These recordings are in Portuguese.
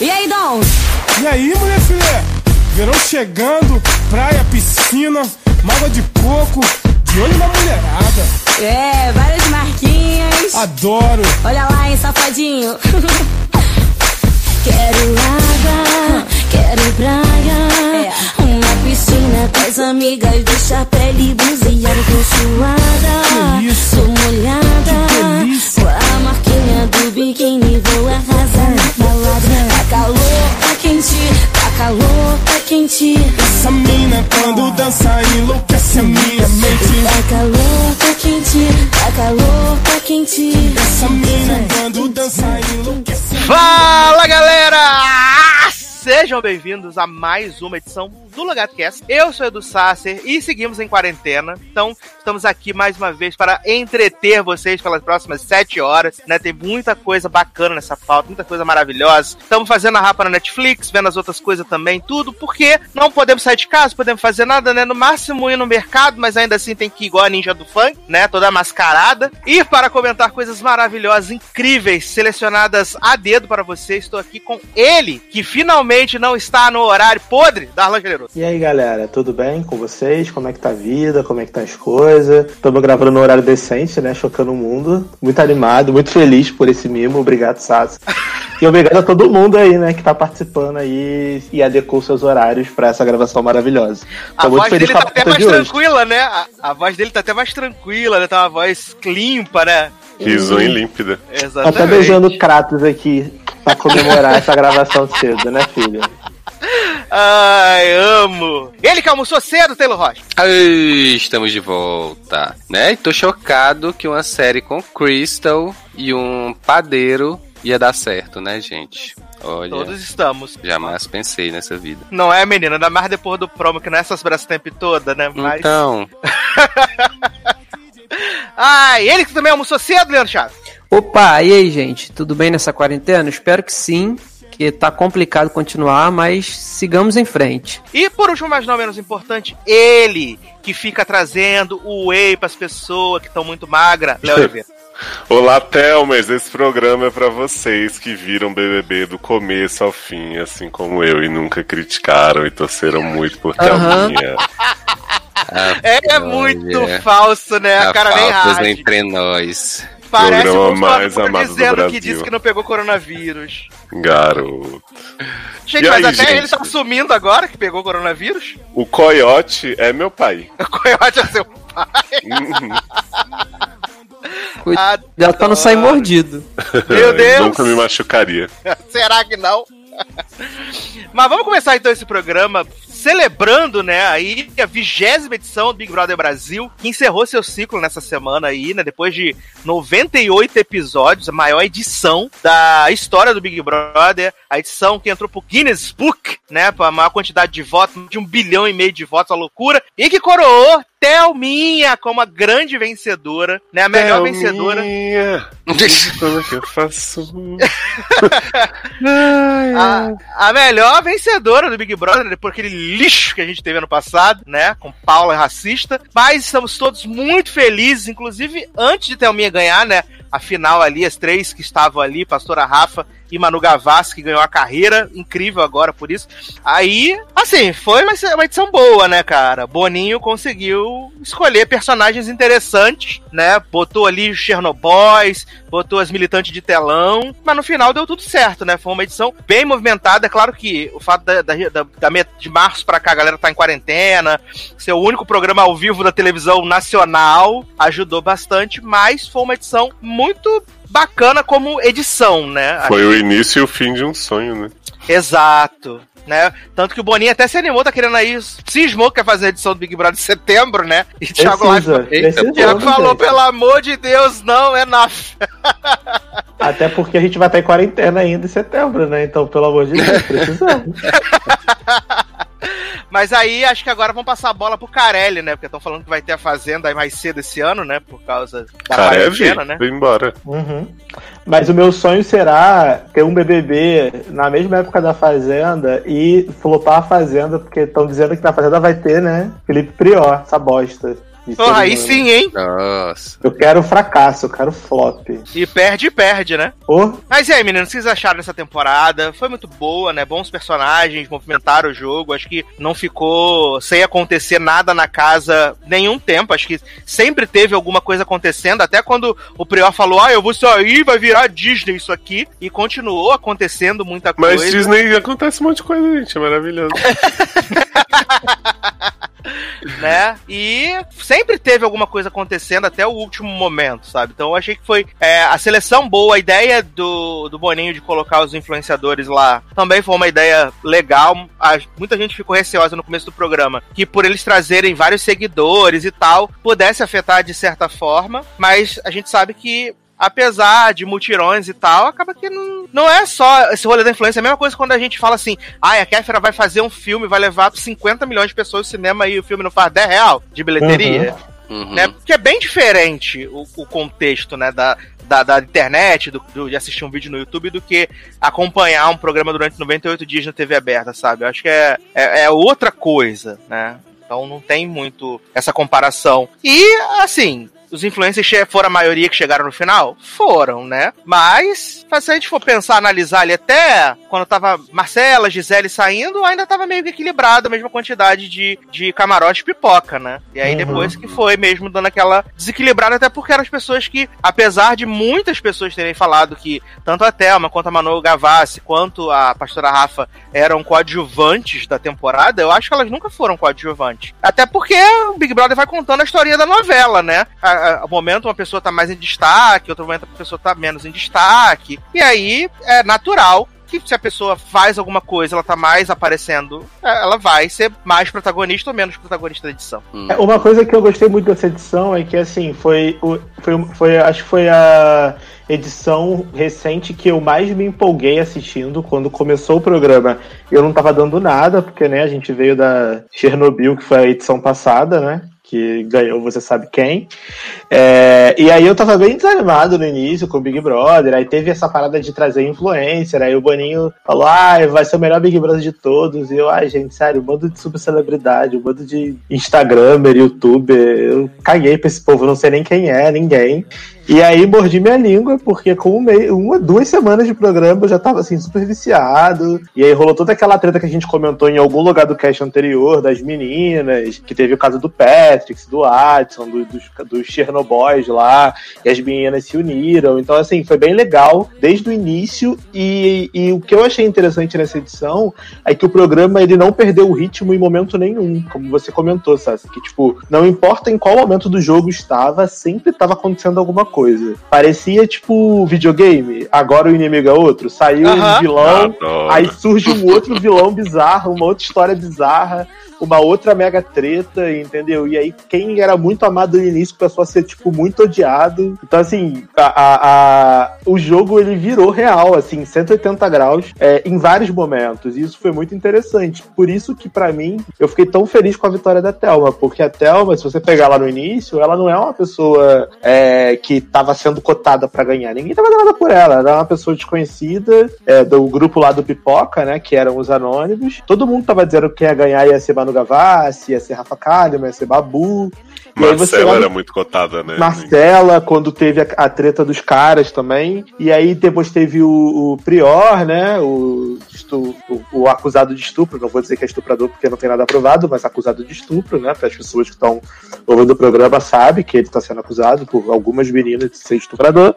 E aí, Dom? E aí, mulher filé? Verão chegando, praia, piscina, mágoa de coco, de olho na mulherada. É, várias marquinhas. Adoro. Olha lá, hein, safadinho. quero água, quero praia. É. Uma piscina com as amigas, deixa a pele bronzeada, tô suada. Que isso? Tô molhada. Que delícia. Com a marquinha do biquíni, vou arrasar na balada. Tá calor, tá quente, tá calor, tá quente. Essa mina quando dança enlouquece a minha mente. Tá calor, tá quente, tá calor, tá quente. Essa mina quando dança enlouquece a Fala galera! Sejam bem-vindos a mais uma edição do LogadoCast. Eu sou Edu Sasser e seguimos em quarentena. Então, estamos aqui mais uma vez para entreter vocês pelas próximas sete horas. Né? Tem muita coisa bacana nessa pauta, muita coisa maravilhosa. Estamos fazendo a rapa na Netflix, vendo as outras coisas também, tudo, porque não podemos sair de casa, podemos fazer nada, né? No máximo ir no mercado, mas ainda assim tem que ir igual a ninja do funk, né? Toda mascarada. E para comentar coisas maravilhosas, incríveis, selecionadas a dedo para você, estou aqui com ele, que finalmente não está no horário podre, Darlan Generoso. E aí galera, tudo bem com vocês? Como é que tá a vida? Como é que tá as coisas? Estamos gravando no horário decente, né? Chocando o mundo. Muito animado, muito feliz por esse mimo. Obrigado, Sassi. E obrigado a todo mundo aí, né, que tá participando aí e adequou seus horários pra essa gravação maravilhosa. A Tô muito voz feliz dele tá a até mais de hoje. tranquila, né? A, a voz dele tá até mais tranquila, né? Tá uma voz limpa, né? Risonha e límpida. Tá Exatamente. até beijando Kratos aqui pra comemorar essa gravação cedo, né, filho? Ai, amo. Ele que almoçou cedo, Taylor Rocha. Ai, estamos de volta, né? E tô chocado que uma série com Crystal e um padeiro ia dar certo, né, gente? Olha, Todos estamos. jamais pensei nessa vida. Não é, menina? Ainda mais depois do promo, que não é essas braças tempo toda, né? Mas... Então, Ai, ele que também almoçou cedo, Leandro Chaves. Opa, e aí, gente? Tudo bem nessa quarentena? Espero que sim, que tá complicado continuar, mas sigamos em frente. E por último, mas não menos importante, ele que fica trazendo o whey pras pessoas que estão muito magras, Léo Oliveira. Olá, Thelmas. Esse programa é pra vocês que viram BBB do começo ao fim, assim como eu, e nunca criticaram e torceram muito por. Thelminha. É, olha, muito falso, né? A há cara nem rage. entre nós. Parece Programa um mais amado do dizendo que Brasil. disse que não pegou coronavírus. Garoto. Gente, E mas aí, até gente? ele tá assumindo agora que pegou coronavírus. O Coyote é meu pai. O Coyote é seu pai. Uhum. Cuidado pra não sair mordido. Meu Deus. Nunca me machucaria. Será que não? Mas vamos começar então esse programa celebrando, né, aí a vigésima edição do Big Brother Brasil, que encerrou seu ciclo nessa semana aí, né, depois de 98 episódios, a maior edição da história do Big Brother, a edição que entrou pro Guinness Book, né, pra maior quantidade de votos, de um bilhão e meio de votos, a loucura, e que coroou Thelminha como a grande vencedora, né, a melhor vencedora. Thelminha, Como é que eu faço? a, a melhor vencedora do Big Brother, depois aquele lixo que a gente teve ano passado, né? Com Paula racista. Mas estamos todos muito felizes, inclusive antes de Thelminha ganhar, né? A final ali, as três que estavam ali, Pastora Rafa e Manu Gavassi, que ganhou a carreira, incrível agora por isso. Aí, assim, foi uma, uma edição boa, né, cara? Boninho conseguiu escolher personagens interessantes, né? Botou ali os Chernobyls, botou as militantes de telão, mas no final deu tudo certo, né? Foi uma edição bem movimentada. É claro que o fato da, da, da, da de março pra cá a galera tá em quarentena, ser o único programa ao vivo da televisão nacional ajudou bastante, mas foi uma edição muito bacana como edição, né? Foi o início e o fim de um sonho, né? Exato. Né? Tanto que o Boninho até se animou, tá querendo aí, cismou que quer fazer a edição do Big Brother em setembro, né? E Thiago Precisa, Live Thiago falou, pelo amor de Deus, não, é na. Até porque a gente vai estar em quarentena ainda em setembro, né? Então, pelo amor de Deus, precisamos. Mas aí acho que agora vão passar a bola pro Carelli, né? Porque estão falando que vai ter a Fazenda aí mais cedo esse ano, né? Por causa da Careve, quarentena, né? vem embora. Uhum. Mas o meu sonho será ter um BBB na mesma época da Fazenda e flopar a Fazenda, porque estão dizendo que na Fazenda vai ter, né? Felipe Prior, essa bosta. Ser aí sim, hein? Nossa. Eu quero fracasso, eu quero flop. E perde, perde, né? Ô, Mas e aí, meninos, o que vocês acharam dessa temporada? Foi muito boa, né? Bons personagens, movimentaram o jogo. Acho que não ficou sem acontecer nada na casa nenhum tempo. Acho que sempre teve alguma coisa acontecendo. Até quando o Prior falou, ah, eu vou sair, vai virar Disney isso aqui. E continuou acontecendo muita Mas coisa. Disney acontece um monte de coisa, gente. É maravilhoso. né? E sempre teve alguma coisa acontecendo até o último momento, sabe? Então eu achei que foi é, a seleção boa, a ideia do, do Boninho de colocar os influenciadores lá também foi uma ideia legal. A- muita gente ficou receosa no começo do programa que por eles trazerem vários seguidores e tal, pudesse afetar de certa forma, mas a gente sabe que apesar de mutirões e tal, acaba que não, não é só esse rolê da influência. É a mesma coisa quando a gente fala assim, ah, a Kéfera vai fazer um filme, vai levar 50 milhões de pessoas ao cinema e o filme não faz 10 real de bilheteria. Uhum. Né? Porque é bem diferente o, o contexto, né, da, da, da internet, do, do- de assistir um vídeo no YouTube, do que acompanhar um programa durante 98 dias na TV aberta, sabe? Eu acho que é, é, é outra coisa, né? Então não tem muito essa comparação. E, assim, os influencers foram a maioria que chegaram no final? Foram, né? Mas, se a gente for pensar, analisar ali até quando tava Marcela, Gisele saindo, ainda tava meio que equilibrado a mesma quantidade de, de camarote e pipoca, né? E aí Uhum. depois que foi mesmo dando aquela desequilibrada, até porque eram as pessoas que, apesar de muitas pessoas terem falado que tanto a Thelma, quanto a Manu Gavassi, quanto a pastora Rafa eram coadjuvantes da temporada, eu acho que elas nunca foram coadjuvantes. Até porque o Big Brother vai contando a historinha da novela, né? A, a, a momento uma pessoa tá mais em destaque, outro momento a pessoa tá menos em destaque. E aí é natural que se a pessoa faz alguma coisa, ela tá mais aparecendo, é, ela vai ser mais protagonista ou menos protagonista da edição. Hum. É, Uma coisa que eu gostei muito dessa edição é que, assim, foi, o- foi, foi acho que foi a edição recente que eu mais me empolguei assistindo quando começou o programa. Eu não tava dando nada, porque, né, a gente veio da Chernobyl, que foi a edição passada, né? Que ganhou você sabe quem. É, e aí eu tava bem desanimado no início com o Big Brother. Aí teve essa parada de trazer influencer. Aí o Boninho falou: ah, vai ser o melhor Big Brother de todos. E eu, ai, gente, sério, um bando de subcelebridade, um bando de Instagramer, youtuber. Eu caguei pra esse povo, não sei nem quem é, ninguém. E aí mordi minha língua, porque com um mei- uma, duas semanas de programa eu já tava assim, super viciado. E aí rolou toda aquela treta que a gente comentou em algum lugar do cast anterior, das meninas, que teve o caso do Patrick, do Adson, do- dos, dos Chernobyls lá, e as meninas se uniram. Então, assim, foi bem legal desde o início. E, e o que eu achei interessante nessa edição é que o programa ele não perdeu o ritmo em momento nenhum, como você comentou, Sassi, que tipo, não importa em qual momento do jogo estava, sempre estava acontecendo alguma coisa. Parecia tipo videogame, agora o inimigo é outro, saiu um vilão, Adoro. aí surge um outro vilão bizarro, uma outra história bizarra, uma outra mega treta, entendeu? E aí quem era muito amado no início passou a ser tipo muito odiado. Então assim, a, a- a- o jogo ele virou real, assim, 180 graus é, em vários momentos. E isso foi muito interessante. Por isso que pra mim eu fiquei tão feliz com a vitória da Thelma, porque a Thelma, se você pegar lá no início, ela não é uma pessoa é, que tava sendo cotada pra ganhar. Ninguém tava dando nada por ela. Era uma pessoa desconhecida é, do grupo lá do Pipoca, né? Que eram os anônimos. Todo mundo tava dizendo que ia ganhar ia ser Manu Gavassi, ia ser Rafa Kalimann, ia ser Babu. Marcela era muito cotada, né? Marcela, quando teve a, a treta dos caras também. E aí depois teve o, o Prior, né? O, estu- o, o acusado de estupro. Não vou dizer que é estuprador porque não tem nada aprovado, mas acusado de estupro, né? Para as pessoas que estão ouvindo o programa sabem que ele está sendo acusado por algumas meninas de ser estuprador.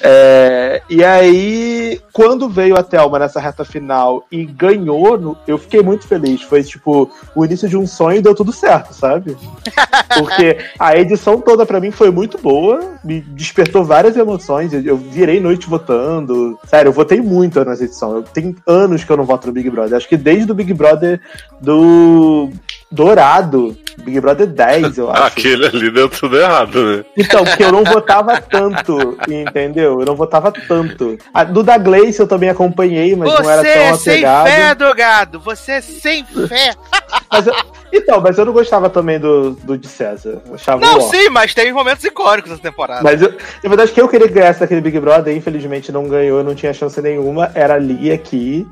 É, e aí, quando veio a Thelma nessa reta final e ganhou, no- eu fiquei muito feliz. Foi tipo o início de um sonho e deu tudo certo, sabe? Porque a edição toda pra mim foi muito boa, me despertou várias emoções. Eu, virei noite votando. Sério, eu votei muito nessa edição. Eu tenho anos que eu não voto no Big Brother. Acho que desde o Big Brother do Dourado, Big Brother 10, eu acho. Aquele ali deu tudo errado, né? Então, porque eu não votava tanto, entendeu? Eu não votava tanto. A, do da Gleice eu também acompanhei, mas não era Você tão é sem apegado. fé, drogado! Você é sem fé! Mas eu, Então, mas eu não gostava também do, do de César. Achava Não, sim, mas tem momentos icônicos nessa temporada. Mas eu, na verdade, quem eu queria que ganhasse daquele Big Brother, infelizmente não ganhou, não tinha chance nenhuma, era a Lia aqui.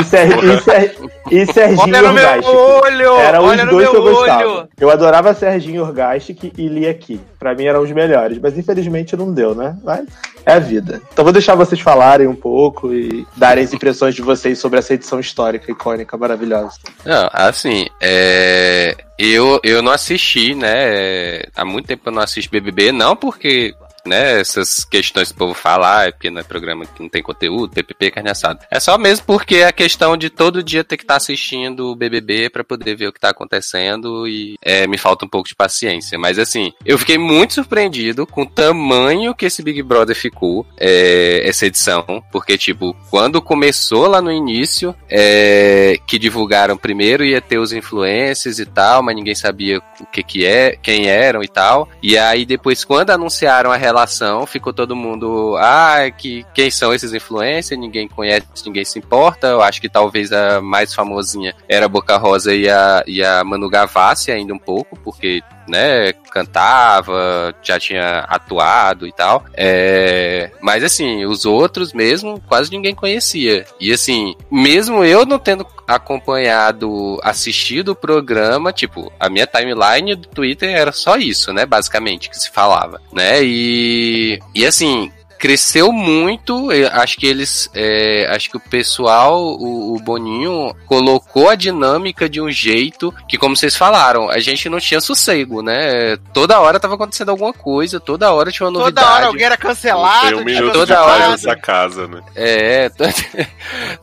E, Ser, e, Ser, e Serginho Olha no meu olho! Olha os no dois meu que eu gostava. olho! Eu adorava Serginho Orgastic e Lia aqui. Pra mim eram os melhores, mas infelizmente não deu, né? Mas é a vida. Então vou deixar vocês falarem um pouco e darem as impressões de vocês sobre essa edição histórica, icônica, maravilhosa. Não, assim, é, eu, eu não assisti, né? Há muito tempo eu não assisto BBB, não porque, né, essas questões que o povo fala, ah, é porque não é programa que não tem conteúdo, PPP, carne assada. É só mesmo porque é a questão de todo dia ter que estar assistindo o BBB pra poder ver o que tá acontecendo e é, me falta um pouco de paciência. Mas assim, eu fiquei muito surpreendido com o tamanho que esse Big Brother ficou, é, essa edição, porque, tipo, quando começou lá no início, é, que divulgaram primeiro ia ter os influencers e tal, mas ninguém sabia o que que é, quem eram e tal. E aí depois quando anunciaram a relação, ficou todo mundo, ah, que quem são esses influencers? Ninguém conhece, ninguém se importa. Eu acho que talvez a mais famosinha era a Boca Rosa e a, e a Manu Gavassi ainda um pouco, porque né, cantava, já tinha atuado e tal. É, mas assim, os outros mesmo, quase ninguém conhecia. E assim, mesmo eu não tendo acompanhado, assistido o programa, tipo, a minha timeline do Twitter era só isso, né, basicamente, que se falava, né? E, e assim, cresceu muito. Acho que eles. é, acho que o pessoal, o, o Boninho, colocou a dinâmica de um jeito que, como vocês falaram, a gente não tinha sossego, né? Toda hora tava acontecendo alguma coisa, toda hora tinha uma novidade. Toda hora alguém era cancelado. Um tinha minuto toda de hora, paz nessa casa, né? É, to-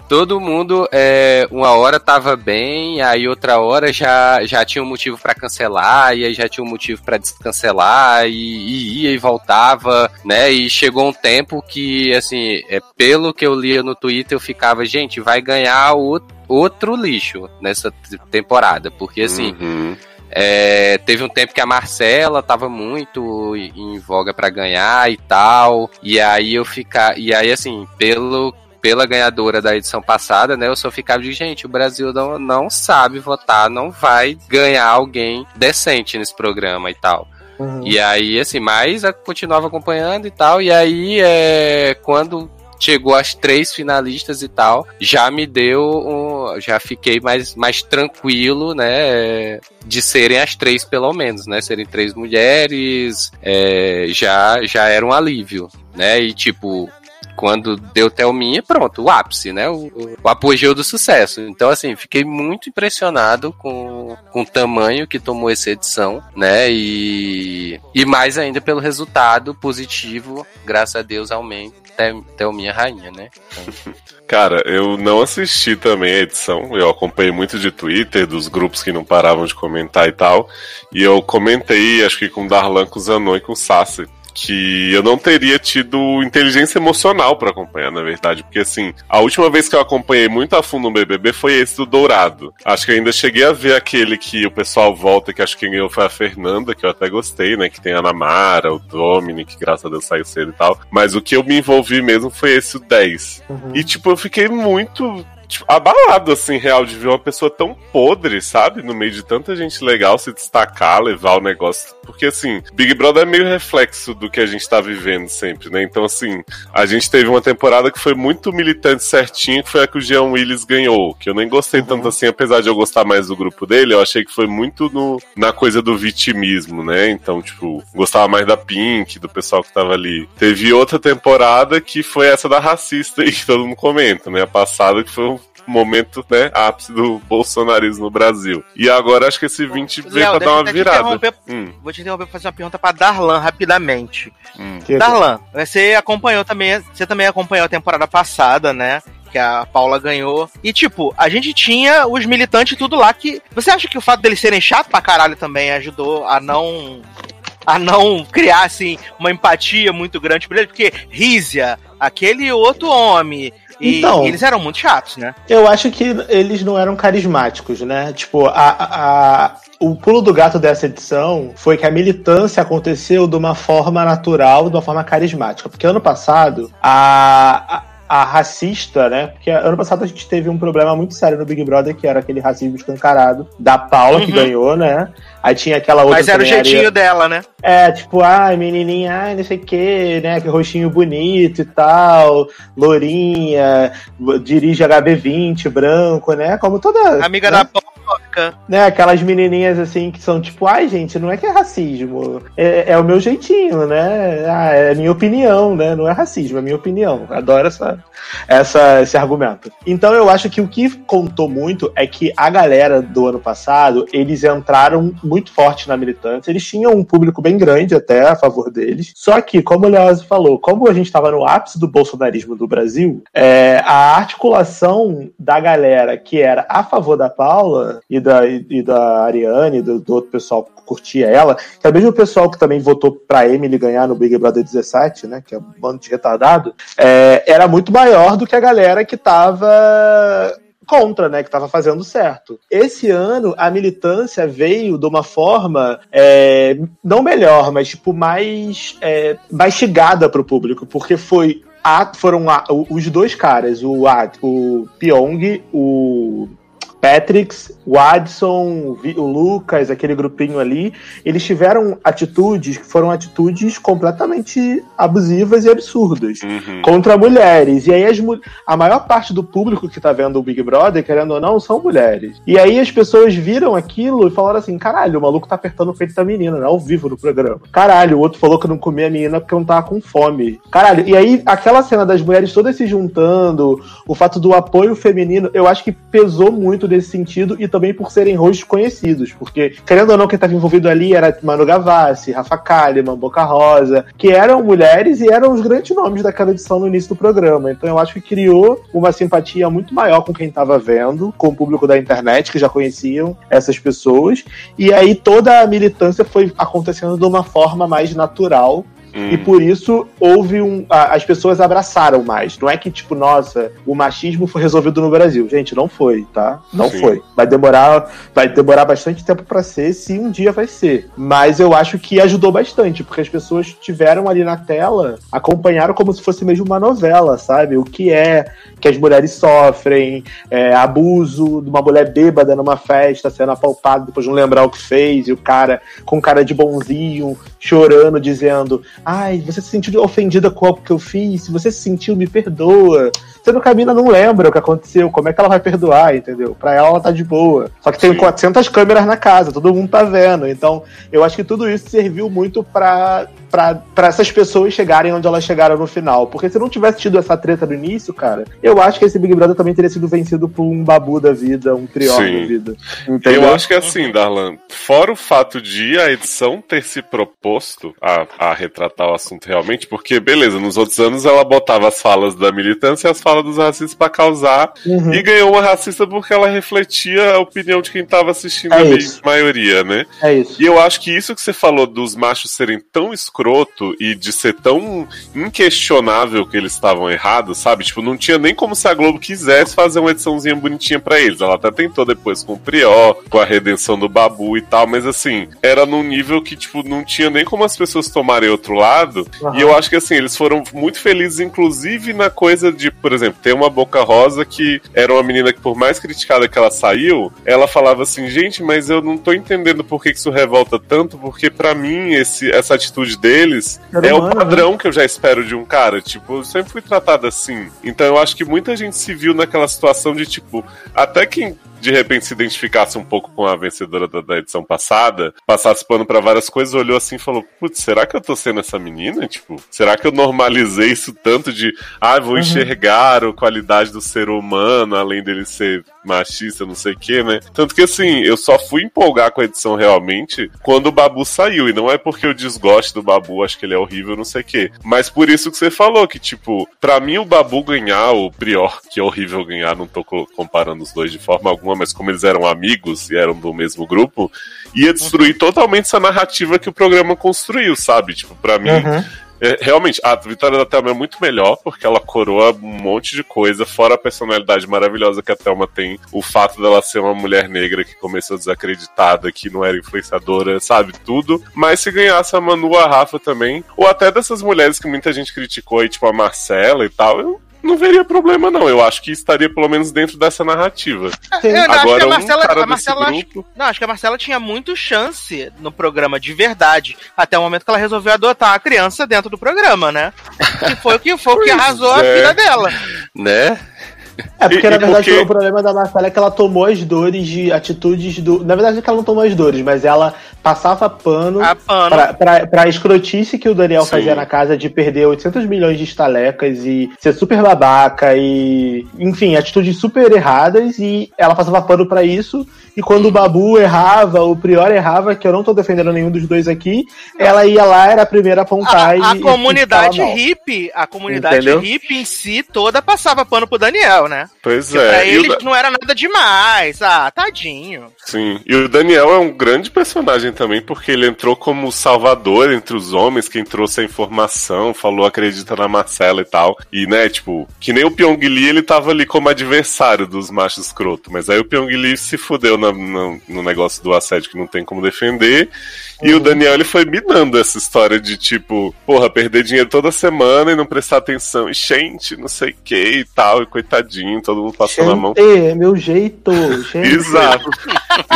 todo mundo, é, uma hora tava bem, aí outra hora já, já tinha um motivo pra cancelar, e aí já tinha um motivo pra descancelar, e, e ia e voltava, né? E chegou um tempo que, assim, é, pelo que eu lia no Twitter, eu ficava, gente, vai ganhar o- outro lixo nessa temporada, porque assim. Uhum. É, teve um tempo que a Marcela tava muito em voga pra ganhar e tal. E aí eu ficar. E aí, assim, pelo. Pela ganhadora da edição passada, né? Eu só ficava de gente, o Brasil não, não sabe votar, não vai ganhar alguém decente nesse programa e tal. E aí, assim, mas eu continuava acompanhando e tal. E aí, é, quando chegou as três finalistas e tal, já me deu um, já fiquei mais, mais tranquilo, né, de serem as três pelo menos, né, serem três mulheres, é, já, já era um alívio, né, e tipo, quando deu Thelminha, pronto, o ápice, né? O, o apogeu do sucesso. Então, assim, fiquei muito impressionado com, com o tamanho que tomou essa edição, né? E, e mais ainda pelo resultado positivo, graças a Deus, aumento. Thelminha rainha, né? Cara, eu não assisti também a edição. Eu acompanhei muito de Twitter, dos grupos que não paravam de comentar e tal. E eu comentei, acho que com o Darlan, com o Zanon e com o Sassi. Que eu não teria tido inteligência emocional pra acompanhar, na verdade. Porque, assim, a última vez que eu acompanhei muito a fundo o BBB foi esse do Dourado. Acho que ainda cheguei a ver aquele que o pessoal volta, que acho que quem ganhou foi a Fernanda, que eu até gostei, né? Que tem a Ana Mara, o Dominic, que graças a Deus saiu cedo e tal. Mas o que eu me envolvi mesmo foi esse o 10. E, tipo, eu fiquei muito tipo, abalado, assim, real, de ver uma pessoa tão podre, sabe? No meio de tanta gente legal se destacar, levar o negócio. Porque, assim, Big Brother é meio reflexo do que a gente tá vivendo sempre, né? Então, assim, a gente teve uma temporada que foi muito militante certinho, que foi a que o Jean Willis ganhou. Que eu nem gostei tanto assim, apesar de eu gostar mais do grupo dele, eu achei que foi muito no, na coisa do vitimismo, né? Então, tipo, gostava mais da Pink, do pessoal que tava ali. Teve outra temporada que foi essa da racista aí, que todo mundo comenta, né? A passada que foi um momento, né, ápice do bolsonarismo no Brasil. E agora acho que esse 20 veio pra dar uma te virada. interromper. Hum, Vou te interromper pra fazer uma pergunta pra Darlan rapidamente. Que- Darlan, você acompanhou também, você também acompanhou a temporada passada, né? Que a Paula ganhou. E, tipo, a gente tinha os militantes tudo lá que. Você acha que o fato deles serem chato pra caralho também ajudou a não. a não criar, assim, uma empatia muito grande por eles? Porque Rízia, aquele outro homem. E Então. eles eram muito chatos, né? Eu acho que eles não eram carismáticos, né? Tipo, a, a- o pulo do gato dessa edição foi que a militância aconteceu de uma forma natural, de uma forma carismática. Porque ano passado, a. a- racista, né? Porque ano passado a gente teve um problema muito sério no Big Brother, que era aquele racismo escancarado da Paula, que Uhum. ganhou, né? Aí tinha aquela outra. Mas era o jeitinho dela, né? É, tipo, ai, menininha, ai, não sei o que, né? Que rostinho bonito e tal, lourinha, dirige HB20, branco, né? Como toda. Amiga né? da Poca. né, aquelas menininhas assim que são tipo, ai gente, não é que é racismo, é, é o meu jeitinho, né? Ah, é a minha opinião, né? Não é racismo, é minha opinião. Adoro essa, essa, esse argumento. Então eu acho que o que contou muito é que a galera do ano passado, eles entraram muito forte na militância, eles tinham um público bem grande até a favor deles. Só que, como o Leoz falou, como a gente estava no ápice do bolsonarismo do Brasil, é, a articulação da galera que era a favor da Paula e da, e, da Ariane, do, do outro pessoal que curtia ela, que é o mesmo pessoal que também votou pra Emily ganhar no Big Brother 17, né? Que é um bando de retardado, é, era muito maior do que a galera que tava contra, né, que estava fazendo certo. Esse ano a militância veio de uma forma é, não melhor, mas tipo mais é, para o público, porque foi a, foram a, os dois caras, o, a, o Pyong, o Patricks, o Adson, o Lucas, aquele grupinho ali, eles tiveram atitudes que foram atitudes completamente abusivas e absurdas Uhum. contra mulheres. E aí as, a maior parte do público que tá vendo o Big Brother, querendo ou não, são mulheres. E aí as pessoas viram aquilo e falaram assim: caralho, o maluco tá apertando o peito da menina, né? Ao vivo no programa. Caralho, o outro falou que não comia a menina porque não tava com fome. Caralho, e aí aquela cena das mulheres todas se juntando, o fato do apoio feminino, eu acho que pesou muito nesse sentido e também por serem rostos conhecidos. Porque, querendo ou não, quem estava envolvido ali era Manu Gavassi, Rafa Kalimann, Boca Rosa, que eram mulheres e eram os grandes nomes daquela edição no início do programa. Então eu acho que criou uma simpatia muito maior com quem estava vendo, com o público da internet, que já conheciam essas pessoas. E aí toda a militância foi acontecendo de uma forma mais natural Hum. e por isso houve um. a- as pessoas abraçaram mais. Não é que, tipo, nossa, o machismo foi resolvido no Brasil. Gente, não foi, tá? Não Sim. foi. Vai demorar, vai demorar bastante tempo pra ser, se um dia vai ser. Mas eu acho que ajudou bastante, porque as pessoas tiveram ali na tela, acompanharam como se fosse mesmo uma novela, sabe? O que é que as mulheres sofrem, é, abuso de uma mulher bêbada numa festa, sendo apalpada depois de não lembrar o que fez, e o cara com cara de bonzinho, chorando, dizendo: Ai, você se sentiu ofendida com algo que eu fiz? Se você se sentiu, me perdoa. Sendo que a mina não lembra o que aconteceu, como é que ela vai perdoar, entendeu? Pra ela, ela tá de boa. Só que tem Sim. 400 câmeras na casa, todo mundo tá vendo. Então, eu acho que tudo isso serviu muito pra, pra, pra essas pessoas chegarem onde elas chegaram no final. Porque se não tivesse tido essa treta no início, cara, eu acho que esse Big Brother também teria sido vencido por um babu da vida, um trió Sim. da vida. Entendeu? Eu acho que é assim, Darlan. Fora o fato de a edição ter se proposto a, a retratar o assunto realmente, porque, beleza, nos outros anos ela botava as falas da militância e as falas dos racistas pra causar. Uhum. E ganhou uma racista porque ela refletia a opinião de quem tava assistindo É isso. maioria, né? É isso. E eu acho que isso que você falou dos machos serem tão escroto e de ser tão inquestionável que eles estavam errados, sabe? Tipo, não tinha nem como se a Globo quisesse fazer uma ediçãozinha bonitinha pra eles. Ela até tentou depois com o Prió, com a redenção do Babu e tal, mas assim, era num nível que, tipo, não tinha nem como as pessoas tomarem outro lado. Aham. E eu acho que assim, eles foram muito felizes, inclusive na coisa de, por exemplo, ter uma Boca Rosa que era uma menina que, por mais criticada que ela saiu, ela falava assim, gente, mas eu não tô entendendo por que isso revolta tanto, porque pra mim esse, essa atitude deles é o humano, padrão que eu já espero de um cara. Tipo, eu sempre fui tratado assim. Então eu acho que muita gente se viu naquela situação de, tipo, até quem de repente se identificasse um pouco com a vencedora da, da edição passada, passasse pano pra várias coisas, olhou assim e falou: Putz, será que eu tô sendo essa menina? Tipo, será que eu normalizei isso tanto de, ah, vou enxergar a qualidade do ser humano, além dele ser machista, não sei o que, né? Tanto que assim, eu só fui empolgar com a edição realmente quando o Babu saiu. E não é porque eu desgosto do Babu, acho que ele é horrível, não sei o que. Mas por isso que você falou, que, tipo, pra mim o Babu ganhar, o Prior, que é horrível ganhar, não tô co- comparando os dois de forma alguma, mas como eles eram amigos e eram do mesmo grupo, ia destruir totalmente essa narrativa que o programa construiu, sabe? Tipo, pra mim. Uhum. É, realmente, a vitória da Thelma é muito melhor, porque ela coroa um monte de coisa, fora a personalidade maravilhosa que a Thelma tem, o fato dela ser uma mulher negra que começou desacreditada, que não era influenciadora, sabe, tudo. Mas se ganhasse a Manu, a Rafa também, ou até dessas mulheres que muita gente criticou aí, tipo a Marcela e tal, eu não veria problema, não. Eu acho que estaria pelo menos dentro dessa narrativa. Eu não, acho que Agora, a um Marcela, cara a Marcela desse acho- grupo. não, acho que a Marcela tinha muito chance no programa de verdade, até o momento que ela resolveu adotar uma criança dentro do programa, né? Que foi o que foi o que arrasou a é. vida dela. Né? É porque, E- na verdade, porque- o problema da Marcela é que ela tomou as dores de atitudes do. Na verdade, é que ela não tomou as dores, mas ela passava pano. A pano. Pra, pra, pra escrotice que o Daniel Sim. fazia na casa de perder 800 milhões de estalecas e ser super babaca e. Enfim, atitudes super erradas e ela passava pano pra isso. E quando o Babu errava, o Prior errava, que eu não tô defendendo nenhum dos dois aqui, ela ia lá, era a primeira a apontar A, e. a comunidade hippie, a comunidade Entendeu? hippie em si toda passava pano pro Daniel, né? Pois Que pra é. E o eles Da- não era nada demais. Ah, tadinho. Sim, e o Daniel é um grande personagem também, porque ele entrou como salvador entre os homens, quem trouxe a informação, falou acredita na Marcela e tal. E, né, tipo, que nem o Pyong Lee, ele tava ali como adversário dos machos escroto. Mas aí o Pyong Lee se fudeu na- no, no negócio do assédio que não tem como defender. E o Daniel, ele foi minando essa história de, tipo, porra, perder dinheiro toda semana e não prestar atenção. E, gente, não sei o que e tal. E coitadinho, todo mundo passando a mão. É, meu jeito, gente. Exato.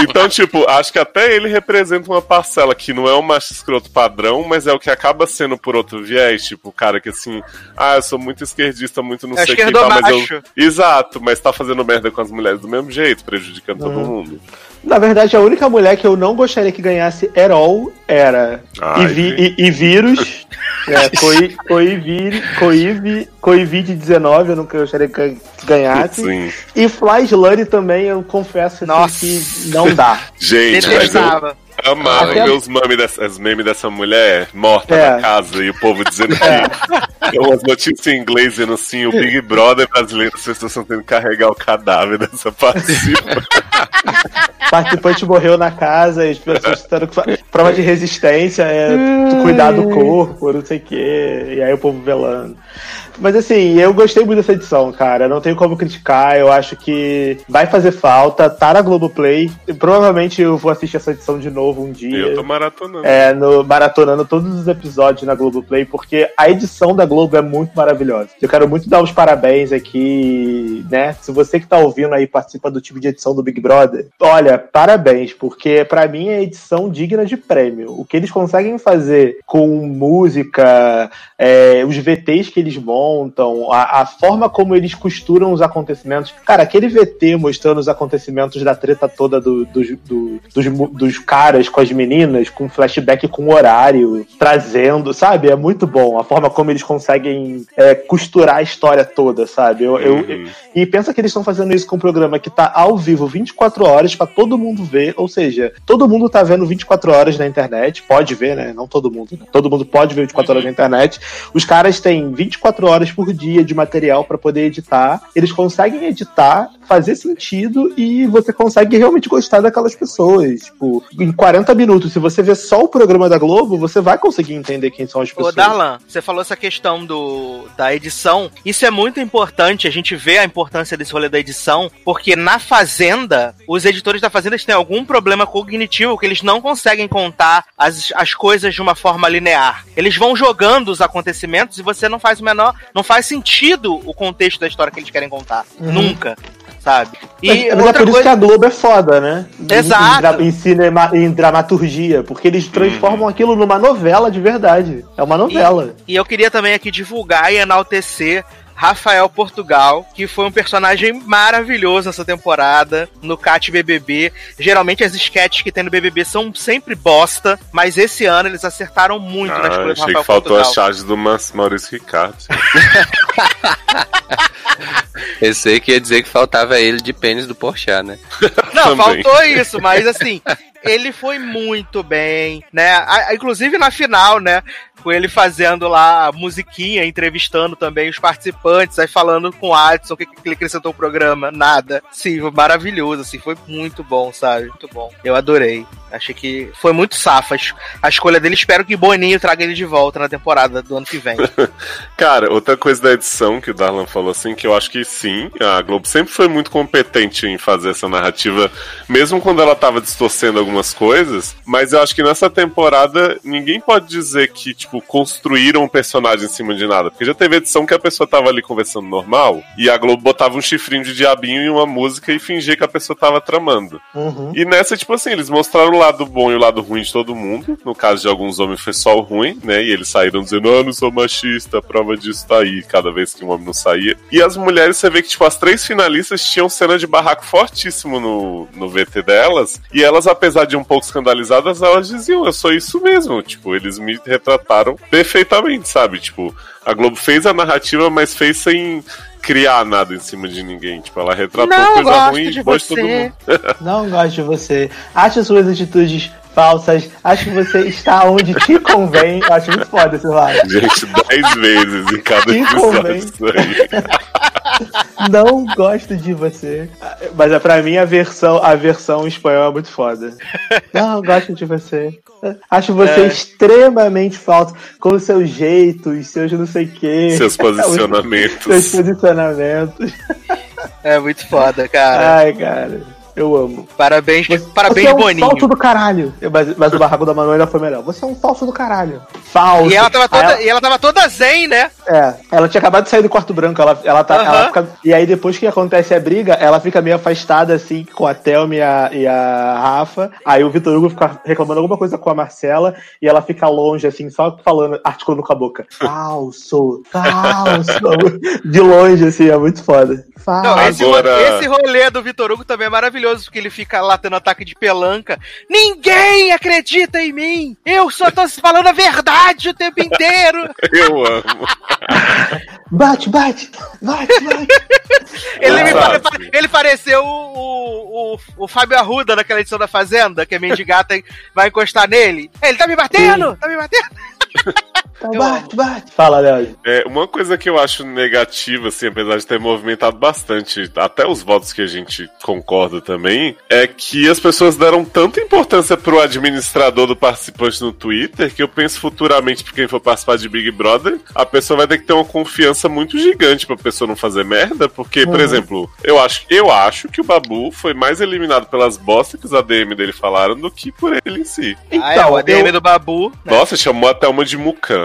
Então, tipo, acho que até ele representa uma parcela que não é um macho escroto padrão, mas é o que acaba sendo por outro viés, tipo, o cara que assim, ah, eu sou muito esquerdista, muito não É sei o que e tal, esquerdomacho. mas eu. Exato, mas tá fazendo merda com as mulheres do mesmo jeito, prejudicando todo Uhum. mundo. Na verdade, a única mulher que eu não gostaria que ganhasse at all era Ai, Ivi- I- I- vírus, né, coi, coivi, coivi, Covid-19, eu não gostaria que ganhasse. Sim. E Fly Slane também, eu confesso assim, que não dá. Gente, mas eu Detestava. Amava Até- ver os memes dessa, as memes dessa mulher morta É. na casa e o povo dizendo que umas notícias em inglês dizendo assim, o Big Brother brasileiro, as pessoas estão tendo que carregar o cadáver dessa participa. Participante morreu na casa, e as pessoas tendo que fa- prova de resistência, é tu cuidar do corpo, não sei o quê, e aí o povo velando. Mas assim, eu gostei muito dessa edição, cara. Não tenho como criticar. Eu acho que vai fazer falta. Tá na Globoplay. Provavelmente eu vou assistir essa edição de novo um dia. eu tô maratonando. É, no, maratonando todos os episódios na Globoplay, porque a edição da Globo é muito maravilhosa. Eu quero muito dar os parabéns aqui, né? Se você que tá ouvindo aí participa do time de edição do Big Brother, olha, parabéns, porque pra mim é edição digna de prêmio. O que eles conseguem fazer com música, é, os VTs que eles montam, a, a forma como eles costuram os acontecimentos. Cara, aquele VT mostrando os acontecimentos da treta toda do- dos- do- dos, dos caras com as meninas, com flashback com horário, trazendo, sabe? É muito bom a forma como eles conseguem é, costurar a história toda, sabe? Eu, eu- Uhum. e pensa que eles estão fazendo isso com um programa que tá ao vivo 24 horas pra todo mundo ver, ou seja, todo mundo tá vendo 24 horas na internet, pode ver, né? Não todo mundo, né? todo mundo pode ver 24 horas na internet. Os caras têm 24 horas por dia de material pra poder editar. Eles conseguem editar, fazer sentido e você consegue realmente gostar daquelas pessoas. Tipo, em 40 minutos, se você ver só o programa da Globo, você vai conseguir entender quem são as Ô, pessoas. Darlan, você falou essa questão do, da edição. Isso é muito importante, a gente vê a importância desse rolê da edição, porque na Fazenda, os editores da Fazenda têm algum problema cognitivo que eles não conseguem contar as, as coisas de uma forma linear. Eles vão jogando os acontecimentos e você não faz o menor. Não faz sentido o contexto da história que eles querem contar. Nunca. Sabe? E Mas, mas é por isso coisa- que a Globo é foda, né? Exato. Em, em cinema, em dramaturgia, porque eles transformam aquilo numa novela de verdade. É uma novela. E eu queria também aqui divulgar e enaltecer Rafael Portugal, que foi um personagem maravilhoso nessa temporada, no Cat BBB. Geralmente as sketches que tem no BBB são sempre bosta, mas esse ano eles acertaram muito na Ah, escolha do achei Rafael que faltou Portugal. a charge do Maurício Ricardo. Pensei que ia dizer que faltava ele de pênis do Porchat, né? Não, Também. faltou isso, mas assim, ele foi muito bem, né? A- a- inclusive na final, né? Com ele fazendo lá a musiquinha, entrevistando também os participantes, aí falando com o Adson, o que, que ele acrescentou ao programa? Nada. Sim, maravilhoso, assim, foi muito bom, sabe? Muito bom. Eu adorei. Achei que foi muito safa a escolha dele. Espero que Boninho traga ele de volta na temporada do ano que vem. Cara, outra coisa da edição que o Darlan falou assim, que eu acho que sim, a Globo sempre foi muito competente em fazer essa narrativa, mesmo quando ela tava distorcendo algumas coisas, mas eu acho que nessa temporada ninguém pode dizer que, tipo, construíram um personagem em cima de nada, porque já teve edição que a pessoa tava ali conversando normal e a Globo botava um chifrinho de diabinho em uma música e fingia que a pessoa tava tramando. Uhum. E nessa, tipo assim, eles mostraram lado bom e o lado ruim de todo mundo. No caso de alguns homens foi só o ruim, né? E eles saíram dizendo, ah, não sou machista, a prova disso tá aí, cada vez que um homem não saía. E as mulheres, você vê que, tipo, as três finalistas tinham cena de barraco fortíssimo no, no VT delas. E elas, apesar de um pouco escandalizadas, elas diziam, eu sou isso mesmo. Tipo, eles me retrataram perfeitamente, sabe? Tipo, a Globo fez a narrativa, mas fez sem criar nada em cima de ninguém. Tipo, ela retratou Não coisa gosto ruim de e pôs todo você. mundo. Não gosto de você. Acho suas atitudes falsas. Acho que você está onde te convém. Eu acho muito foda esse lado. Gente, dez vezes em cada Que episódio. convém. Isso aí. Não gosto de você. Mas é pra mim a versão, a versão em espanhol é muito foda. Não gosto de você. Acho você É. extremamente falso. Com os seus jeitos, seus não sei o quê. Seus posicionamentos. Seus posicionamentos. É muito foda, cara. Ai, cara. Eu amo. Parabéns, parabéns, você é um Boninho. falso do caralho. Mas, mas o barraco da Manu ainda foi melhor. Você é um falso do caralho. Falso. E ela, tava toda, ela- e ela tava toda zen, né? É, ela tinha acabado de sair do quarto branco, ela, ela tá. Ela fica- e aí depois que acontece a briga, ela fica meio afastada assim com a Thelma e a, e a Rafa. Aí o Vitor Hugo fica reclamando alguma coisa com a Marcela e ela fica longe, assim, só falando, articulando com a boca. Falso, falso. De longe, assim, é muito foda. Falso. Não, esse, Agora- esse rolê do Vitor Hugo também é maravilhoso, porque ele fica lá tendo ataque de pelanca. Ninguém acredita em mim! Eu só tô falando a verdade o tempo inteiro! Eu amo. Bate, bate, bate, bate. Ele, me pare- ele pareceu o, o, o, o Fábio Arruda naquela edição da Fazenda, que a mendigata vai encostar nele. Ele tá me batendo! Tá me batendo! Então, Eu bate, bate. Fala, Léo. É, uma coisa que eu acho negativa, assim, apesar de ter movimentado bastante, até os votos que a gente concorda também, é que as pessoas deram tanta importância pro administrador do participante no Twitter que eu penso futuramente, pra quem for participar de Big Brother, a pessoa vai ter que ter uma confiança muito gigante pra pessoa não fazer merda, porque, por Uhum. exemplo, eu acho, eu acho que o Babu foi mais eliminado pelas bostas que os ADM dele falaram do que por ele em si. ah, é, o ADM eu- do Babu. né? Nossa, chamou até uma de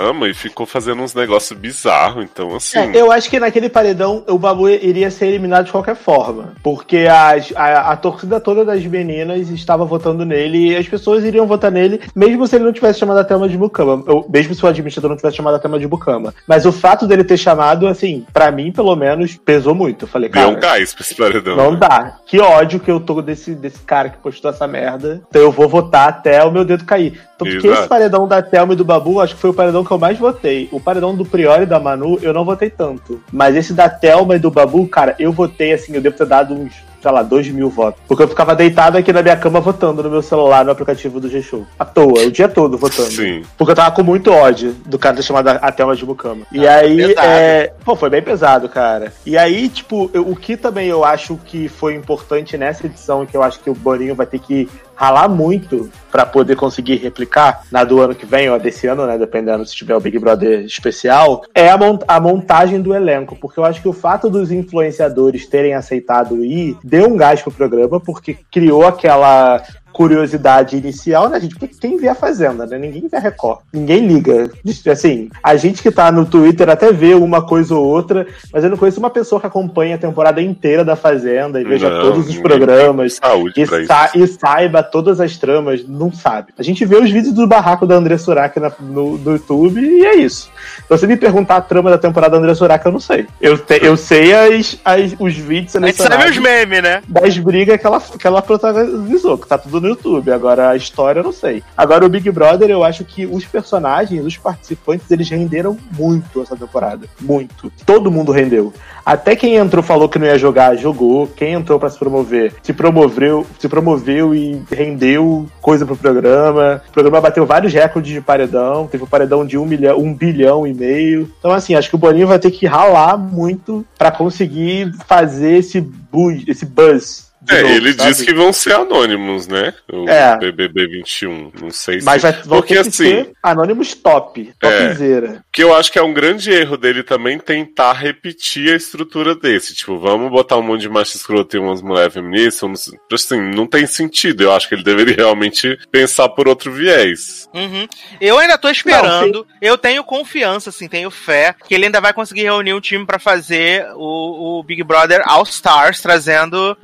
mucama e ficou fazendo uns negócios bizarros, então assim. É, eu acho que naquele paredão o Babu iria ser eliminado de qualquer forma. Porque as- a, a torcida toda das meninas estava votando nele e as pessoas iriam votar nele, mesmo se ele não tivesse chamado a Thelma de Bucama. Ou mesmo se o administrador não tivesse chamado a Thelma de Bucama. Mas o fato dele ter chamado, assim, pra mim, pelo menos, pesou muito. Eu falei, Deu um cara. gás pra esse paredão. Não né? dá. Que ódio que eu tô desse, desse cara que postou essa merda. Então eu vou votar até o meu dedo cair. Então, porque esse paredão da Thelma e do Babu, acho que foi o paredão que eu mais votei. O paredão do Priori e da Manu, eu não votei tanto. Mas esse da Thelma e do Babu, cara, eu votei assim, eu devo ter dado uns, sei lá, dois mil votos. Porque eu ficava deitado aqui na minha cama votando no meu celular, no aplicativo do G-Show. À toa, o dia todo votando. Sim. Porque eu tava com muito ódio do cara ter chamado a a Thelma de Bucama. E Ah, aí, é... pô, foi bem pesado, cara. E aí, tipo, eu- o que também eu acho que foi importante nessa edição, que eu acho que o Boninho vai ter que ralar muito pra poder conseguir replicar na do ano que vem, ou desse ano, né, dependendo se tiver o Big Brother especial, é a, mon- a montagem do elenco, porque eu acho que o fato dos influenciadores terem aceitado ir deu um gás pro programa, porque criou aquela curiosidade inicial, né, gente? Porque quem vê a Fazenda, né? Ninguém vê a Record. Ninguém liga. Assim, a gente que tá no Twitter até vê uma coisa ou outra, mas eu não conheço uma pessoa que acompanha a temporada inteira da Fazenda e veja Não, todos os programas. Saúde E, isso. sa- e saiba todas as tramas, não sabe. A gente vê os vídeos do barraco da André Surak na- no, no YouTube e é isso. Se você me perguntar a trama da temporada da André Surak, eu não sei. Eu, te- eu sei as, as- os vídeos A gente sabe os memes, né? das brigas que ela, que ela protagonizou, que tá tudo no YouTube. Agora a história eu não sei. Agora o Big Brother, eu acho que os personagens, os participantes, eles renderam muito essa temporada. Muito. Todo mundo rendeu. Até quem entrou falou que não ia jogar, jogou. Quem entrou pra se promover, se promoveu, se promoveu e rendeu coisa pro programa. O programa bateu vários recordes de paredão. Teve um paredão de um, milhão, um bilhão e meio. Então, assim, acho que o Boninho vai ter que ralar muito pra conseguir fazer esse buzz, esse buzz É, novo, ele sabe? disse que vão ser anônimos, né? O É. BBB 21. Não sei se. Mas vai, vão Porque ter que assim, ser Anonymous top, topzera. que eu acho que é um grande erro dele também tentar repetir a estrutura desse. Tipo, vamos botar um monte de macho escroto e umas mulheres feministas. Uns... Assim, não tem sentido. Eu acho que ele deveria realmente pensar por outro viés. Uhum. Eu ainda tô esperando. eu tenho confiança, assim, tenho fé que ele ainda vai conseguir reunir um time pra fazer o, o Big Brother All Stars, trazendo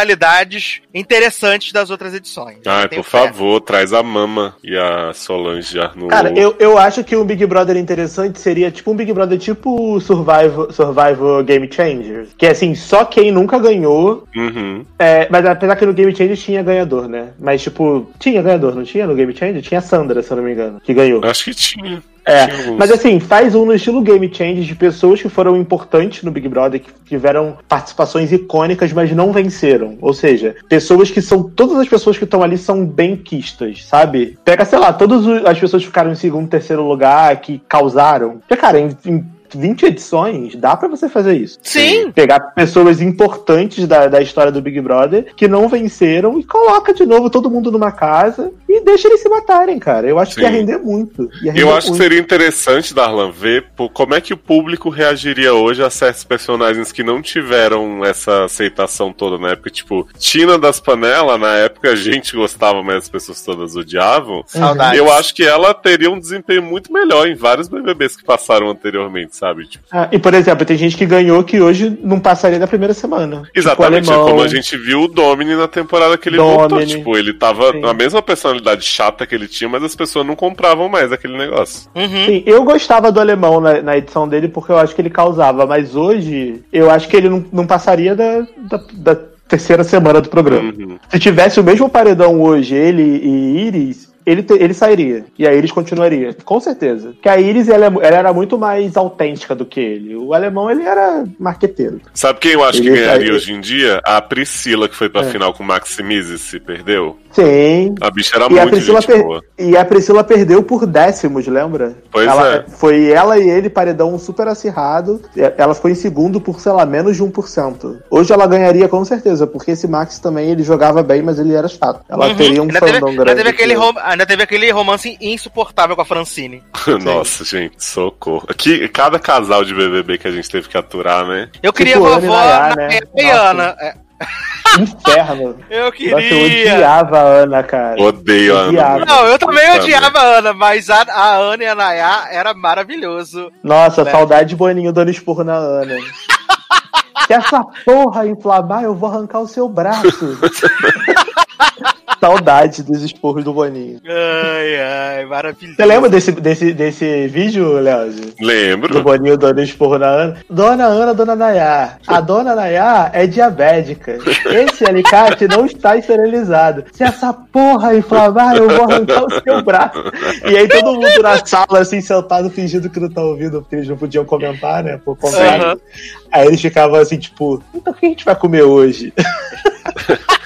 personalidades interessantes das outras edições. Tenho por fé. favor, traz a Mama e a Solange Arnoux. Cara, eu, eu acho que um Big Brother interessante seria tipo um Big Brother tipo Survival, Survival Game Changer. Que é assim, só quem nunca ganhou. Uhum. é, mas apesar que no Game Changer tinha ganhador, né? Mas tipo, tinha ganhador, não tinha no Game Changer? Tinha a Sandra, se eu não me engano, que ganhou. Acho que tinha. É, mas assim, faz um no estilo Game Change de pessoas que foram importantes no Big Brother, que tiveram participações icônicas, mas não venceram. Ou seja, pessoas que são. Todas as pessoas que estão ali são benquistas, sabe? Pega, sei lá, todas as pessoas que ficaram em segundo, terceiro lugar, que causaram. Porque, cara, em, em 20 edições, dá pra você fazer isso. Sim. Pegar pessoas importantes da, da história do Big Brother que não venceram e coloca de novo todo mundo numa casa e deixa eles se matarem, cara. Eu acho que Sim. ia render muito. Ia render Eu acho que muito. seria interessante, Darlan, ver como é que o público reagiria hoje a certos personagens que não tiveram essa aceitação toda na época. Tipo, Tina das Panelas, na época a gente gostava, mas as pessoas todas odiavam. Saudades. Eu acho que ela teria um desempenho muito melhor em vários BBBs que passaram anteriormente, sabe? Tipo, Ah, e, por exemplo, tem gente que ganhou que hoje não passaria da primeira semana. exatamente, tipo, o alemão, como a gente viu o Domini na temporada que ele voltou. Domini. Tipo, ele tava Sim. na mesma personalidade chata que ele tinha, mas as pessoas não compravam mais aquele negócio. Uhum. Sim, eu gostava do alemão na, na edição dele porque eu acho que ele causava, mas hoje eu acho que ele não, não passaria da, da, da terceira semana do programa. Uhum. Se tivesse o mesmo paredão hoje, ele e Iris, ele, te- ele sairia. E a Iris continuaria. Com certeza. Porque a Iris, ela, ela era muito mais autêntica do que ele. O alemão, ele era marqueteiro. Sabe quem eu acho que Ele- ganharia ele- hoje em dia? A Priscila, que foi pra É. final com o Maximize se perdeu. Sim. A bicha era E a, muito Priscila gente per- boa. e a Priscila perdeu por décimos, lembra? Pois ela, é. Foi ela e ele, paredão super acirrado. Ela ficou em segundo por, sei lá, menos de 1%. Hoje ela ganharia com certeza, porque esse Max também ele jogava bem, mas ele era chato. Ela Uhum. teria um fandom grande. teve aquele que- rom- ainda teve aquele romance insuportável com a Francine. Nossa, gente, socorro. Aqui, cada casal de BBB que a gente teve que aturar, né? Eu queria Tipo, vovó Ana e na né? e Nossa. Ana. É, Inferno. Eu Nossa, eu queria. odiava a Ana, cara. Odeio a Ana. Não, eu também Puta odiava a Ana, mas a, a Ana e a Nayá era maravilhoso. Nossa, Né? saudade de Boninho dando esporro na Ana. Se essa porra inflamar, eu vou arrancar o seu braço. Saudade dos esporros do Boninho. Ai, ai, maravilhoso. Você lembra desse, desse, desse vídeo? Do Lembro. Boninho dando esporro na Ana? Dona Ana, Dona Nayá. A Dona Nayá é diabética. Esse alicate não está esterilizado. Se essa porra inflamar, eu vou arrancar o seu braço. E aí todo mundo na sala, assim, sentado, fingindo que não tá ouvindo, porque eles não podiam comentar, né? Por contrário. Aham. Aí eles ficavam assim, tipo, então o que a gente vai comer hoje?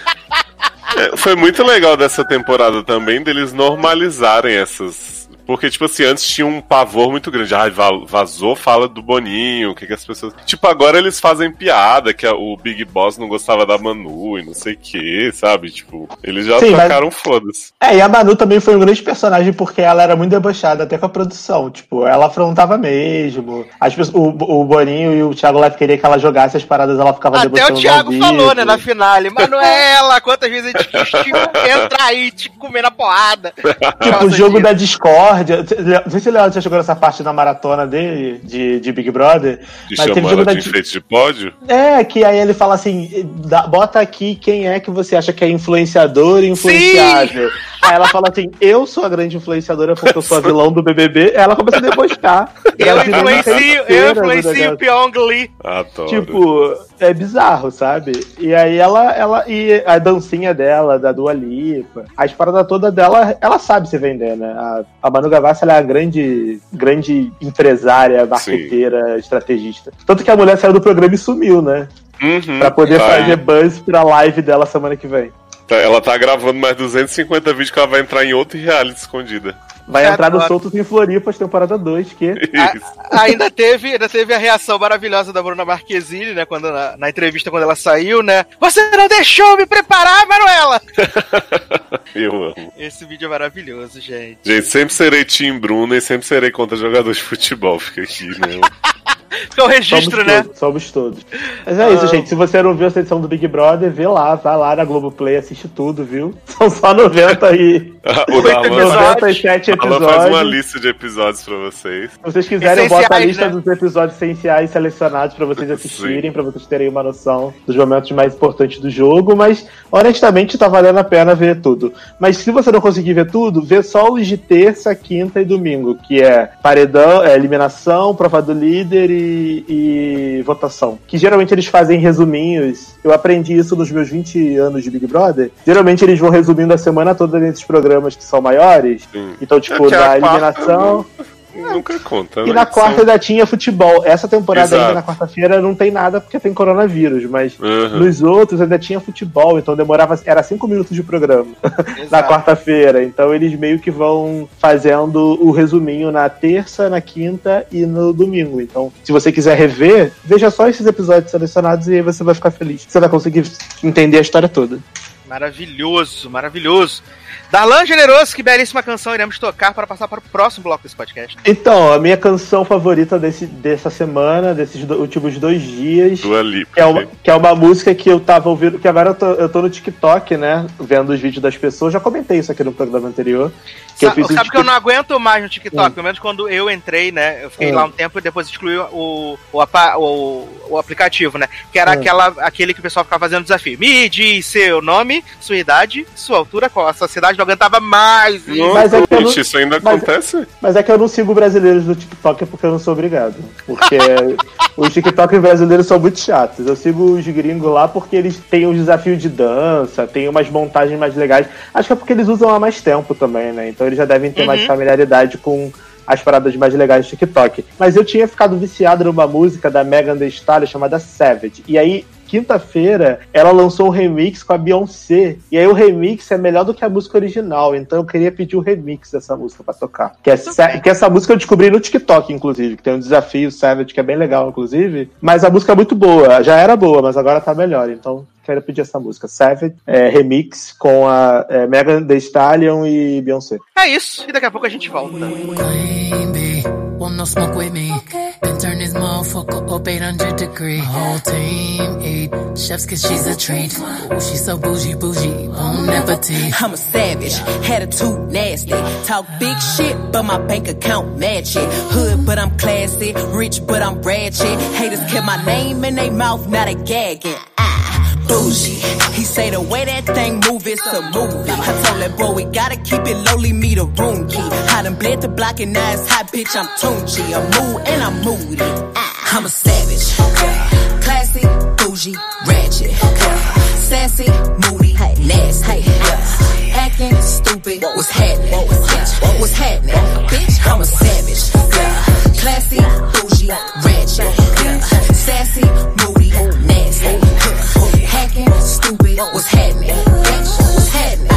É, foi muito legal dessa temporada também deles normalizarem essas. Porque, tipo assim, antes tinha um pavor muito grande. Ai, va- vazou, fala do Boninho, o que, que as pessoas. Tipo, agora eles fazem piada que o Big Boss não gostava da Manu e não sei o que, sabe? Tipo, eles já Sim, mas- foda-se. É, e a Manu também foi um grande personagem porque ela era muito debochada até com a produção. Tipo, ela afrontava mesmo. As pessoas, o, o Boninho e o Thiago Life queriam que ela jogasse as paradas, ela ficava Até debochando. o Thiago falou, né, na finale. Manuela, quantas vezes a gente quis te entrar aí, te comer na porrada. Tipo, o jogo da discórdia. Não sei se o Leandro já chegou nessa parte na maratona dele, de, de Big Brother. Que Mas jogo ela da de enfeite de pódio. É, que aí ele fala assim: bota aqui quem é que você acha que é influenciador e influenciável. Aí ela fala assim: eu sou a grande influenciadora porque eu sou a vilão do BBB. Ela começa a debochar. Eu influencio, eu influencio o. Pyong Lee. Adoro. Tipo, é bizarro, sabe? E aí ela, ela. E a dancinha dela, da Dua Lipa, as paradas todas dela, ela sabe se vender, né? A, a Manu Gavassi ela é a grande, grande empresária, marqueteira, estrategista. Tanto que a mulher saiu do programa e sumiu, né? Uhum. Pra poder Tá. fazer buzz pra live dela semana que vem. Tá, Ela tá gravando mais 250 vídeos que ela vai entrar em outro reality escondida. Vai É, entrar no. Soltos em Floripas, temporada 2, que... Isso. A- ainda teve, ainda teve a reação maravilhosa da Bruna Marquezine, né? Quando na, na entrevista quando ela saiu, né? Você não deixou me preparar, Manuela! Eu amo. Esse vídeo é maravilhoso, gente. Gente, sempre serei Tim Bruno e sempre serei contra jogador de futebol. Fica aqui, né? Fica o registro, somos né? Todos, somos todos. Mas é isso, gente. Se você não viu essa edição do Big Brother, vê lá, vai lá na Globoplay, assiste tudo, viu? São só 90 e... o Darlan, 97 Darlan faz uma episódios. lista de episódios pra vocês. Se vocês quiserem, eu boto a Essenciais, lista né? dos episódios essenciais selecionados pra vocês assistirem, pra vocês terem uma noção dos momentos mais importantes do jogo, mas honestamente tá valendo a pena ver tudo. Mas se você não conseguir ver tudo, vê só os de terça, quinta e domingo, que é paredão, é eliminação, prova do líder e, e votação. Que geralmente eles fazem resuminhos. Eu aprendi isso nos meus 20 anos de Big Brother. Geralmente eles vão resumindo a semana toda nesses programas que são maiores. Sim. Então, tipo, É quarta eliminação. Nunca conta, E né? na quarta ainda tinha futebol. Essa temporada Exato. ainda na quarta-feira não tem nada porque tem coronavírus, mas Uhum. nos outros ainda tinha futebol, então demorava. Era cinco minutos de programa na quarta-feira. Então eles meio que vão fazendo o resuminho na terça, na quinta e no domingo. Então, se você quiser rever, veja só esses episódios selecionados e aí você vai ficar feliz. Você vai conseguir entender a história toda. Maravilhoso, maravilhoso. Darlan Generoso, que belíssima canção iremos tocar para passar para o próximo bloco desse podcast. Então, a minha canção favorita desse, dessa semana, desses do- últimos dois dias, Dua Lipa. Que é, uma, que é uma música que eu tava ouvindo, que agora eu tô, eu tô no TikTok, né? Vendo os vídeos das pessoas. Já comentei isso aqui no programa anterior. Que eu Sabe, o sabe que eu não aguento mais no TikTok, Hum. pelo menos quando eu entrei, né? Eu fiquei Hum. lá um tempo e depois excluí o, o, o, o aplicativo, né? Que era Hum. aquela, aquele que o pessoal ficava fazendo desafio. Me diz seu nome, sua idade, sua altura, qual a sua cidade, não aguentava mais. Mas é que eu não- isso ainda mas- acontece? Mas é que eu não sigo brasileiros no TikTok porque eu não sou obrigado. Porque os TikTok brasileiros são muito chatos. Eu sigo os gringos lá porque eles têm os desafios de dança, tem umas montagens mais legais. Acho que é porque eles usam há mais tempo também, né? Então eles já devem ter mais Uhum. familiaridade com as paradas mais legais do TikTok. Mas eu tinha ficado viciado numa música da Megan Thee Stallion chamada Savage. E aí, quinta-feira, ela lançou um remix com a Beyoncé. E aí o remix é melhor do que a música original. Então eu queria pedir o remix dessa música pra tocar. Que, é que essa música eu descobri no TikTok, inclusive. Que tem um desafio Savage que é bem legal, inclusive. Mas a música é muito boa. Já era boa, mas agora tá melhor. Então quero pedir essa música. Savage, é, remix com a é, Megan Thee Stallion e Beyoncé. É isso, e daqui a pouco a gente volta. Queen want no smoke with me. Then turn this motherfucker up 800 degree. My whole team eat chefs cause she's a treat. Ooh, she's so bougie, bougie, bon appetit. I'm a savage, had a attitude nasty. Talk big shit, but my bank account match it. Hood, but I'm classy. Rich, but I'm ratchet. Haters kept my name in their mouth, not a gagging. Ah, bougie. He say the way that thing move, it's a movie. I told that boy we gotta keep it lowly, me the room key. I done bled the block and now it's hot, bitch. I'm Tunchi. I'm mood and I'm moody. Ah, I'm a savage. Classy, bougie, ratchet. Sassy, moody, nasty. Acting stupid, what's happening? Bitch, what's happening? Bitch, I'm a savage. Classy, bougie, ratchet. Sassy. Stupid, what's happening? Bitch, what's happening?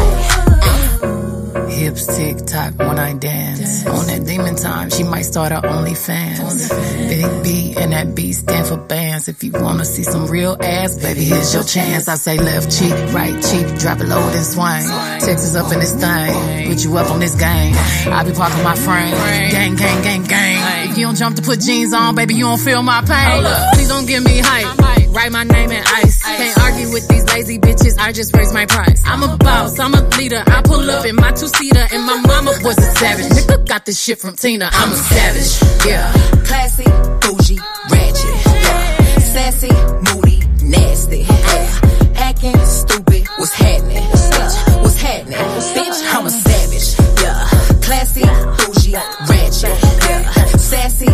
Hips tick tock when I dance. On that demon time, she might start her OnlyFans. Big B and that B stand for bands. If you wanna see some real ass, baby, here's your chance. I say left cheek, right cheek, drop it low and swing. Texas up in this thing, put you up on this game. I be parking my frame, gang, gang, gang, gang. If you don't jump to put jeans on, baby, you don't feel my pain. Please don't give me hype. Write my name in ice. Can't argue with these lazy bitches. I just raise my price. I'm a boss. I'm a leader. I pull up in my two seater, and my mama was a savage. Nigga got this shit from Tina. I'm a savage. Yeah. Classy, bougie, ratchet. Yeah. Sassy, moody, nasty. Yeah. Acting stupid, what's happening? Bitch, what's happening? Bitch, I'm a savage. Yeah. Classy, bougie, ratchet. Yeah. Sassy,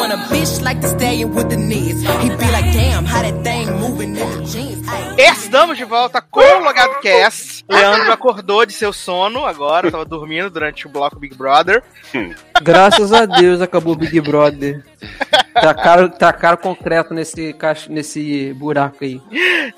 want a bitch like the stallion with the knees. He be like, damn, how that thing moving in the jeans. Estamos de volta com o Logado Cast. Leandro acordou de seu sono agora, tava dormindo durante o bloco Big Brother. Graças a Deus acabou o Big Brother. Tacaram, tacaram concreto nesse, caixa- nesse buraco aí.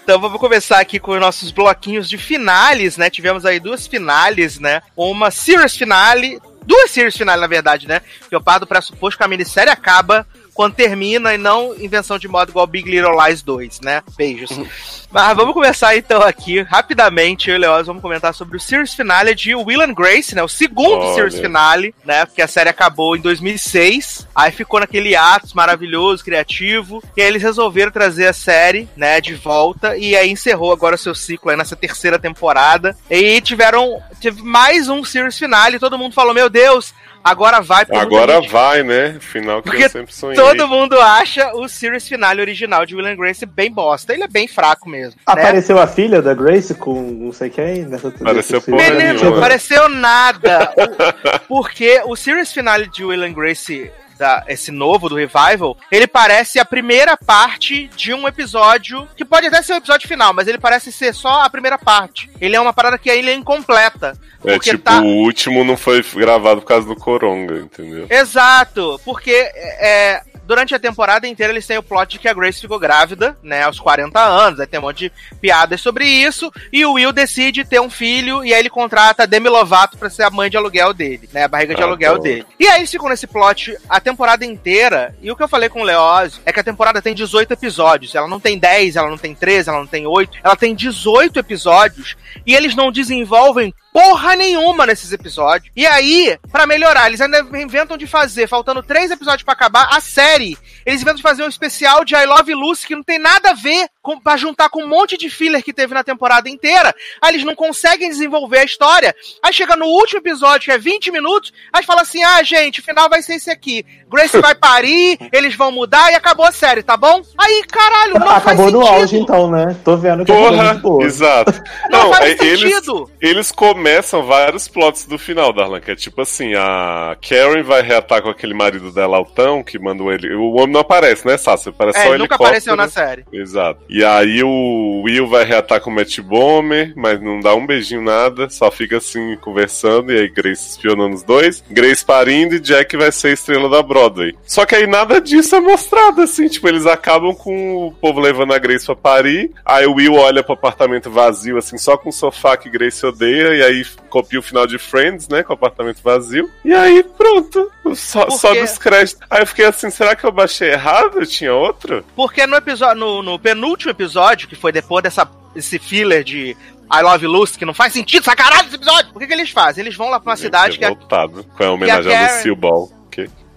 Então vamos começar aqui com os nossos bloquinhos de finales, né? Tivemos aí duas finales, né? Uma series finale, duas series finale, na verdade, né? Que eu paro do pressuposto que a minissérie acaba quando termina e não invenção de modo igual Big Little Lies 2, né? Beijos. Mas vamos começar então aqui, rapidamente, eu e o Leoz vamos comentar sobre o series finale de Will and Grace, né? O segundo series finale, né? Porque a série acabou em 2006, aí ficou naquele ato maravilhoso, criativo, e aí eles resolveram trazer a série, né, de volta, e aí encerrou agora o seu ciclo aí nessa terceira temporada, e tiveram, teve mais um series finale, todo mundo falou, meu Deus, agora vai, Agora vai, né? Final que Porque eu sempre sonhei. Todo mundo acha o series finale original de Will and Grace bem bosta. Ele é bem fraco mesmo. né? Apareceu a filha da Grace com não sei quem nessa Apareceu porra Menino, nenhuma. não apareceu nada. Porque o series finale de Will and Grace, da- esse novo do Revival, ele parece a primeira parte de um episódio, que pode até ser o episódio final, mas ele parece ser só a primeira parte. Ele é uma parada que ainda é incompleta. É tipo, tá- o último não foi gravado por causa do Coronga, entendeu? Exato, porque é, durante a temporada inteira eles têm o plot de que a Grace ficou grávida, né, aos 40 anos, aí tem um monte de piadas sobre isso, e o Will decide ter um filho, e aí ele contrata a Demi Lovato pra ser a mãe de aluguel dele, né, a barriga de Ah, aluguel bom. dele. E aí eles ficam nesse plot a temporada inteira, e o que eu falei com o Leózio é que a temporada tem 18 episódios, ela não tem 10, ela não tem 13, ela não tem 8, ela tem 18 episódios, e eles não desenvolvem porra nenhuma nesses episódios. E aí, pra melhorar, eles ainda inventam de fazer, faltando três episódios pra acabar, a série. Eles inventam de fazer um especial de I Love Lucy que não tem nada a ver com, pra juntar com um monte de filler que teve na temporada inteira. Aí eles não conseguem desenvolver a história. Aí chega no último episódio, que é 20 minutos, aí fala assim: ah, gente, o final vai ser esse aqui. Grace vai parir, eles vão mudar e acabou a série, tá bom? Aí, caralho, não Acabou faz no auge então, né? Tô vendo que Porra, boa. exato. Não faz é- eles, sentido. eles começam vários plots do final, Darlan, que é tipo assim, a Karen vai reatar com aquele marido dela altão, que mandou ele... O homem não aparece, né, Sassi? Aparece É, só ele nunca apareceu na série. Exato. E aí o Will vai reatar com o Matt Bomer, mas não dá um beijinho nada, só fica assim conversando, e aí Grace espionando os dois, Grace parindo e Jack vai ser estrela da Broadway. Só que aí nada disso é mostrado, assim, tipo, eles acabam com o povo levando a Grace pra parir, aí o Will olha pro apartamento vazio, assim, só com o sofá que Grace odeia, e aí copia o final de Friends, né, com o apartamento vazio, e aí pronto, só, Por sobe os créditos. Aí eu fiquei assim, será que eu baixei errado? Eu tinha outro? Porque no episódio, no, no penúltimo episódio, que foi depois dessa esse filler de I Love Lucy, que não faz sentido, essa caralho desse episódio. O que, que eles fazem? Eles vão lá pra uma cidade que é a, Revoltado, com a homenagem a Karen- Lucille Ball.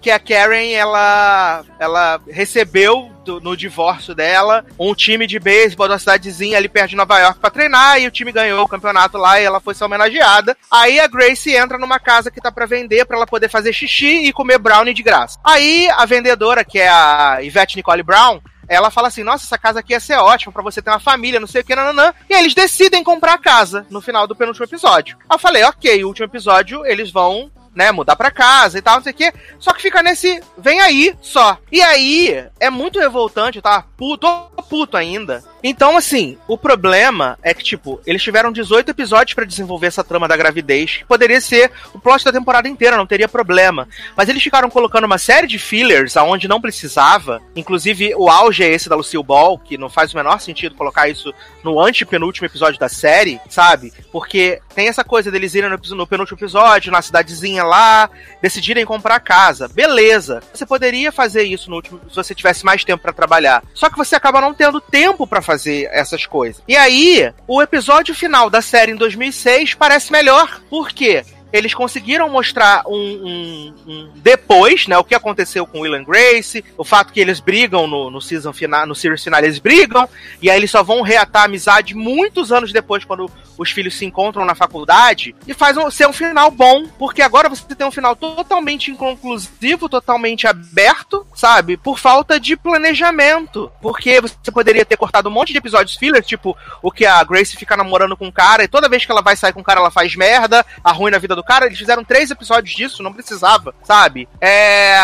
Que... que a Karen, ela, ela recebeu do- no divórcio dela um time de beisebol da cidadezinha ali perto de Nova York pra treinar, e o time ganhou o campeonato lá e ela foi ser homenageada. Aí a Grace entra numa casa que tá pra vender pra ela poder fazer xixi e comer brownie de graça. Aí a vendedora, que é a Yvette Nicole Brown, ela fala assim: Nossa, essa casa aqui ia ser ótima pra você ter uma família, não sei o que, nananã. E aí eles decidem comprar a casa no final do penúltimo episódio. Eu falei: Ok, o último episódio eles vão né, mudar pra casa e tal, não sei o quê. Só que fica nesse, vem aí, só. E aí, é muito revoltante, tá? Puto, tô puto ainda. Então, assim, o problema é que, tipo, eles tiveram 18 episódios pra desenvolver essa trama da gravidez, que poderia ser o plot da temporada inteira, não teria problema. Mas eles ficaram colocando uma série de fillers aonde não precisava, inclusive o auge é esse da Lucille Ball, que não faz o menor sentido colocar isso no antepenúltimo episódio da série, sabe? Porque tem essa coisa deles irem no, no penúltimo episódio, na cidadezinha lá, decidirem comprar casa. Beleza. Você poderia fazer isso no último, se você tivesse mais tempo pra trabalhar. Só que você acaba não tendo tempo pra fazer essas coisas. E aí, o episódio final da série em 2006 parece melhor. Por quê? Eles conseguiram mostrar um, um- um depois, né? O que aconteceu com Will and Grace, o fato que eles brigam no, no season final, no series final eles brigam, e aí eles só vão reatar a amizade muitos anos depois, quando os filhos se encontram na faculdade, e faz um, ser um final bom, porque agora você tem um final totalmente inconclusivo, totalmente aberto, sabe? Por falta de planejamento. Porque você poderia ter cortado um monte de episódios filler, tipo o que a Grace fica namorando com um cara, e toda vez que ela vai sair com um cara, ela faz merda, arruina a vida do cara. Eles fizeram três episódios disso, não precisava, sabe? É.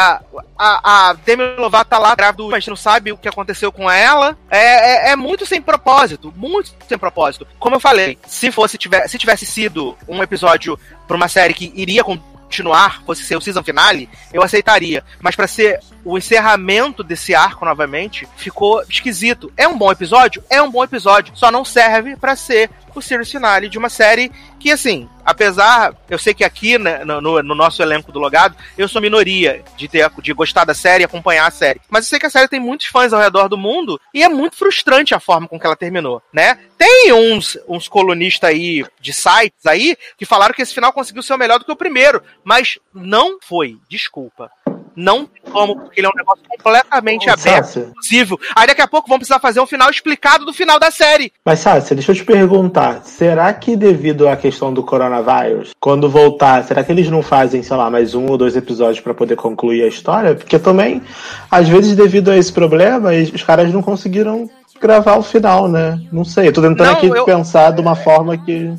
A, a Demi Lovato tá lá grávida, mas não sabe o que aconteceu com ela. É, é, é muito sem propósito, muito sem propósito. Como eu falei, se fosse tiver, se tivesse sido um episódio pra uma série que iria continuar, fosse ser o season finale, eu aceitaria. Mas para ser o encerramento desse arco novamente, ficou esquisito. É um bom episódio? É um bom episódio. Só não serve para ser o series finale de uma série que, assim, apesar, eu sei que aqui né, no, no, nosso elenco do Logado, eu sou minoria de ter de gostar da série e acompanhar a série. Mas eu sei que a série tem muitos fãs ao redor do mundo e é muito frustrante a forma com que ela terminou, né? Tem uns, uns colunistas aí de sites aí que falaram que esse final conseguiu ser melhor do que o primeiro, mas não foi, desculpa. Não tem como, porque ele é um negócio completamente Ô, aberto, Sácia. possível. Aí daqui a pouco vão precisar fazer um final explicado do final da série. Mas, Sácia, deixa eu te perguntar. Será que devido à questão do coronavírus, quando voltar, será que eles não fazem, sei lá, mais um ou dois episódios pra poder concluir a história? Porque também, às vezes, devido a esse problema, os caras não conseguiram gravar o final, né? Não sei. Eu tô tentando Não, aqui eu- pensar de uma forma que.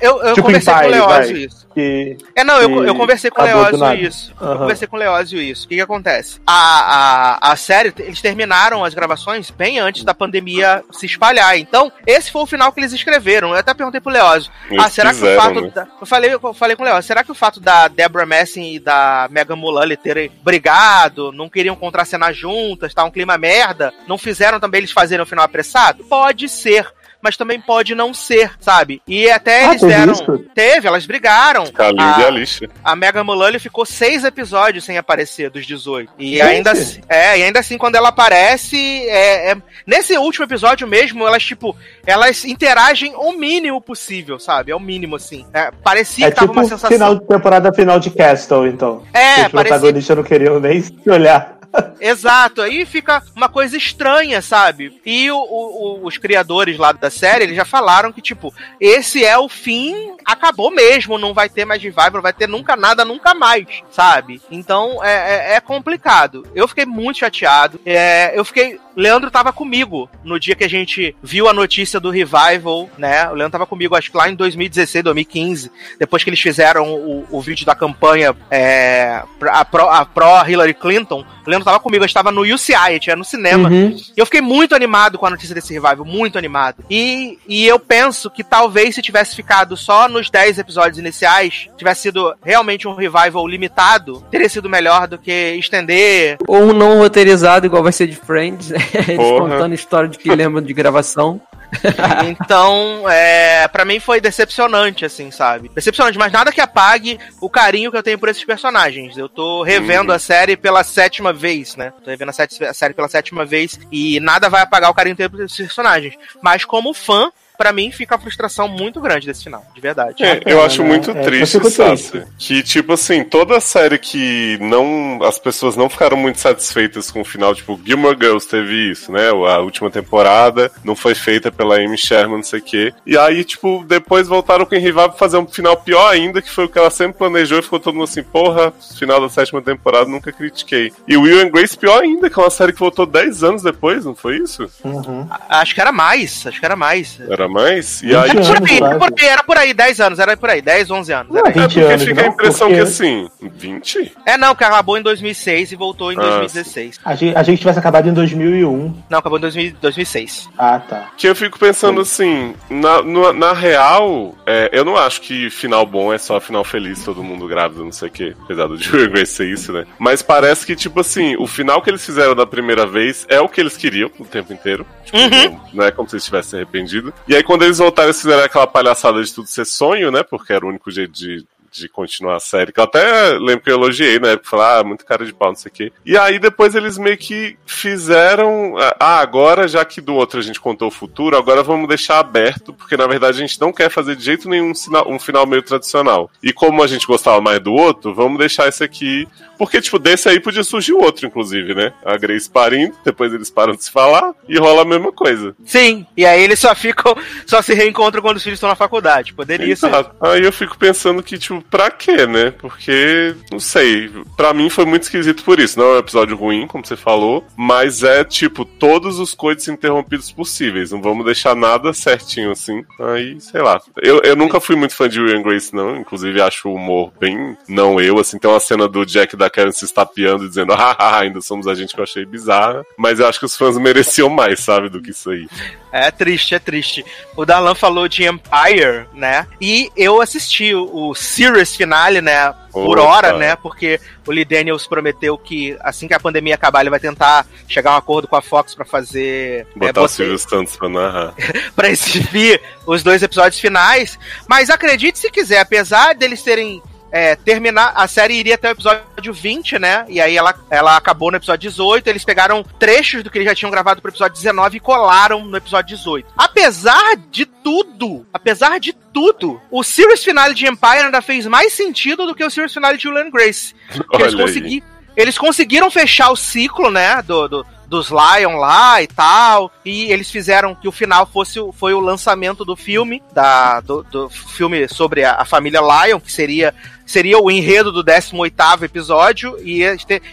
Eu, eu Tipo conversei com o Leózio isso. Que É, não, eu, que eu conversei com o Leózio isso. Eu Aham. conversei com o Leózio isso. O que que acontece? A, a, a série, eles terminaram as gravações bem antes da pandemia se espalhar. Então, esse foi o final que eles escreveram. Eu até perguntei pro Leózio. Eles ah, será que o fato. né? da- eu, falei, eu falei com o Leózio, será que o fato da Deborah Messing e da Megan Mullally terem brigado, não queriam contracenar juntas, tá um clima merda, não fizeram também eles fazerem o final apressado? Pode ser. Mas também pode não ser, sabe? E até Ah, eles deram. isso? Teve, elas brigaram. Kalil A- e a lixa. a Mega Mullally ficou seis episódios sem aparecer dos 18. E Gente. ainda assim, é, e ainda assim, quando ela aparece, é, é- nesse último episódio mesmo, elas, tipo, elas interagem o mínimo possível, sabe? É o mínimo, assim. É, parecia É que tava tipo uma o sensação. final de temporada final de Castle, então. É, Os parecia- protagonistas não queriam nem se olhar. Exato, aí fica uma coisa estranha, sabe? E o- o- os criadores lá da série, eles já falaram que, tipo, esse é o fim, acabou mesmo, não vai ter mais revival, não vai ter nunca nada, nunca mais, sabe? Então é, é- é complicado. Eu fiquei muito chateado. É, eu fiquei. Leandro tava comigo no dia que a gente viu a notícia do revival, né? O Leandro tava comigo, acho que lá em 2016, 2015, depois que eles fizeram o, o vídeo da campanha é, a pró a pró Hillary Clinton. O Leandro tava comigo, a gente tava no UCI, a gente ia no cinema. Uhum. E eu fiquei muito animado com a notícia desse revival, muito animado. E, e eu penso que talvez se tivesse ficado só nos 10 episódios iniciais, tivesse sido realmente um revival limitado, teria sido melhor do que estender. Ou um não roteirizado, igual vai ser de Friends, né? Eles contando história de que lembram de gravação. Então, é, para mim foi decepcionante, assim, sabe? Decepcionante, mas nada que apague o carinho que eu tenho por esses personagens. Eu tô revendo a série pela sétima vez, né? Tô revendo a, sete- a série pela sétima vez e nada vai apagar o carinho que eu tenho por esses personagens. Mas como fã, pra mim fica a frustração muito grande desse final, de verdade. É, eu acho muito É, triste, Sassi, triste. que, tipo assim, toda série que não. As pessoas não ficaram muito satisfeitas com o final, tipo, Gilmore Girls teve isso, né? A última temporada não foi feita pela Amy Sherman, não sei o quê. E aí, tipo, depois voltaram com o Revival pra fazer um final pior ainda, que foi o que ela sempre planejou e ficou todo mundo assim, porra, final da sétima temporada nunca critiquei. E Will and Grace pior ainda, que é uma série que voltou 10 anos depois, não foi isso? Uhum. Acho que era mais, acho que era mais. Era mais? E aí, Era por, anos, aí, quase. era por aí, era por aí, 10 anos, era por aí, 10, 11 anos. Não. É 20 porque anos, fica a não, impressão porque- que assim, 20? É, não, que acabou em 2006 e voltou em Ah, 2016. A gente, a gente tivesse acabado em 2001. Não, acabou em 2000 2006. Ah, tá. Que eu fico pensando assim, na, no- na real, é, eu não acho que final bom é só final feliz, todo mundo grávido, não sei o quê. Apesar do Grace ser isso, né? Mas parece que, tipo assim, o final que eles fizeram da primeira vez é o que eles queriam o tempo inteiro. Tipo, não, não é como se eles tivessem se arrependido. E aí, quando eles voltaram, eles fizeram aquela palhaçada de tudo ser sonho, né? Porque era o único jeito de. De continuar a série, que eu até lembro que eu elogiei na época, falar, ah, muito cara de pau, não sei o quê. E aí depois eles meio que fizeram, ah, agora, já que do outro a gente contou o futuro, agora vamos deixar aberto, porque na verdade a gente não quer fazer de jeito nenhum um, final meio tradicional. E como a gente gostava mais do outro, vamos deixar esse aqui. Porque, tipo, desse aí podia surgir o outro, inclusive, né? A Grace parindo, depois eles param de se falar e rola a mesma coisa. Sim, e aí eles só ficam, só se reencontram quando os filhos estão na faculdade. Poderia ser. Exato. Aí eu fico pensando que, tipo, pra quê, né? Porque, não sei, pra mim foi muito esquisito por isso. Não é um episódio ruim, como você falou, mas é, tipo, todos os coitos interrompidos possíveis. Não vamos deixar nada certinho assim. Aí, sei lá. Eu, eu nunca fui muito fã de Will and Grace, não. Inclusive, acho o humor bem não eu, assim. Tem uma cena do Jack da Karen se estapeando e dizendo, haha, ainda somos a gente que eu achei bizarra. Mas eu acho que os fãs mereciam mais, sabe, do que isso aí. É triste, é triste. O Darlan falou de Empire, né? E eu assisti o, o Serious Finale, né? Por Opa. hora, né? Porque o Lee Daniels prometeu que assim que a pandemia acabar, ele vai tentar chegar a um acordo com a Fox pra fazer. é, Botar o Silvio Santos pra narrar. pra exibir os dois episódios finais. Mas acredite se quiser, apesar deles terem. É, terminar, a série iria até o episódio 20, né? E aí ela, ela acabou no episódio 18. Eles pegaram trechos do que eles já tinham gravado pro episódio 19 e colaram no episódio 18. Apesar de tudo, apesar de tudo, o series finale de Empire ainda fez mais sentido do que o series finale de and Grace. Porque eles, consegui- eles conseguiram fechar o ciclo, né? Do, do- dos Lion lá e tal. E eles fizeram que o final fosse o- foi o lançamento do filme, da, do, do filme sobre a, a família Lion, que seria. Seria o enredo do 18º episódio e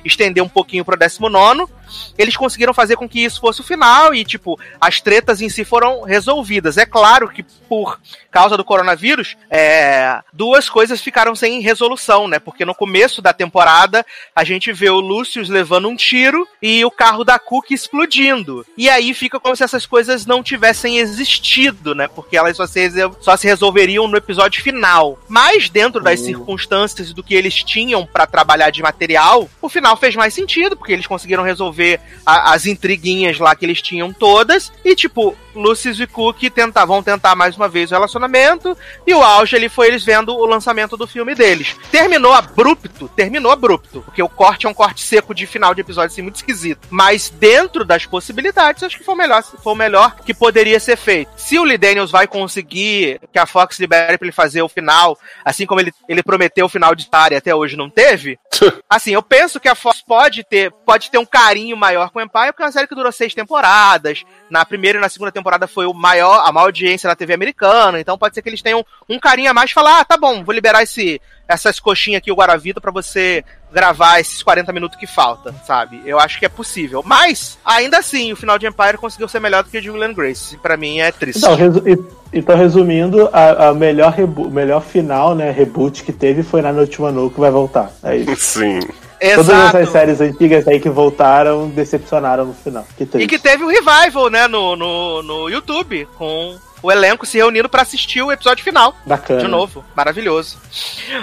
estender um pouquinho pro 19 eles conseguiram fazer com que isso fosse o final e, tipo, as tretas em si foram resolvidas. É claro que, por causa do coronavírus, é, duas coisas ficaram sem resolução, né? Porque no começo da temporada a gente vê o Lucius levando um tiro e o carro da Cook explodindo. E aí fica como se essas coisas não tivessem existido, né? Porque elas só se, só se resolveriam no episódio final. Mas dentro das circunstâncias do que eles tinham pra trabalhar de material, o final fez mais sentido, porque eles conseguiram resolver a- as intriguinhas lá que eles tinham todas. E, tipo, Lucius e Cook tentar, vão tentar mais uma vez o relacionamento. E o auge ali foi eles vendo o lançamento do filme deles. Terminou abrupto, terminou abrupto. Porque o corte é um corte seco de final de episódio, assim, muito esquisito. Mas dentro das possibilidades, acho que foi o melhor, foi o melhor que poderia ser feito. Se o Lee Daniels vai conseguir que a Fox libere pra ele fazer o final, assim como ele, ele prometeu o final de Tari até hoje não teve, assim, eu penso que a Fox pode ter, pode ter um carinho maior com o Empire, porque é uma série que durou seis temporadas. Na primeira e na segunda temporada foi o maior, a maior audiência da TV americana, então pode ser que eles tenham um carinho a mais e falar, ah, tá bom, vou liberar esse, essas coxinhas aqui, o Guaravita, pra você gravar esses 40 minutos que falta, sabe? Eu acho que é possível. Mas, ainda assim, o final de Empire conseguiu ser melhor do que o de Will and Grace. Pra mim é triste. Então, resu- e- então, resumindo, a, a melhor, melhor final, né, reboot que teve foi na Noite Manu que vai voltar. É isso. Sim. Todas Exato. essas séries antigas aí que voltaram decepcionaram no final. Que. E que teve o revival, né, no, no, no YouTube, com o elenco se reunindo pra assistir o episódio final. Bacana. De novo, maravilhoso.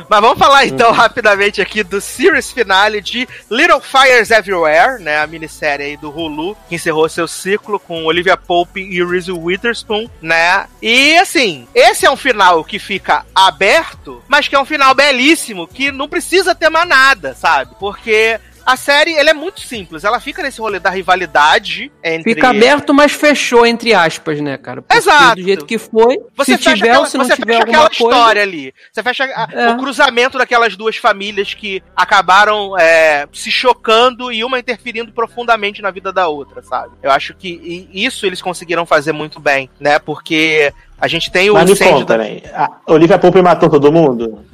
Mas vamos falar então rapidamente aqui do series finale de Little Fires Everywhere, né? A minissérie aí do Hulu, que encerrou seu ciclo com Olivia Pope e Reese Witherspoon, né? E assim, esse é um final que fica aberto, mas que é um final belíssimo, que não precisa ter mais nada, sabe? Porque a série, ela é muito simples. Ela fica nesse rolê da rivalidade entre... Fica aberto, mas fechou, entre aspas, né, cara? Porque Exato. Do jeito que foi, Você se fecha tiver aquela, ou se não você tiver fecha aquela coisa... história ali. Você fecha a- É. o cruzamento daquelas duas famílias que acabaram é, se chocando e uma interferindo profundamente na vida da outra, sabe? Eu acho que isso eles conseguiram fazer muito bem, né? Porque a gente tem o Mas me conta, da- né? A Olivia Pope matou todo mundo?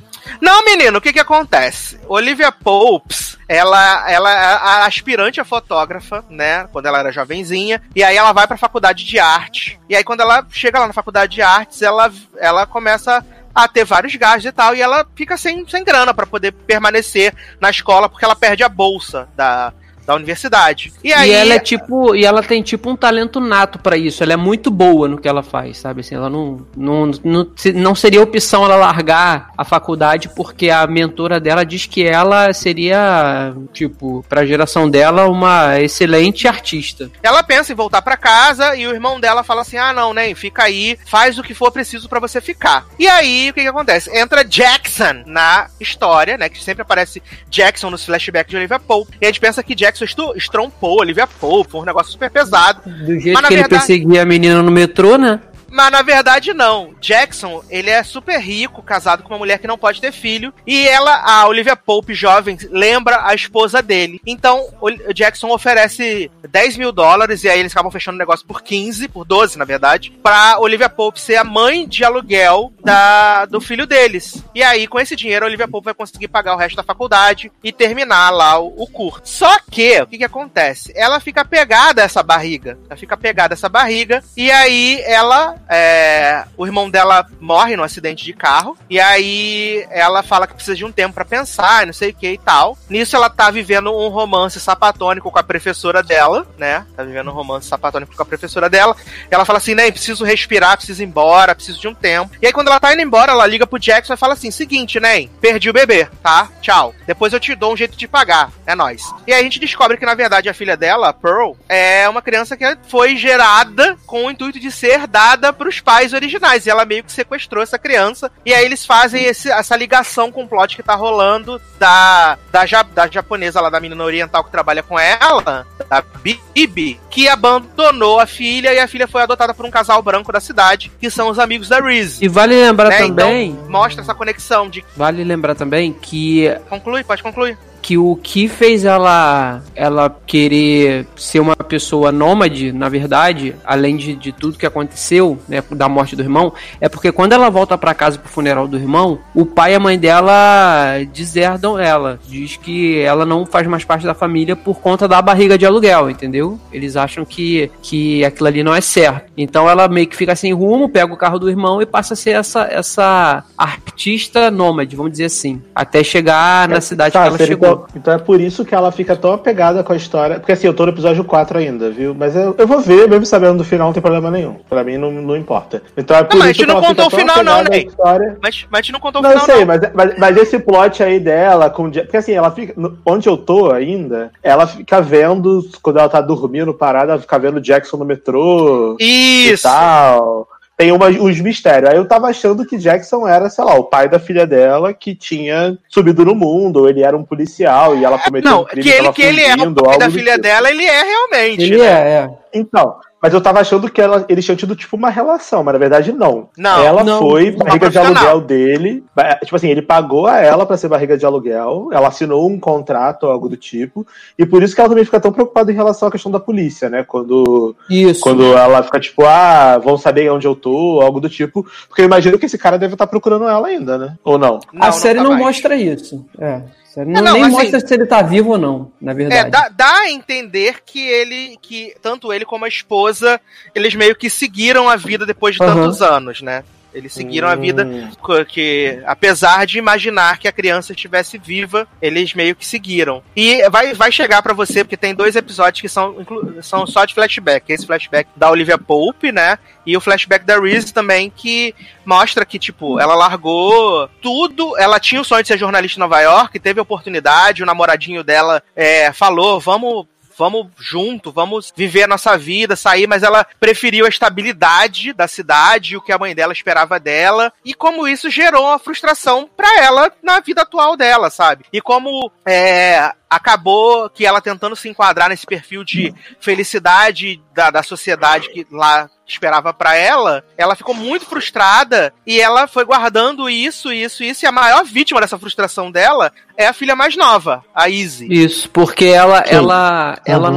Não, menino, o que que acontece? Olivia Popes, ela, ela é a aspirante a fotógrafa, né? Quando ela era jovenzinha. E aí ela vai pra faculdade de arte. E aí quando ela chega lá na faculdade de artes, ela, ela começa a ter vários gastos e tal. E ela fica sem, sem grana pra poder permanecer na escola, porque ela perde a bolsa da, da universidade. E aí... E ela é tipo, e ela tem tipo um talento nato pra isso. Ela é muito boa no que ela faz, sabe? Assim, ela não, não, não, não seria opção ela largar a faculdade porque a mentora dela diz que ela seria, tipo, pra geração dela, uma excelente artista. Ela pensa em voltar pra casa e o irmão dela fala assim: ah, não, nem, fica aí, faz o que for preciso pra você ficar. E aí, o que que acontece? Entra Jackson na história, né? Que sempre aparece Jackson nos flashbacks de Olivia Pope. E a gente pensa que Jackson estu- estrompou Olivia Pope, foi um negócio super pesado. Do jeito Mas, na que ele verdade- perseguia a menina no metrô, né? Mas na verdade não. Jackson, ele é super rico, casado com uma mulher que não pode ter filho. E ela, a Olivia Pope, jovem, lembra a esposa dele. Então, o Jackson oferece 10 mil dólares, e aí eles acabam fechando o negócio por 15, por 12, na verdade, pra Olivia Pope ser a mãe de aluguel da, do filho deles. E aí, com esse dinheiro, a Olivia Pope vai conseguir pagar o resto da faculdade e terminar lá o, o curso. Só que, o que que acontece? Ela fica pegada a essa barriga. Ela fica pegada a essa barriga, e aí ela é, o irmão dela morre num acidente de carro. E aí ela fala que precisa de um tempo para pensar, não sei o que e tal. Nisso ela tá vivendo um romance sapatônico com a professora dela, né? Tá vivendo um romance sapatônico com a professora dela. Ela fala assim, né, preciso respirar, preciso ir embora, preciso de um tempo. E aí quando ela tá indo embora, ela liga pro Jackson e fala assim, seguinte, né, perdi o bebê, tá? Tchau. Depois eu te dou um jeito de pagar. É nóis. E aí a gente descobre que, na verdade, a filha dela, Pearl, é uma criança que foi gerada com o intuito de ser dada pros pais originais. E ela meio que sequestrou essa criança. E aí eles fazem esse- essa ligação com o plot que tá rolando da, da, ja- da japonesa lá, da menina oriental que trabalha com ela, da Bibi, que abandonou a filha e a filha foi adotada por um casal branco da cidade, que são os amigos da Reese. E vale lembrar né? também. Então, mostra essa conexão de. Vale lembrar também que Conclui, pode concluir. Que o que fez ela ela querer ser uma pessoa nômade, na verdade, além de, de tudo que aconteceu, né, da morte do irmão, é porque quando ela volta pra casa pro funeral do irmão, o pai e a mãe dela deserdam ela, diz que ela não faz mais parte da família por conta da barriga de aluguel, entendeu? Eles acham que que aquilo ali não é certo. Então ela meio que fica sem rumo, pega o carro do irmão e passa a ser essa essa artista nômade, vamos dizer assim, até chegar na cidade Tá, que ela chegou. Então, então é por isso que ela fica tão apegada com a história. Porque assim, eu tô no episódio 4 ainda, viu? Mas eu, eu vou ver, mesmo sabendo do final, não tem problema nenhum. Pra mim não, não importa. Então é por mas a isso gente que não ela fica contou o final, não, história. Mas, mas a gente não contou o Não, final, sei, não. mas, mas, mas esse plot aí dela, com, porque assim, ela fica. Onde eu tô ainda, ela fica vendo, quando ela tá dormindo parada, ela fica vendo Jackson no metrô e Isso! tal. Tem uma, uns mistérios. Aí eu tava achando que Jackson era, sei lá, o pai da filha dela que tinha subido no mundo, ou ele era um policial e ela cometeu Não, um crime que ele, que ele é o pai da filha tipo. dela, ele é realmente. Ele né? é, é. Então, mas eu tava achando que ela, eles tinham tido tipo uma relação, mas na verdade não. Não, ela não, foi uma barriga de aluguel dele. ba- Tipo assim, ele pagou a ela pra ser barriga de aluguel. Ela assinou um contrato ou algo do tipo. E por isso que ela também fica tão preocupada em relação à questão da polícia, né? Quando, Isso. quando ela fica tipo, ah, vão saber onde eu tô, algo do tipo. Porque eu imagino que esse cara deve estar procurando ela ainda, né? Ou não? a série tá não mais. mostra isso. É. Série não, não, nem assim- mostra se ele tá vivo ou não, na verdade. É, dá, dá a entender que ele, que tanto ele como a esposa, eles meio que seguiram a vida depois de Aham. tantos anos, né? Eles seguiram a vida Hum. que, apesar de imaginar que a criança estivesse viva, eles meio que seguiram. E vai, vai chegar pra você, porque tem dois episódios que são, são só de flashback. Esse flashback da Olivia Pope, né? E o flashback da Reese também, que mostra que, tipo, ela largou tudo. Ela tinha o sonho de ser jornalista em Nova York, teve a oportunidade, o namoradinho dela é, falou: vamos. Vamos junto, vamos viver a nossa vida, sair, mas ela preferiu a estabilidade da cidade, o que a mãe dela esperava dela, e como isso gerou uma frustração pra ela na vida atual dela, sabe? E como é, acabou que ela tentando se enquadrar nesse perfil de felicidade da, da sociedade que lá esperava pra ela, ela ficou muito frustrada e ela foi guardando isso, isso, isso, e a maior vítima dessa frustração dela é a filha mais nova, a Izzy. Isso, porque ela, Sim. ela, ela Uhum.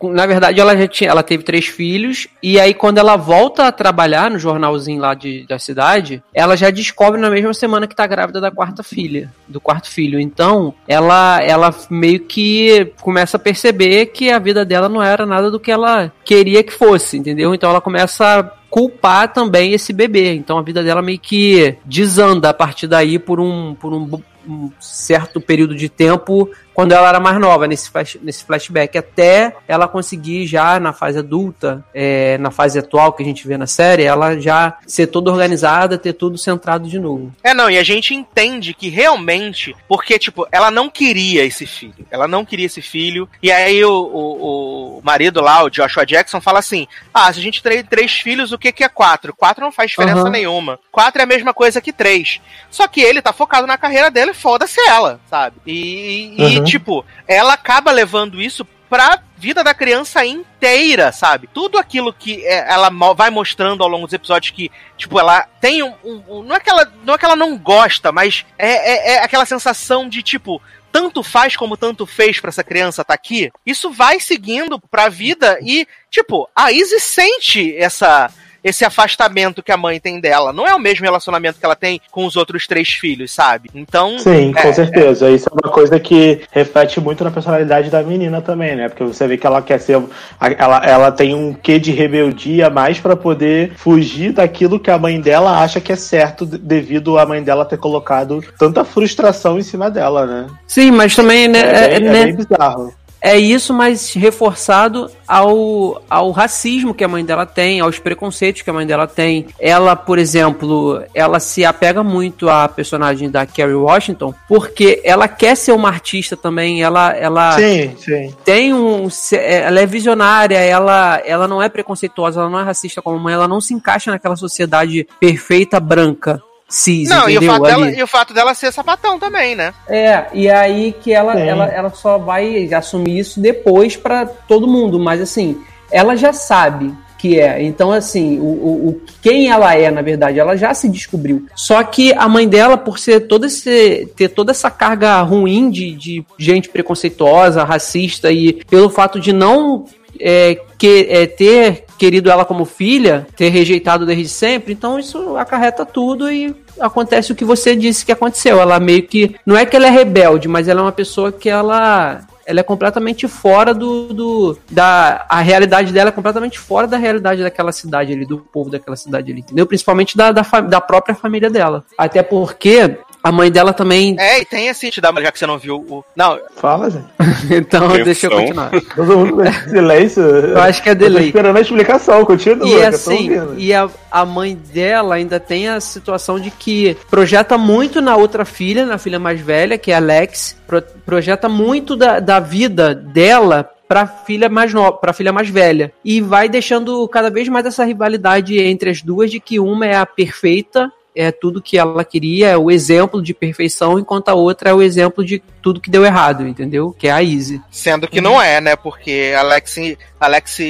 não. Na verdade, ela já tinha. Ela teve três filhos. E aí, quando ela volta a trabalhar no jornalzinho lá de, da cidade, ela já descobre na mesma semana que tá grávida da quarta filha. Do quarto filho. Então, ela, ela meio que começa a perceber que a vida dela não era nada do que ela queria que fosse, entendeu? Então ela começa a culpar também esse bebê. Então a vida dela meio que desanda a partir daí por um, por um, um certo período de tempo quando ela era mais nova, nesse, flash, nesse flashback, até ela conseguir já na fase adulta, é, na fase atual que a gente vê na série, ela já ser toda organizada, ter tudo centrado de novo. É, não, e a gente entende que realmente, porque, tipo, ela não queria esse filho. Ela não queria esse filho. E aí o, o, o marido lá, o Joshua Jackson, fala assim: Ah, se a gente tem três filhos, o que, que é quatro? Quatro não faz diferença Aham. nenhuma. Quatro é a mesma coisa que três. Só que ele tá focado na carreira dele, foda-se ela, sabe? E, e, Uhum. tipo, ela acaba levando isso pra vida da criança inteira, sabe? Tudo aquilo que é, ela vai mostrando ao longo dos episódios que, tipo, ela tem um. um- não, é que ela, não é que ela não gosta, mas é, é, é aquela sensação de, tipo, tanto faz como tanto fez pra essa criança tá aqui. Isso vai seguindo pra vida e, tipo, a Izzy sente essa. Esse afastamento que a mãe tem dela. Não é o mesmo relacionamento que ela tem com os outros três filhos, sabe? Então. Sim, é, com certeza. Isso é uma coisa que reflete muito na personalidade da menina também, né? Porque você vê que ela quer ser. Ela, ela tem um quê de rebeldia mais para poder fugir daquilo que a mãe dela acha que é certo, devido a mãe dela ter colocado tanta frustração em cima dela, né? Sim, mas também, né? É, é, bem, né, é bem bizarro. É isso, mas reforçado ao, ao racismo que a mãe dela tem, aos preconceitos que a mãe dela tem. Ela, por exemplo, ela se apega muito à personagem da Kerry Washington, porque ela quer ser uma artista também, ela, ela Sim, sim. tem um. Ela é visionária, ela, ela não é preconceituosa, ela não é racista como mãe, ela não se encaixa naquela sociedade perfeita branca. Cis, Não, e o, entendeu? fato dela, e o fato dela ser sapatão também, né? É, e aí que ela, Sim. ela, ela só vai assumir isso depois pra todo mundo, mas assim, ela já sabe que é. Então, assim, o, o, o- quem ela é, na verdade, ela já se descobriu. Só que a mãe dela, por ser todo esse, ter toda essa carga ruim de, de gente preconceituosa, racista, e pelo fato de não é, que, é, ter querido ela como filha, ter rejeitado desde sempre, então isso acarreta tudo e acontece o que você disse que aconteceu. Ela meio que. Não é que ela é rebelde, mas ela é uma pessoa que ela. Ela é completamente fora do, do. da. A realidade dela é completamente fora da realidade daquela cidade ali, do povo daquela cidade ali, entendeu? Principalmente da, da, da própria família dela. Até porque a mãe dela também. É, e tem esse, te dá- já que você não viu o. Não, Fala, gente. então, Quem deixa eu são? continuar. Todo mundo silêncio. Eu acho que é Eu tô delay. esperando a explicação, continua. E que eu tô assim, e a, a mãe dela ainda tem a situação de que projeta muito na outra filha, na filha mais velha, que é a Alex, pro- projeta muito da, da vida dela pra filha mais nova, para filha mais velha e vai deixando cada vez mais essa rivalidade entre as duas de que uma é a perfeita é tudo que ela queria, é o exemplo de perfeição, enquanto a outra é o exemplo de tudo que deu errado, entendeu? Que é a Izzy. Sendo que não é, né? Porque Alex, Alex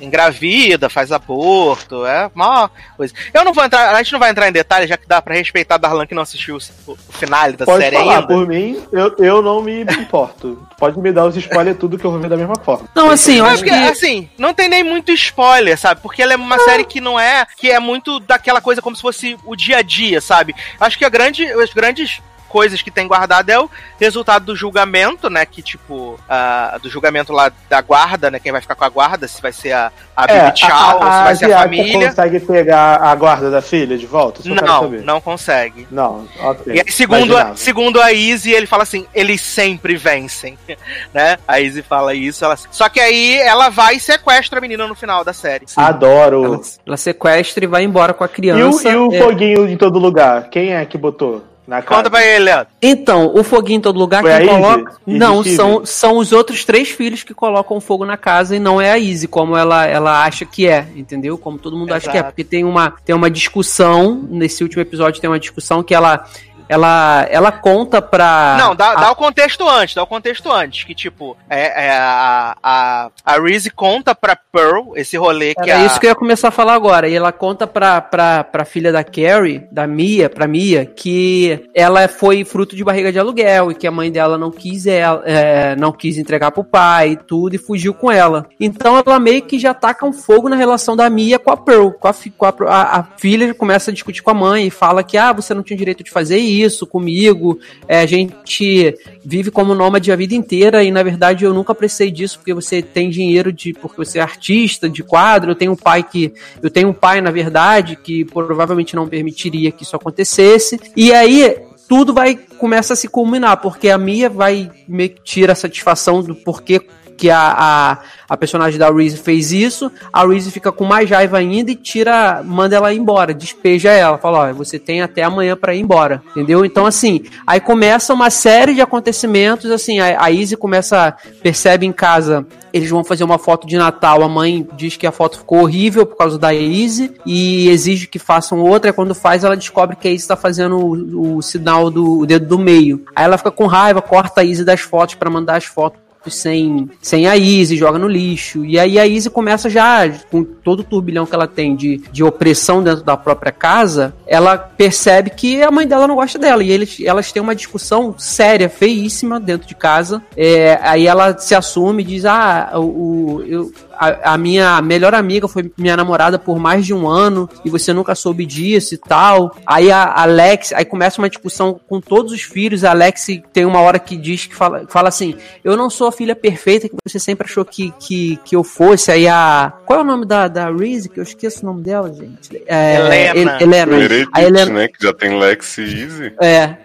engravida, faz aborto, é uma coisa. Eu não vou entrar, a gente não vai entrar em detalhes, já que dá pra respeitar a Darlan que não assistiu o, o finale da Pode série falar, ainda. por mim, eu, eu não me importo. Pode me dar os spoilers tudo que eu vou ver da mesma forma. Não, assim, eu Não, acho que assim, não tem nem muito spoiler, sabe? Porque ela é uma série que não é. que é muito daquela coisa como se fosse o dia a dia, sabe? Acho que a grande, as grandes coisas que tem guardado é o resultado do julgamento, né? Que, tipo, ah, do julgamento lá da guarda, né? Quem vai ficar com a guarda, se vai ser a, a Bibi Tchau, ou se vai ser a família. consegue pegar a guarda da filha de volta? Não, saber. não consegue. Não, ok. E aí, segundo, a, segundo a Izzy, ele fala assim: eles sempre vencem. né? A Izzy fala isso. Ela... Só que aí ela vai e sequestra a menina no final da série. Adoro. ela, ela sequestra e vai embora com a E o, criança. e o É. foguinho em todo lugar? Quem é que botou na casa? Conta pra ele, Leandro. Então, o foguinho em todo lugar, Foi quem a Izzy? coloca. Izzy não, são, são os outros três filhos que colocam fogo na casa e não é a Izzy, como ela, ela acha que é, entendeu? Como todo mundo acha que é. Exato. Porque tem uma, tem uma discussão, nesse último episódio tem uma discussão que ela. Ela, ela conta pra. Não, dá, a- dá o contexto antes, dá o contexto antes. Que, tipo, é, é a, a, a Reese conta pra Pearl esse rolê que a. isso que eu ia começar a falar agora. E ela conta pra, pra, pra filha da Carrie, da Mia, pra Mia, que ela foi fruto de barriga de aluguel e que a mãe dela não quis ela, é, não quis entregar pro pai e tudo e fugiu com ela. Então ela meio que já taca um fogo na relação da Mia com a Pearl. Com a, com a, a, a filha começa a discutir com a mãe e fala que ah, você não tinha direito de fazer isso comigo. É, a gente vive como nômade a vida inteira e na verdade eu nunca precisei disso porque você tem dinheiro de porque você é artista de quadro, eu tenho um pai que eu tenho um pai na verdade que provavelmente não permitiria que isso acontecesse. E aí tudo vai começa a se culminar porque a Mia vai meio que tira a satisfação do porquê que a, a, a personagem da Reese fez isso, a Reese fica com mais raiva ainda e tira, manda ela embora, despeja ela, fala, ó, você tem até amanhã pra ir embora, entendeu? Então, assim, aí começa uma série de acontecimentos, assim, a, a Izzy começa, percebe em casa, eles vão fazer uma foto de Natal, a mãe diz que a foto ficou horrível por causa da Izzy e exige que façam outra, quando faz ela descobre que a Izzy tá fazendo o, o sinal do o dedo do meio. Aí ela fica com raiva, corta a Izzy das fotos pra mandar as fotos sem, sem a Izzy, joga no lixo. E aí a Izzy começa já, com todo o turbilhão que ela tem de, de opressão dentro da própria casa, ela percebe que a mãe dela não gosta dela. E eles, elas têm uma discussão séria, feíssima dentro de casa. É, aí ela se assume e diz: Ah, o, o- eu, a, a minha melhor amiga foi minha namorada por mais de um ano e você nunca soube disso e tal. Aí a Alex, aí começa uma discussão com todos os filhos. A Alex tem uma hora que diz que fala, fala assim: Eu não sou a filha perfeita que você sempre achou que, que, que eu fosse. Aí a. Qual é o nome da, da Reese? Que eu esqueço o nome dela, gente. É, Helena. El- Helena. Meredith, A Helena. né? Que já tem Lex e Easy. É.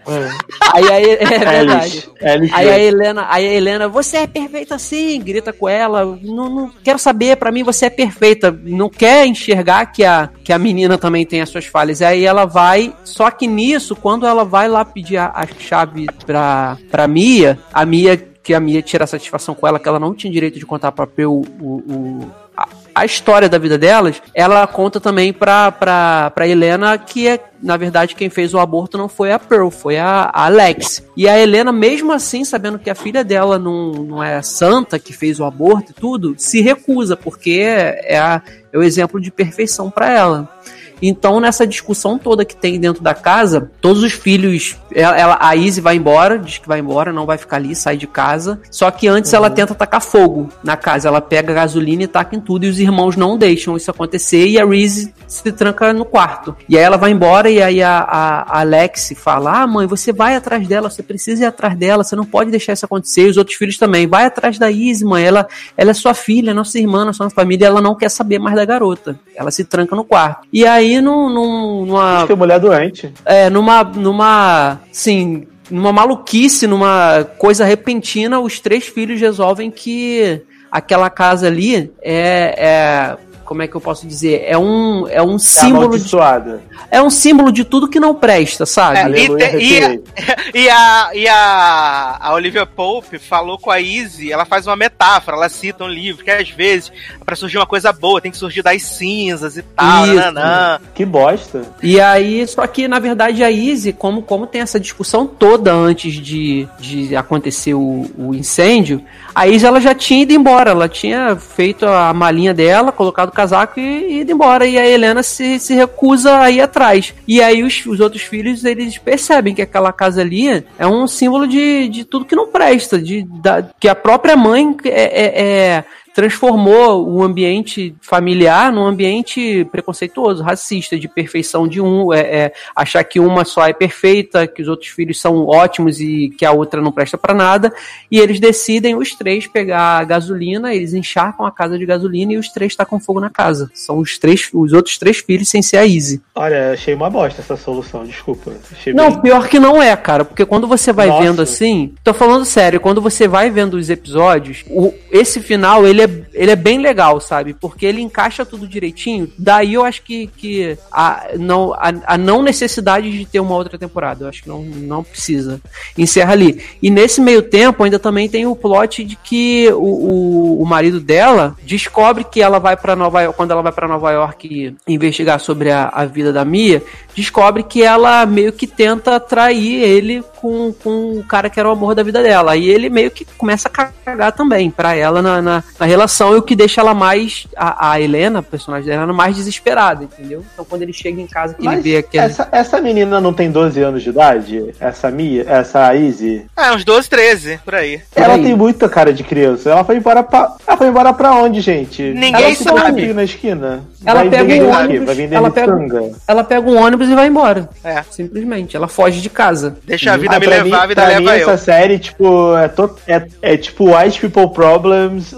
Aí, aí é verdade. Alice, Aí a Helena, aí a Helena, você é perfeita sim, grita com ela. Não, não quero saber, pra mim você é perfeita. Não quer enxergar que a, que a menina também tem as suas falhas. Aí ela vai, só que nisso, quando ela vai lá pedir a, a chave pra, pra Mia, a Mia, que a Mia tira satisfação com ela, que ela não tinha direito de contar pra Peu o, o, a, história da vida delas, ela conta também pra, pra, pra Helena que é, na verdade, quem fez o aborto não foi a Pearl, foi a, Alex. E a Helena, mesmo assim, sabendo que a filha dela não, não é santa, que fez o aborto e tudo, se recusa, porque é, a, é o exemplo de perfeição pra ela. Então, nessa discussão toda que tem dentro da casa, todos os filhos. Ela, ela- a Izzy vai embora, diz que vai embora, não vai ficar ali, sai de casa. Só que antes ela tenta tacar fogo na casa. Ela pega gasolina e taca em tudo, e os irmãos não deixam isso acontecer. E a Reese se tranca no quarto. E aí ela vai embora, e aí a, a, a Alex fala: Ah, mãe, você vai atrás dela, você precisa ir atrás dela, você não pode deixar isso acontecer. E os outros filhos também, vai atrás da Izzy, mãe. Ela, ela é sua filha, nossa irmã, nossa família, ela não quer saber mais da garota. Ela se tranca no quarto. E aí, num, num, numa, Acho que é mulher doente. é, numa, numa, assim, numa maluquice, numa coisa repentina, os três filhos resolvem que aquela casa ali é, é como é que eu posso dizer? É um, é um É símbolo de, é um símbolo de tudo que não presta, sabe? É, e, te- e, a, e, a, e a, a Olivia Pope falou com a Izzy, ela faz uma metáfora, ela cita um livro, que às vezes, pra surgir uma coisa boa, tem que surgir das cinzas e tal, Isso. Que bosta. E aí, só que na verdade a Izzy, como, como tem essa discussão toda antes de, de acontecer o, o incêndio, a Izzy ela já tinha ido embora, ela tinha feito a malinha dela, colocado casaco e, e ido embora. E a Helena se, se recusa a ir atrás. E aí os, os outros filhos, eles percebem que aquela casa ali é um símbolo de, de tudo que não presta, de, da, que a própria mãe é- é- é transformou o ambiente familiar num ambiente preconceituoso, racista, de perfeição de um, é, é, achar que uma só é perfeita, que os outros filhos são ótimos e que a outra não presta pra nada, e eles decidem os três pegar a gasolina, eles encharcam a casa de gasolina e os três tacam fogo na casa. São os três, os outros três filhos sem ser a Easy. Olha, achei uma bosta essa solução, desculpa. Achei Não, bem- pior que não é, cara, porque quando você vai Nossa. vendo assim, tô falando sério, quando você vai vendo os episódios, o, esse final ele é, ele é bem legal, sabe? Porque ele encaixa tudo direitinho. Daí eu acho que, que a, não, a, a não necessidade de ter uma outra temporada, eu acho que não, não precisa. Encerra ali. E nesse meio tempo ainda também tem o plot de que o, o, o marido dela descobre que ela vai para Nova York, quando ela vai para Nova York investigar sobre a, a vida da Mia, descobre que ela meio que tenta atrair ele com, com o cara que era o amor da vida dela. E ele meio que começa a cagar também pra ela na, na, na relação, e o que deixa ela mais, a, a Helena, a personagem da Helena, mais desesperada, entendeu? Então quando ele chega em casa que ele Mas vê aquele. essa, essa menina não tem 12 anos de idade? Essa Mia, essa Izzy? É, uns 12, 13, por aí. Por Ela aí. tem muita cara de criança. Ela foi embora pra. Ela foi embora pra onde, gente? Ninguém ela sabe. aqui na esquina. Ela vai pega um ônibus, Vai vender ela pega-. Ela pega um ônibus e vai embora. É. Simplesmente. Ela foge de casa. Deixa a vida Ah, me levar, mim- a vida pra leva mim, eu. essa série, tipo, é, to- é, é tipo White People Problems,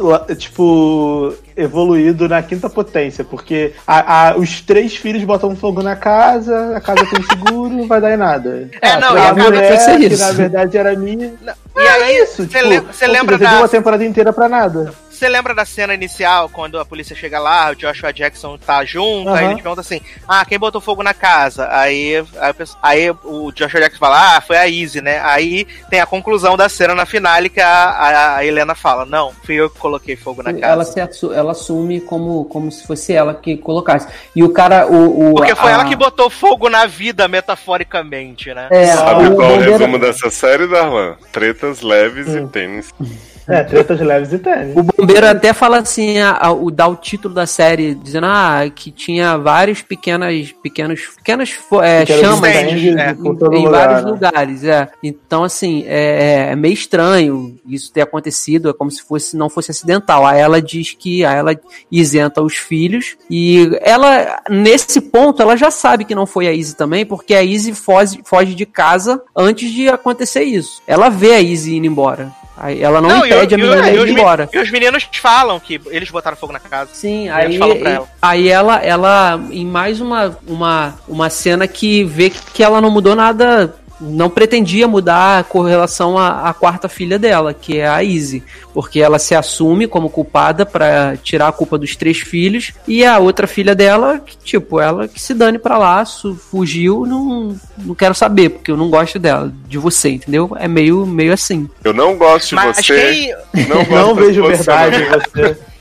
tipo, evoluído na quinta potência, porque a- a- os três filhos botam fogo na casa, a casa tem seguro, não vai dar em nada. É, não, a e mulher, que isso. na verdade era minha. E aí, é isso, você tipo, lembra, você lembra da. uma temporada inteira pra nada. Você lembra da cena inicial, quando a polícia chega lá, o Joshua Jackson tá junto, aí Aham. eles perguntam assim, ah, quem botou fogo na casa? Aí, aí, aí o Joshua Jackson fala, ah, foi a Izzy, né? Aí tem a conclusão da cena na finale que a, a, a Helena fala, não, fui eu que coloquei fogo na casa. Ela, se assu- ela assume como, como se fosse ela que colocasse. E o cara, o. o Porque foi a- ela que botou fogo na vida, metaforicamente, né? É, Sabe o qual é o resumo dessa série, Darlan? Tretas leves Hum. e tênis. É, tretas leves e tênis. O bombeiro até fala assim, a, a, o dá o título da série, dizendo ah, que tinha vários pequenas, pequenos, pequenas é, Pequenos chamas incêndios em, por todo em lugar, vários né? lugares. É. Então, assim, é, é meio estranho isso ter acontecido, é como se fosse não fosse acidental. Aí ela diz que aí ela isenta os filhos e ela, nesse ponto, ela já sabe que não foi a Izzy também, porque a Izzy foge, foge de casa antes de acontecer isso. Ela vê a Izzy indo embora. Aí ela não, e impede o- a menina e de os ir embora. E os meninos falam que eles botaram fogo na casa. Sim, aí, ela. aí ela, ela, em mais uma, uma, uma cena que vê que ela não mudou nada, não pretendia mudar com relação à, à quarta filha dela, que é a Izzy, porque ela se assume como culpada pra tirar a culpa dos três filhos, e a outra filha dela, que, tipo, ela que se dane pra lá, fugiu, não, não quero saber, porque eu não gosto dela, de você, entendeu? É meio, meio assim. Eu não gosto de Mas você. quem, Não, gosto Não vejo verdade em você.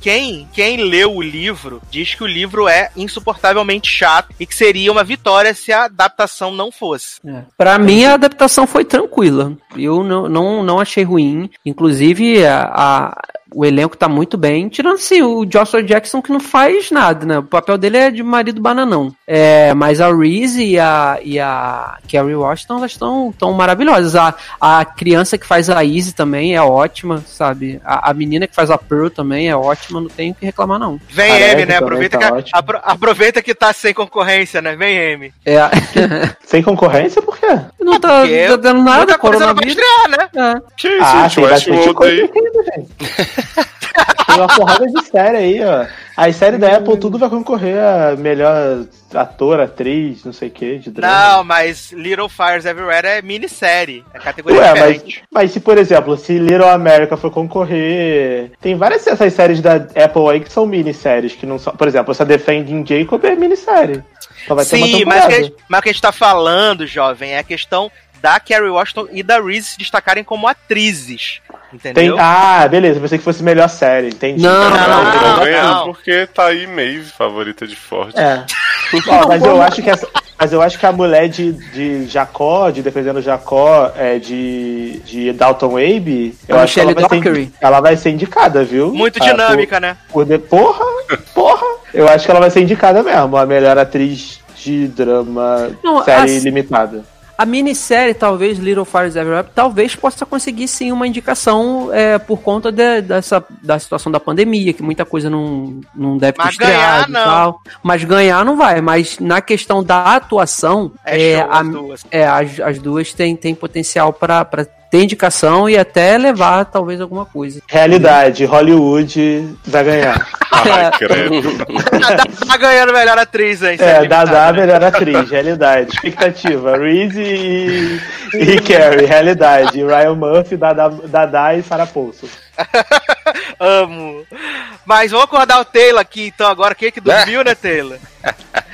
quem, quem leu o livro diz que o livro é insuportavelmente chato e que seria uma vitória se a adaptação não fosse. É. Pra mim, a adaptação foi tranquila. Eu não, não, não achei ruim. Inclusive, a, a- o elenco tá muito bem. Tirando, assim, o Joshua Jackson que não faz nada, né? O papel dele é de marido bananão. É, mas a Reese e a, e a Carrie Washington, elas estão tão maravilhosas. A, a criança que faz a Izzy também é ótima, sabe? A, a menina que faz a Pearl também é ótima. Não tenho o que reclamar, não. Vem Parece M, né? também Aproveita, tá que, apro- aproveita que tá sem concorrência, né? Vem M. É, Sem concorrência, por quê? não tá, Porque tá dando nada, coisa não vai coronavírus. estrear, né? É. Que isso, Ah, gente? tem O bastante Tem uma porrada de série aí, ó. As séries da Apple tudo vai concorrer a melhor ator, atriz, não sei o que, de drama. Não, mas Little Fires Everywhere é minissérie. É categoria Ué, mas, diferente. mas se, por exemplo, se Little America for concorrer. Tem várias dessas séries da Apple aí que são minisséries, que não são. Por exemplo, essa Defending Jacob é minissérie. Só vai ter uma Sim, mas, temporada. o que a gente- mas o que a gente tá falando, jovem, é a questão da Carrie Washington e da Reese se destacarem como atrizes. Tem, Entendeu? ah, beleza, pensei que fosse melhor série, entendi. Não, Não, não, não, não, não. porque tá aí Maeve, favorita de Ford. É. Ó, mas eu acho que essa, mas eu acho que a mulher de, de Jacó, de defendendo Jacó, é, de, de Dalton Abe, eu A acho que ela Michelle vai, ser, Dockery. ela vai ser indicada, viu? Muito Ah, dinâmica, né? Por, por de, porra, porra. Eu acho que ela vai ser indicada mesmo, a melhor atriz de drama Não, série as- limitada. A minissérie, talvez, Little Fires Everywhere, talvez possa conseguir sim uma indicação é, por conta de- dessa, da situação da pandemia, que muita coisa não, não deve ter Mas estreado ganhar, e tal. Mas ganhar não vai. Mas na questão da atuação, É, é, a- as duas. é, as, as duas têm, têm potencial para ter indicação e até levar talvez alguma coisa. Realidade, Hollywood vai ganhar. Ai, credo. tá, tá ganhando melhor atriz aí. É, Dada, limitada, né? melhor atriz, realidade. Expectativa, Reese e, e Carrie, realidade. Ryan Murphy, Dada, Dada e Sarah Paulson. Amo. Mas vamos acordar o Taylor aqui, então, agora. Quem é que dormiu, né, Taylor?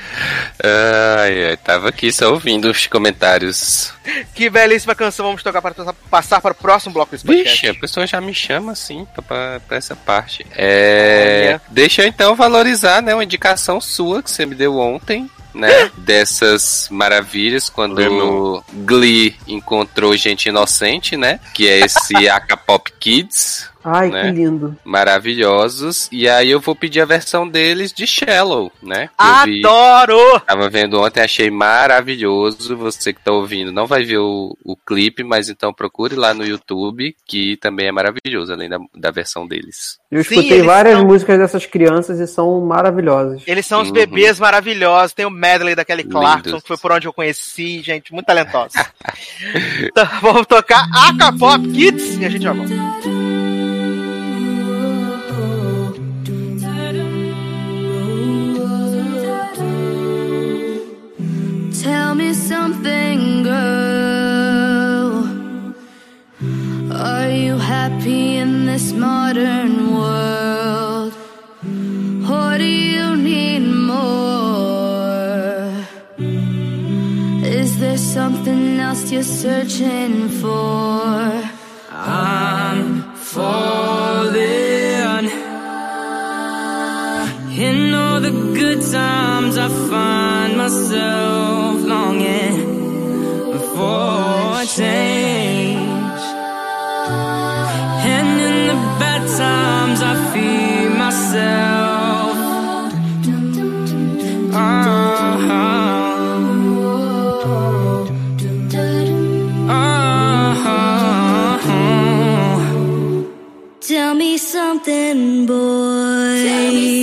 Ai, ai, tava aqui só ouvindo os comentários. Que belíssima canção vamos tocar para passar para o próximo bloco desse podcast. Vixe, a pessoa já me chama assim pra essa parte. É. Deixa eu então valorizar, né? Uma indicação sua que você me deu ontem. Né, dessas maravilhas quando Lembro. Glee encontrou gente inocente, né? Que é esse Acapop Kids, Ai, Né? que lindo. maravilhosos. E aí eu vou pedir a versão deles de Shallow, né? que eu vi- Adoro! Tava vendo ontem, achei maravilhoso. Você que tá ouvindo não vai ver o, o clipe, mas então procure lá no YouTube, que também é maravilhoso, além da, da versão deles. Eu Sim, escutei eles várias são- músicas dessas crianças e são maravilhosas. Eles são os Uhum. bebês maravilhosos. Tem o medley da Kelly Clarkson, Lindos. que foi por onde eu conheci, gente, muito talentosa. então, vamos tocar Acapop Kids e a gente já volta. Tell me something, girl. Are you happy in this modern world? Or do you need more? Is there something else you're searching for? I'm falling. In all the good times, I find myself longing for change. And in the bad times, I feed myself. Uh-huh. Tell me something, boy.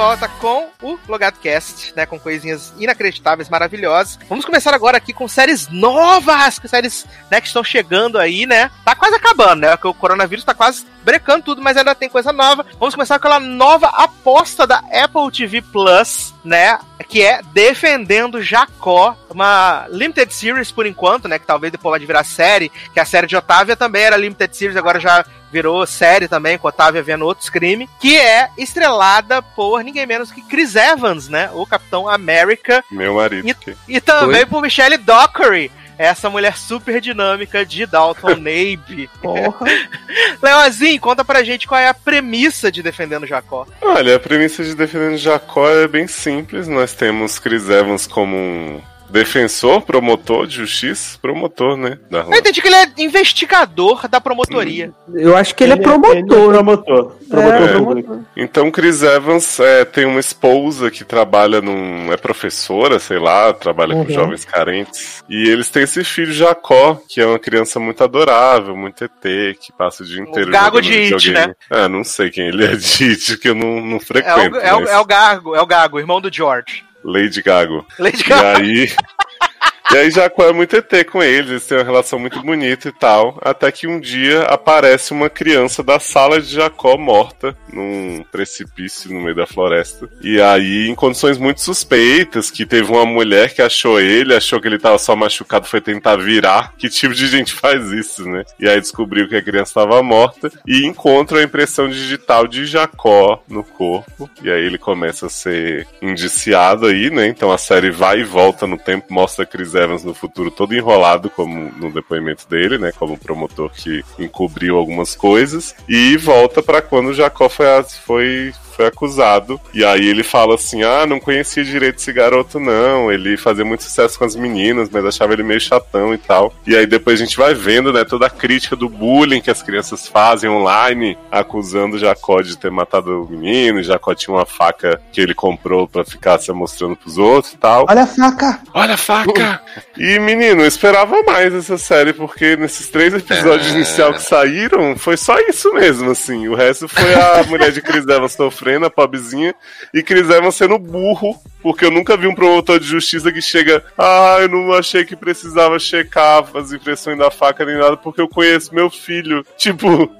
Volta com o Logado Cast, né? Com coisinhas inacreditáveis, maravilhosas. Vamos começar agora aqui com séries novas, com séries né, que estão chegando aí, né? Tá quase acabando, né? O coronavírus tá quase brecando tudo, mas ainda tem coisa nova. Vamos começar com aquela nova aposta da Apple TV Plus, né? Que é Defendendo Jacó, uma limited series por enquanto, né? Que talvez depois vai virar série, que a série de Otávia também era limited series, agora já virou série também, com Otávia vendo outros crimes, que é estrelada por ninguém menos que Chris Evans, né? O Capitão América. Meu marido. E, e também por Michelle Dockery, essa mulher super dinâmica de Dalton Nabe. Porra. Leozinho, conta pra gente qual é a premissa de Defendendo Jacó. Olha, a premissa de Defendendo Jacó é bem simples. Nós temos Chris Evans como um defensor, promotor de justiça. Promotor, né? Darlan? Eu entendi que ele é investigador da promotoria. Eu acho que ele, é Ele é promotor. promotor. Promotor É. público. Então, Chris Evans é, tem uma esposa que trabalha num. é professora, sei lá, trabalha com Uhum. jovens carentes. E eles têm esse filho Jacó, que é uma criança muito adorável, muito ET, que passa o dia inteiro. gago jogando de It, né? Ah, não sei quem ele é de It, que eu não, não É frequento. o, é, o, é o Gago, é o Gago, irmão do George. Lady Gago. Lady E Gaga. aí. E aí Jacó é muito ET com eles, eles têm uma relação muito bonita e tal. Até que um dia aparece uma criança da sala de Jacó morta num precipício no meio da floresta. E aí, em condições muito suspeitas, que teve uma mulher que achou ele, achou que ele tava só machucado, foi tentar virar. Que tipo de gente faz isso, né? E aí descobriu que a criança estava morta e encontra a impressão digital de Jacó no corpo. E aí ele começa a ser indiciado aí, né? Então a série vai e volta no tempo, mostra Chris Evans no futuro todo enrolado, como no depoimento dele, né? Como promotor que encobriu algumas coisas. E volta pra quando Jacó foi, foi, foi acusado. E aí ele fala assim: ah, não conhecia direito esse garoto, não. Ele fazia muito sucesso com as meninas, mas achava ele meio chatão e tal. E aí depois a gente vai vendo, né, toda a crítica do bullying que as crianças fazem online, acusando Jacó de ter matado o menino. Jacó tinha uma faca que ele comprou pra ficar se mostrando pros outros e tal. Olha a faca! Olha a faca! E, menino, eu esperava mais essa série, porque nesses três episódios É. inicial que saíram, foi só isso mesmo, assim. O resto foi a mulher de Chris Evans sofrendo, a pobrezinha, e Chris Evans sendo burro, porque eu nunca vi um promotor de justiça que chega, ah, eu não achei que precisava checar as impressões da faca nem nada, porque eu conheço meu filho. Tipo,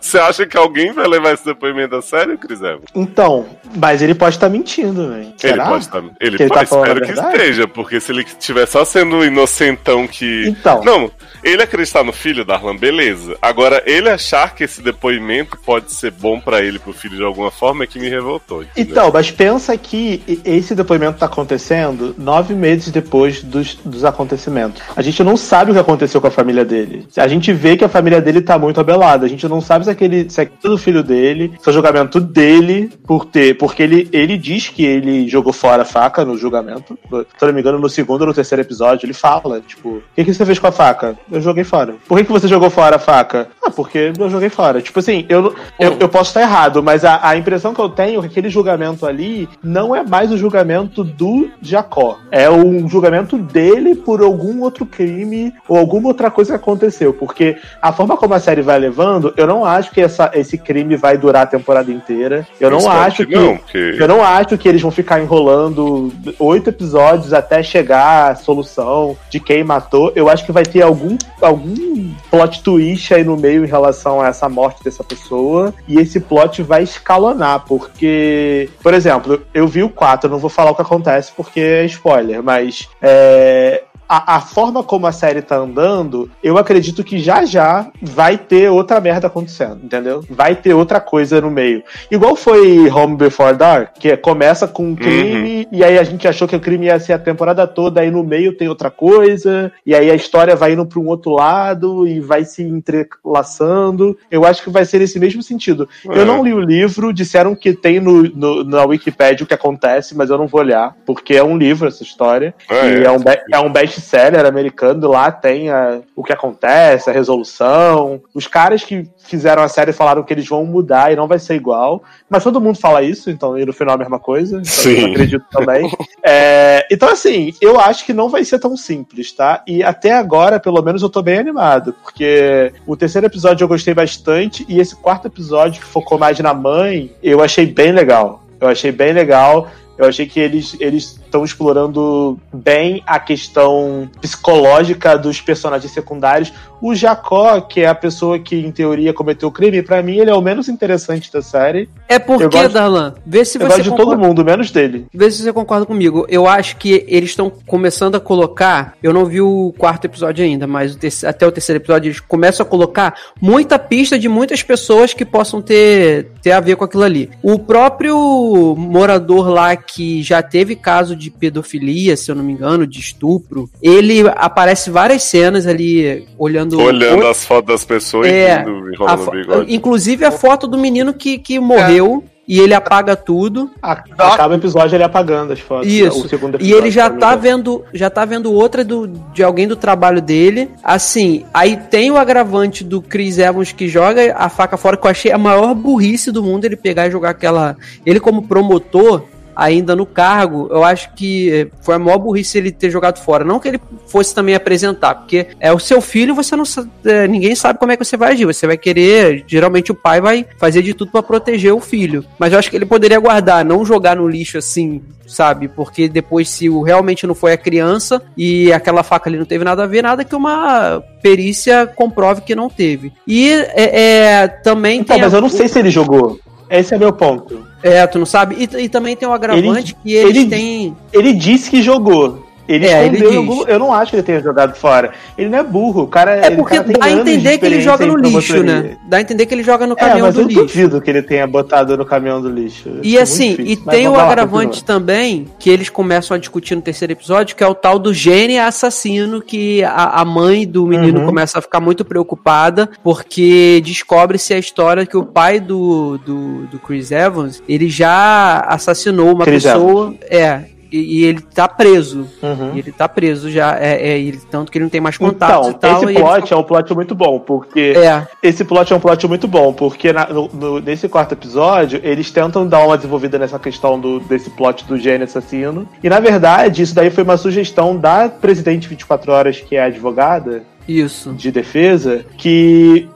você acha que alguém vai levar esse depoimento a sério, Chris Evans? Então, mas ele pode estar mentindo, velho. Ele pode estar. Ele, Que ele pode, tá espero a que esteja, porque se ele estiver só sendo inocentão que. Então. Não, ele acreditar no filho, Darlan, beleza. Agora, ele achar que esse depoimento pode ser bom pra ele pro filho de alguma forma é que me revoltou. entendeu? Então, mas pensa que esse depoimento tá acontecendo nove meses depois dos, dos acontecimentos. A gente não sabe o que aconteceu com a família dele. A gente vê que a família dele tá muito abelada. A gente não sabe se aquele se é do filho dele, se é o julgamento dele por ter, porque ele, ele diz que ele jogou fora a faca no julgamento. Se eu não me engano, no segundo ou no terceiro episódio, ele fala, tipo, o que, que você fez com a faca? Eu joguei fora. Por que, que você jogou fora a faca? Ah, porque eu joguei fora. Tipo assim, eu, eu, eu posso estar errado, mas a, a impressão que eu tenho é que aquele julgamento ali não é mais o julgamento do Jacó. É um julgamento dele por algum outro crime ou alguma outra coisa que aconteceu. Porque a forma como a série vai levando, eu não acho que essa, esse crime vai durar a temporada inteira. Eu não espero acho que que. não, porque- Eu não acho que eles vão ficar enrolando oito episódios até chegar a solução de quem matou. Eu acho que vai ter algum, algum plot twist aí no meio em relação a essa morte dessa pessoa. E esse plot vai escalonar, porque, por exemplo, eu vi o 4, eu não vou falar o que acontece porque é spoiler, mas é, a, a forma como a série tá andando, eu acredito que já já vai ter outra merda acontecendo, entendeu? Vai ter outra coisa no meio. Igual foi Home Before Dark, que é- começa com um crime, e aí a gente achou que o crime ia ser a temporada toda, aí no meio tem outra coisa, e aí a história vai indo pra um outro lado e vai se entrelaçando. Eu acho que vai ser nesse mesmo sentido. É. Eu não li o livro, disseram que tem no, no- na Wikipedia o que acontece, mas eu não vou olhar, porque é um livro essa história. É, e é. é um, é um best-seller americano, lá tem a- o que acontece, a resolução. Os caras que fizeram a série falaram que eles vão mudar e não vai ser igual. Mas todo mundo fala isso, então e no final é a mesma coisa. Então Sim. eu acredito também. É, então, assim, eu acho que não vai ser tão simples, tá? E até agora, pelo menos, eu tô bem animado, porque o terceiro episódio eu gostei bastante, e esse quarto episódio, que focou mais na mãe, eu achei bem legal. Eu achei bem legal. Eu achei que eles eles estão explorando bem a questão psicológica dos personagens secundários. O Jacó, que é a pessoa que em teoria cometeu o crime, pra mim ele é o menos interessante da série. É Eu porque, gosto- Darlan, vê se eu você gosto de todo concorda- mundo, menos dele. Vê se você concorda comigo. Eu acho que eles estão começando a colocar. Eu não vi o quarto episódio ainda, mas o terce- até o terceiro episódio eles começam a colocar muita pista de muitas pessoas que possam ter, ter a ver com aquilo ali. O próprio morador lá que já teve caso de pedofilia, se eu não me engano, de estupro, ele aparece várias cenas ali olhando. Olhando as fotos das pessoas É, e a o fo- bigode. Inclusive a foto do menino que, que morreu. E ele apaga tudo. Acaba o episódio ele apagando as fotos. Isso. O segundo E ele episódio, já tá engano. vendo, já tá vendo outra do, de alguém do trabalho dele. Assim, aí tem o agravante do Chris Evans que joga a faca fora, que eu achei a maior burrice do mundo ele pegar e jogar aquela. Ele, como promotor, ainda no cargo, eu acho que foi a maior burrice ele ter jogado fora. Não que ele fosse também apresentar, porque é o seu filho, você não eh, ninguém sabe como é que você vai agir. Você vai querer, geralmente o pai vai fazer de tudo pra proteger o filho. Mas eu acho que ele poderia guardar, não jogar no lixo assim, sabe? Porque depois se o realmente não foi a criança e aquela faca ali não teve nada a ver, nada que uma perícia comprove que não teve. E é, é, também Então, mas a- eu não sei se ele jogou. Esse é meu ponto. É, tu não sabe? E, e também tem o agravante que eles ele- têm. Ele disse que jogou. Ele É, ele escondeu diz. algum- Eu não acho que ele tenha jogado fora. Ele não é burro. O cara, É ele- porque cara tem dá a entender que ele joga no lixo, né? Dá a entender que ele joga no É, caminhão mas do eu lixo. duvido que ele tenha botado no caminhão do lixo. E Acho assim, e tem o lá, agravante continua. também, que eles começam a discutir no terceiro episódio, que é o tal do gene assassino, que a, a mãe do menino Uhum. começa a ficar muito preocupada, porque descobre-se a história que o pai do, do, do Chris Evans, ele já assassinou uma Chris pessoa. É. E, ele tá preso. Uhum. Ele tá preso já. É, é, ele- tanto que ele não tem mais Então, e tal. esse e ele plot é um plot muito bom, porque É. esse plot é um plot muito bom, porque na- no- no- nesse quarto episódio eles tentam dar uma desenvolvida nessa questão do, desse plot do gênio assassino. E na verdade, isso daí foi uma sugestão da presidente 24 horas, que é advogada, Isso. de defesa que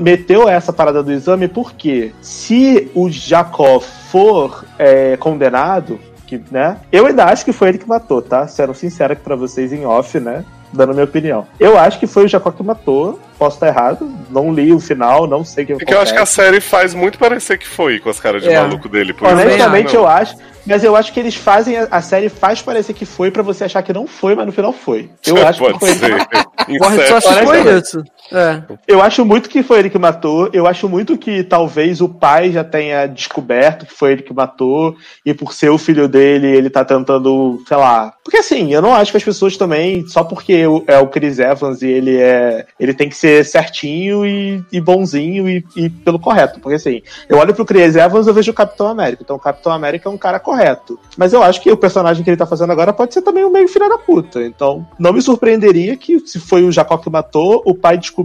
meteu essa parada do exame porque se o Jacó for é, condenado, que, né? Eu ainda acho que foi ele que matou, tá? Sendo sincero aqui pra vocês em off, né? Dando minha opinião. Eu acho que foi o Jacó que matou. Posso estar errado. Não li o final, não sei o que É que eu acho que a acontece. série faz muito parecer que foi com as caras de É. maluco dele. Por isso Honestamente, eu acho. Mas eu acho que eles fazem, a, série faz parecer que foi pra você achar que não foi, mas no final foi. Eu acho Pode que foi. ser. Porra, só se foi isso. É. Eu acho muito que foi ele que matou. Eu acho muito que talvez o pai já tenha descoberto que foi ele que matou. E por ser o filho dele, ele tá tentando, sei lá. Porque assim, eu não acho que as pessoas também, só porque é o Chris Evans e ele é. Ele tem que ser certinho e, e bonzinho e, e pelo correto. Porque assim, eu olho pro Chris Evans eu vejo o Capitão América. Então o Capitão América é um cara correto. Mas eu acho que o personagem que ele tá fazendo agora pode ser também um meio filho da puta. Então, não me surpreenderia que se foi o Jacó que matou, o pai descobriu,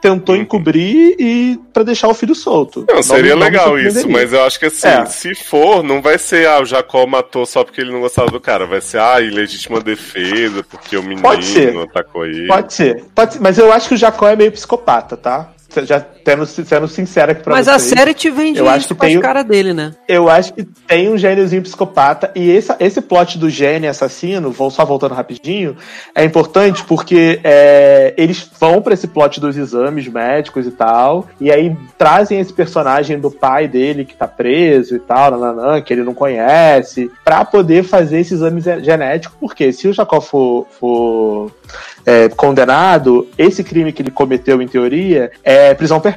tentou encobrir e para deixar o filho solto. Não, seria me- me legal isso, mas eu acho que assim, É. se for, não vai ser, ah, o Jacó matou só porque ele não gostava do cara, vai ser, ah, ilegítima defesa, porque o menino Pode ser. atacou ele. Pode ser, pode ser, mas eu acho que o Jacó é meio psicopata, tá? Já tendo, sendo sincero aqui pra Mas a vocês. série te vende Eu acho que tem cara dele, né? Eu acho que tem um gêniozinho psicopata. E esse, esse plot do gênio assassino, vou só voltando rapidinho, é importante porque é, eles vão pra esse plot dos exames médicos e tal. E aí trazem esse personagem do pai dele que tá preso e tal, nananã, que ele não conhece, pra poder fazer esse exame genético. Porque se o Jacó for. for é, condenado, esse crime que ele cometeu, em teoria, é prisão perpétua,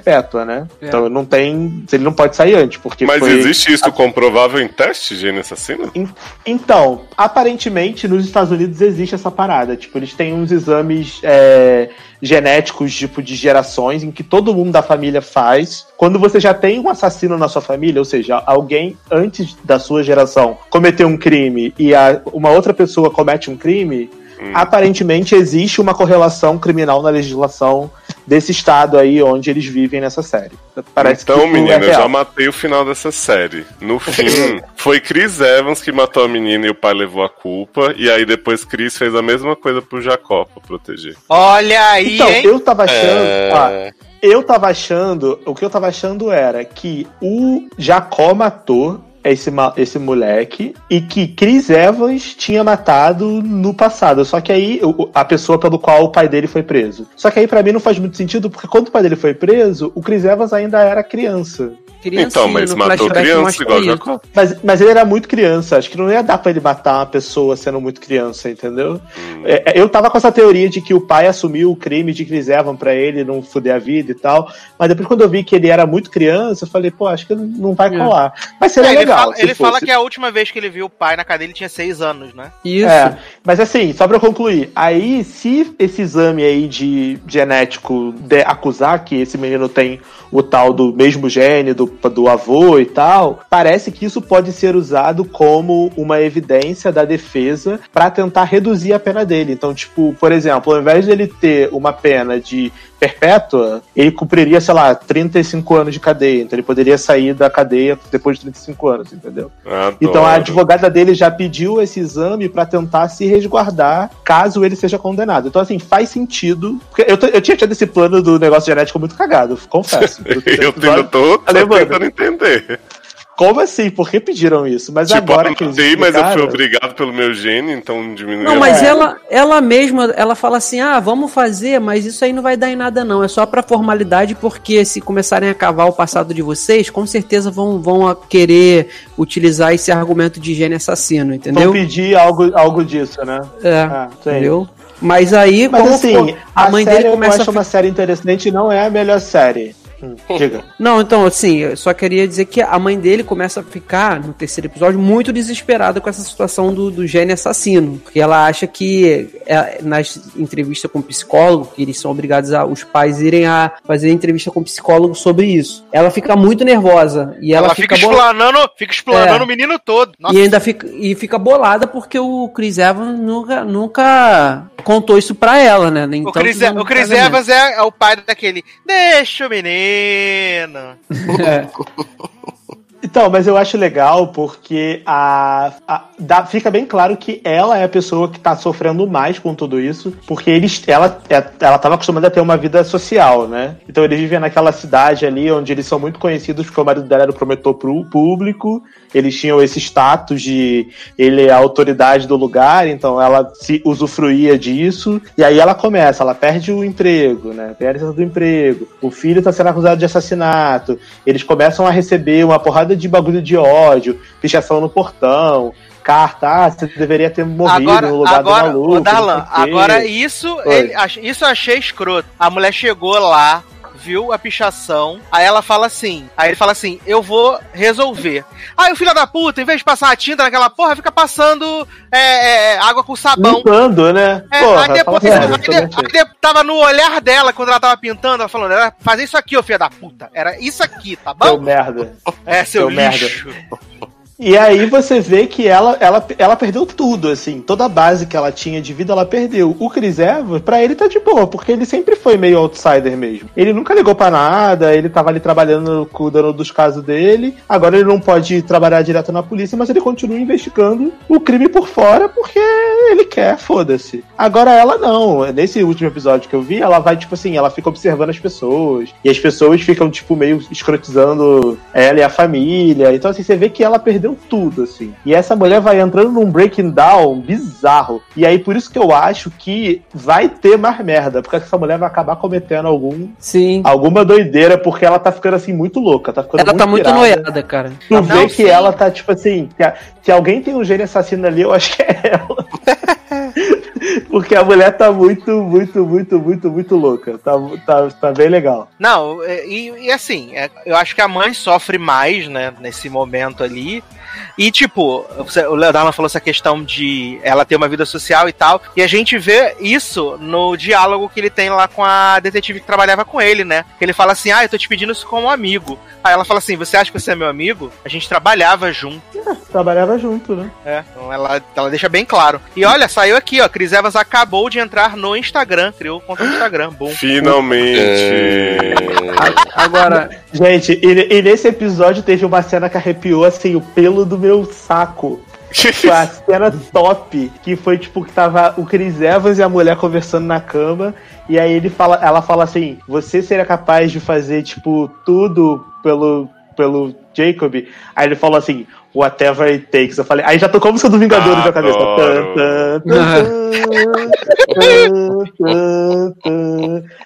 né? É. Então não tem. Ele não pode sair antes, porque Mas foi... existe isso comprovável em teste, gênio assassino? En- Então, aparentemente nos Estados Unidos existe essa parada. Tipo, eles têm uns exames é, genéticos, tipo, de gerações, em que todo mundo da família faz. Quando você já tem um assassino na sua família, ou seja, alguém antes da sua geração cometeu um crime e a- uma outra pessoa comete um crime, aparentemente existe uma correlação criminal na legislação desse estado aí onde eles vivem nessa série. Parece então, que isso menino, é eu já matei o final dessa série. No fim, foi Chris Evans que matou a menina e o pai levou a culpa. E aí depois Chris fez a mesma coisa pro Jacó pra proteger. Olha aí, Então, hein? eu tava achando. É. ó, eu tava achando. O que eu tava achando era que o Jacó matou esse, esse moleque e que Chris Evans tinha matado no passado. Só que aí, a pessoa pelo qual o pai dele foi preso. Só que aí, pra mim, não faz muito sentido, porque quando o pai dele foi preso, o Chris Evans ainda era criança. Então, mas no matou criança igual. Jacó. Mas, mas ele era muito criança, acho que não ia dar pra ele matar uma pessoa sendo muito criança, entendeu? Hum. É, é, eu tava com essa teoria de que o pai assumiu o crime de Chris Evans pra ele não fuder a vida e tal, mas depois quando eu vi que ele era muito criança, eu falei, pô, acho que não- vai É. colar. Mas seria É, ele legal. fala, se ele fala fosse. que a última vez que ele viu o pai na cadeia ele tinha seis anos, né? Isso. É, mas assim, só pra eu concluir, aí se esse exame aí de genético de acusar que esse menino tem o tal do mesmo gene do, do avô e tal, parece que isso pode ser usado como uma evidência da defesa pra tentar reduzir a pena dele. Então, tipo, por exemplo, ao invés dele ter uma pena de perpétua, ele cumpriria, sei lá, 35 anos de cadeia. Então ele poderia sair da cadeia depois de 35 anos, entendeu? Adoro. Então a advogada dele já pediu esse exame pra tentar se resguardar caso ele seja condenado. Então, assim, faz sentido. Porque eu, tô- eu tinha tido esse plano do negócio genético muito cagado, confesso. Eu ainda tô, tô Falei, mano, tentando entender. Como assim? Por que pediram isso? Mas tipo, agora eu que eles matei, mas eu fui obrigado pelo meu gene, então diminuiu. Não, mas ela, ela mesma, ela fala assim: ah, vamos fazer, mas isso aí não vai dar em nada, não. É só pra formalidade, porque se começarem a cavar o passado de vocês, com certeza vão, vão a querer utilizar esse argumento de gênio assassino, Vão entendeu? pedir algo, algo disso, né? É, Ah, entendeu? Mas aí, Mas como assim, for- a mãe série dele começa eu acho a uma série interessante e não é a melhor série. Hum, diga. Não, então, assim, eu só queria dizer que a mãe dele começa a ficar, no terceiro episódio, muito desesperada com essa situação do, do gênio assassino. Porque ela acha que, é, nas entrevistas com o psicólogo, que eles são obrigados a, os pais irem a fazer entrevista com o psicólogo sobre isso. Ela fica muito nervosa. E ela, Ela, fica, bola- explanando, fica explanando É. o menino todo. Nossa, E ainda fica, e fica bolada porque o Chris Evans nunca, nunca contou isso pra ela, né? Nem o tanto Chris, o Chris. Evans é, é o pai daquele. Deixa o menino. É. Então, mas eu acho legal porque a, a- dá- fica bem claro que ela é a pessoa que tá sofrendo mais com tudo isso, porque eles, ela, é- ela tava acostumada a ter uma vida social, né? Então eles vivem naquela cidade ali onde eles são muito conhecidos porque o marido dela era o promotor pro público, eles tinham esse status de ele é a autoridade do lugar, então ela se usufruía disso, e aí ela começa, ela perde o emprego, né? Perde do emprego, o filho tá sendo acusado de assassinato, eles começam a receber uma porrada nada de bagulho de ódio, pichação no portão, carta, ah, você deveria ter morrido Agora, no lugar agora, do maluco. Darlan, agora isso, ele, isso eu achei escroto. A mulher chegou lá, viu a pichação, aí ela fala assim, aí ele fala assim, eu vou resolver. Aí o filho da puta, em vez de passar a tinta naquela porra, fica passando é, é, água com sabão. Limpando, né? É, Porra, aí depois, sério, aí exatamente. aí de- tava no olhar dela quando ela tava pintando, ela falando, era fazer isso aqui, ô filho da puta. Era isso aqui, tá Seu bom? merda. É, seu seu merda. E aí você vê que ela, ela, ela perdeu tudo, assim. Toda a base que ela tinha de vida, ela perdeu. O Chris Evans, pra ele tá de boa, porque ele sempre foi meio outsider mesmo. Ele nunca ligou pra nada, ele tava ali trabalhando, cuidando dos casos dele. Agora ele não pode trabalhar direto na polícia, mas ele continua investigando o crime por fora, porque ele quer, foda-se. Agora ela não. Nesse último episódio que eu vi, ela vai, tipo assim, ela fica observando as pessoas. E as pessoas ficam, tipo, meio escrotizando ela e a família. Então, assim, você vê que ela perdeu tudo, assim. E essa mulher vai entrando num breaking down bizarro. E aí, por isso que eu acho que vai ter mais merda. Porque essa mulher vai acabar cometendo algum, Sim. alguma doideira, porque ela tá ficando, assim, muito louca. Tá ficando Ela tá muito pirada. noiada, cara. Tu Não, vê que sim. ela tá, tipo assim, que a- se alguém tem um gênio assassino ali, eu acho que é ela. Porque a mulher tá muito, muito, muito, muito, muito louca. Tá, tá, tá bem legal. Não, é, e, e assim, é, eu acho que a mãe sofre mais, né, nesse momento ali. E, tipo, você- o Leonardo falou essa questão de ela ter uma vida social e tal. E a gente vê isso no diálogo que ele tem lá com a detetive que trabalhava com ele, né? Que ele fala assim: Ah, eu tô te pedindo isso como amigo. Aí ela fala assim: Você acha que você é meu amigo? A gente trabalhava junto. Trabalhava junto, né? É, então ela, ela deixa bem claro. E olha, saiu aqui, ó. Chris Evans acabou de entrar no Instagram, criou conta no Instagram. Bom. Finalmente. A- Agora, Gente, e, e nesse episódio teve uma cena que arrepiou, assim, o pelo do meu saco. Foi a cena top, que foi tipo que tava o Chris Evans e a mulher conversando na cama, e aí ele fala, ela fala assim: "Você seria capaz de fazer tipo tudo pelo pelo Jacob?" Aí ele falou assim: Whatever it takes. Eu falei, aí já tocou a música do Vingadores na cabeça.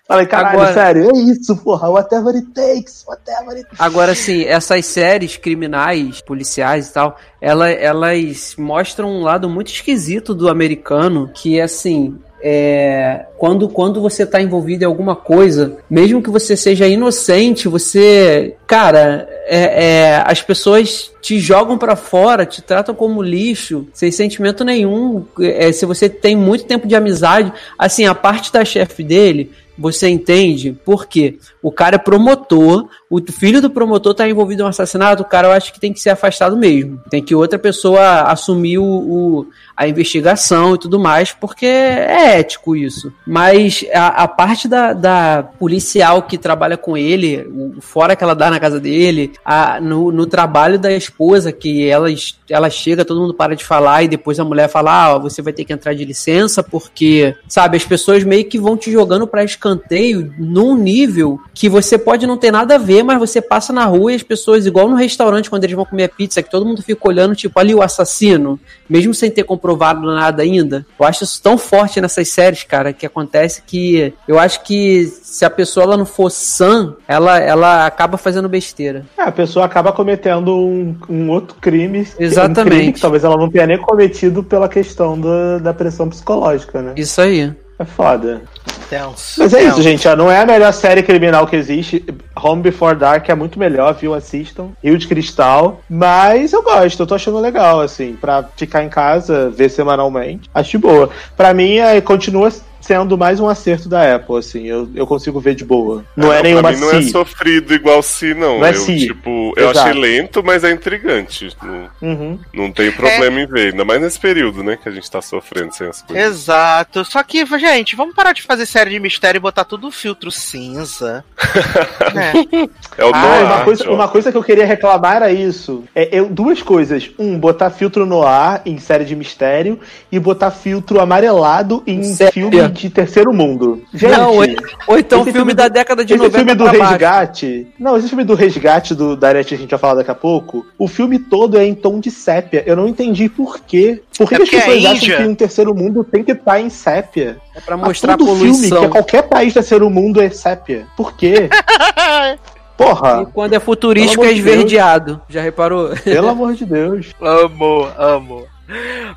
Falei, caralho, Agora- sério, é isso, porra. Whatever it takes, whatever it Agora, assim, essas séries criminais, policiais e tal, ela, elas mostram um lado muito esquisito do americano, que assim. É, quando, quando você tá envolvido em alguma coisa, mesmo que você seja inocente, você. Cara, é, é, as pessoas te jogam pra fora, te tratam como lixo, sem sentimento nenhum. É, se você tem muito tempo de amizade, assim, a parte da chefe dele, você entende por quê? O cara é promotor, o filho do promotor tá envolvido em um assassinato, o cara eu acho que tem que ser afastado mesmo. Tem que outra pessoa assumir o, o- a investigação e tudo mais, porque é ético isso. Mas a, a parte da, da policial que trabalha com ele, o fora que ela dá na casa dele, a- no, no trabalho da esposa, que ela, ela chega, todo mundo para de falar, e depois a mulher fala: Ah, você vai ter que entrar de licença, porque, sabe, as pessoas meio que vão te jogando pra escanteio num nível que você pode não ter nada a ver, mas você passa na rua e as pessoas, igual no restaurante, quando eles vão comer pizza, que todo mundo fica olhando, tipo, ali o assassino, mesmo sem ter comprovado nada ainda. Eu acho isso tão forte nessas séries, cara, que acontece que eu acho que se a pessoa ela não for sã, ela, ela acaba fazendo besteira. É, a pessoa acaba cometendo um, um outro crime. Exatamente. Um crime que talvez ela não tenha nem cometido pela questão da, da pressão psicológica, né? Isso aí. É foda. Tenso. Mas é tenso. isso, gente. ó, Não é a melhor série criminal que existe. Home Before Dark é muito melhor, viu? Assistam. Rio de Cristal. Mas eu gosto, eu tô achando legal, assim. Pra ficar em casa, ver semanalmente. Acho boa. Pra mim, é, continua sendo mais um acerto da Apple, assim. Eu, eu consigo ver de boa. Não é, nenhuma Pra mim não é si. sofrido igual si, não. Não é eu, si. tipo, eu Exato. achei lento, mas é intrigante. Não, Uhum. não tem problema em ver. Ainda mais nesse período, né? Que a gente tá sofrendo sem as coisas. Exato. Só que, gente, vamos parar de fazer série de mistério e botar tudo filtro cinza. É. É o Ah, noir, uma coisa, uma coisa que eu queria reclamar era isso. É, eu, duas coisas. Um, botar filtro no ar em série de mistério e botar filtro amarelado em Sépia. filme de terceiro mundo. Gente, não, ou, ou então filme, filme da do- década de esse 90 filme do pra baixo. resgate. Não, esse filme do resgate do da Arete que a gente vai falar daqui a pouco. O filme todo é em tom de sépia. Eu não entendi por quê. Por que, É que as é pessoas acham Índia. que um terceiro mundo tem que estar em sépia? É pra mostrar a todo filme, poluição. que é qualquer país terceiro mundo é sépia. Por quê? Porra, E quando é futurístico é Deus. esverdeado. Já reparou? pelo amor de Deus. Amo, amo.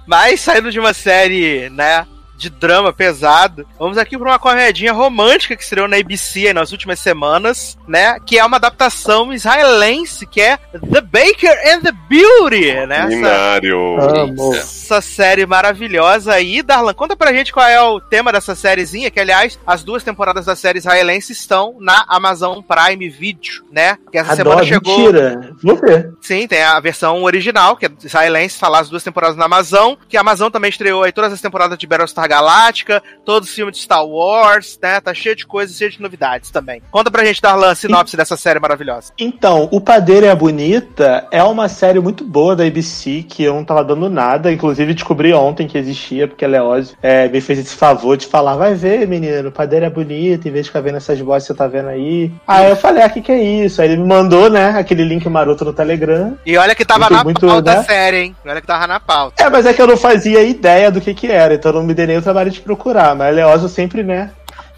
Mas saindo de uma série, né? De drama pesado, vamos aqui pra uma comedinha romântica que estreou na ABC aí nas últimas semanas, né? Que é uma adaptação israelense, que é The Baker and the Beauty, né? Essa, Binário. Amo. essa série maravilhosa aí. Darlan, conta pra gente qual é o tema dessa sériezinha, que aliás, as duas temporadas da série israelense estão na Amazon Prime Video, né? Que essa Adoro, semana chegou. mentira. Vou ver. Sim, tem a versão original, que é israelense, falar as duas temporadas na Amazon, que a Amazon também estreou aí todas as temporadas de Battlestar Galáctica, todos os filmes de Star Wars, né? Tá cheio de coisas, cheio de novidades também. Conta pra gente, Darlan, a sinopse dessa série maravilhosa. Então, O Padeiro é Bonita é uma série muito boa da ABC que eu não tava dando nada. Inclusive, descobri ontem que existia, porque a Leose é, me fez esse favor de falar: vai ver, menino, o Padeiro é bonita, em vez de ficar vendo essas vozes que você tá vendo aí. Aí eu falei: ah, o que, que é isso? Aí ele me mandou, né, aquele link maroto no Telegram. E olha que tava Muito- na muito, pauta né? da série, hein? Olha que tava na pauta. É, mas é que eu não fazia ideia do que que era, então eu não me dei nem trabalho de procurar. Mas a Leosa sempre, né,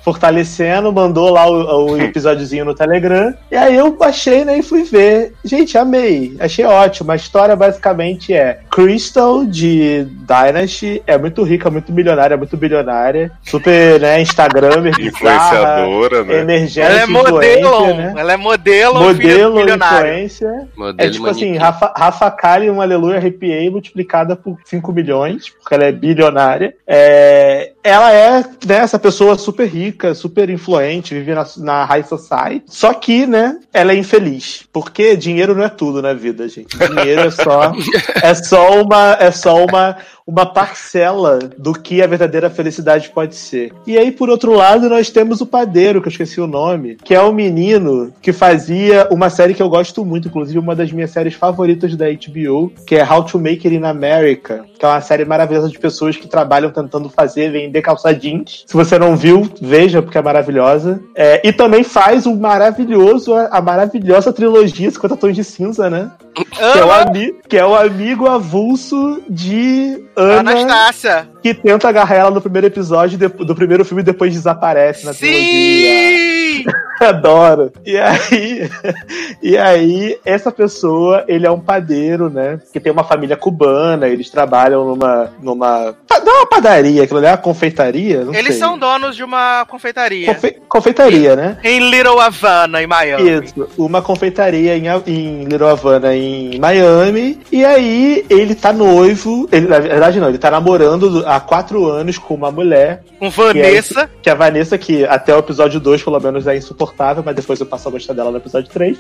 fortalecendo, mandou lá o, o episódiozinho no Telegram. E aí eu baixei, né, e fui ver. Gente, amei. Achei ótimo. A história basicamente é Crystal de Dynasty, é muito rica, muito milionária, muito bilionária. Super, né, Instagramer, bizarra, Influenciadora, né? energética, Ela é modelo, né? ela é modelo, filha Modelo, influência. Modelo É tipo assim, manequim. Rafa, Rafa Kali, um Aleluia Arrepiei multiplicada por 5 milhões, porque ela é bilionária. É, ela é né, essa pessoa super rica, super influente, vive na, na high society. Só que, né, ela é infeliz. Porque dinheiro não é tudo na vida, gente. Dinheiro é só, é só uma. É só uma uma parcela do que a verdadeira felicidade pode ser. E aí, por outro lado, nós temos o Padeiro, que eu esqueci o nome, que é o menino que fazia uma série que eu gosto muito, inclusive uma das minhas séries favoritas da HBO, que é How to Make It in America, que é uma série maravilhosa de pessoas que trabalham tentando fazer, vender calça jeans. Se você não viu, veja, porque é maravilhosa. É, e também faz o maravilhoso, a maravilhosa trilogia 50 Tons de Cinza, né? Que é, o ami- que é o amigo avulso de Ana, Anastácia. que tenta agarrar ela no primeiro episódio do primeiro filme e depois desaparece na trilogia. Adoro. E aí, e aí, essa pessoa, ele é um padeiro, né? Que tem uma família cubana, eles trabalham numa. numa. Não é uma padaria, aquilo ali é uma confeitaria? Não Eles sei. são donos de uma confeitaria. Confe- confeitaria, né? Em Little Havana, em Miami. Isso, uma confeitaria em, em Little Havana, em Miami. E aí ele tá noivo. Ele, na verdade, não, ele tá namorando há quatro anos com uma mulher. Com Vanessa. Que é a Vanessa, que até o episódio 2, pelo menos, é insuportável, mas depois eu passo a gostar dela no episódio 3.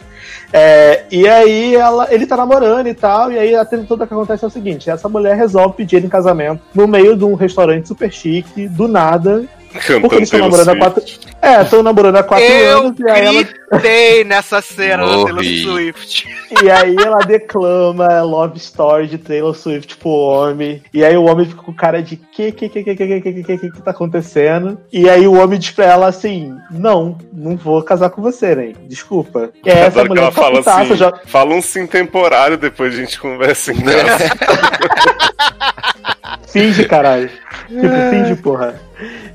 É, e aí ela, ele tá namorando e tal, e aí a treta toda que acontece é o seguinte: essa mulher resolve pedir em casamento no meio de um restaurante super chique, do nada. Porque Cantando eles estão namorando há quatro. É, estão namorando há quatro Eu anos, e aí ela gritei nessa cena da Taylor Morri. Swift. E aí ela declama Love Story de Taylor Swift pro homem. E aí o homem fica com cara de que que que que que que que que que, que tá acontecendo? E aí o homem diz pra ela assim: "Não, não vou casar com você, né? Desculpa". E aí essa Adoro que mulher ela fala assim, já- fala um sim temporário, depois a gente conversa em casa. finge, caralho. Tipo, finge, porra.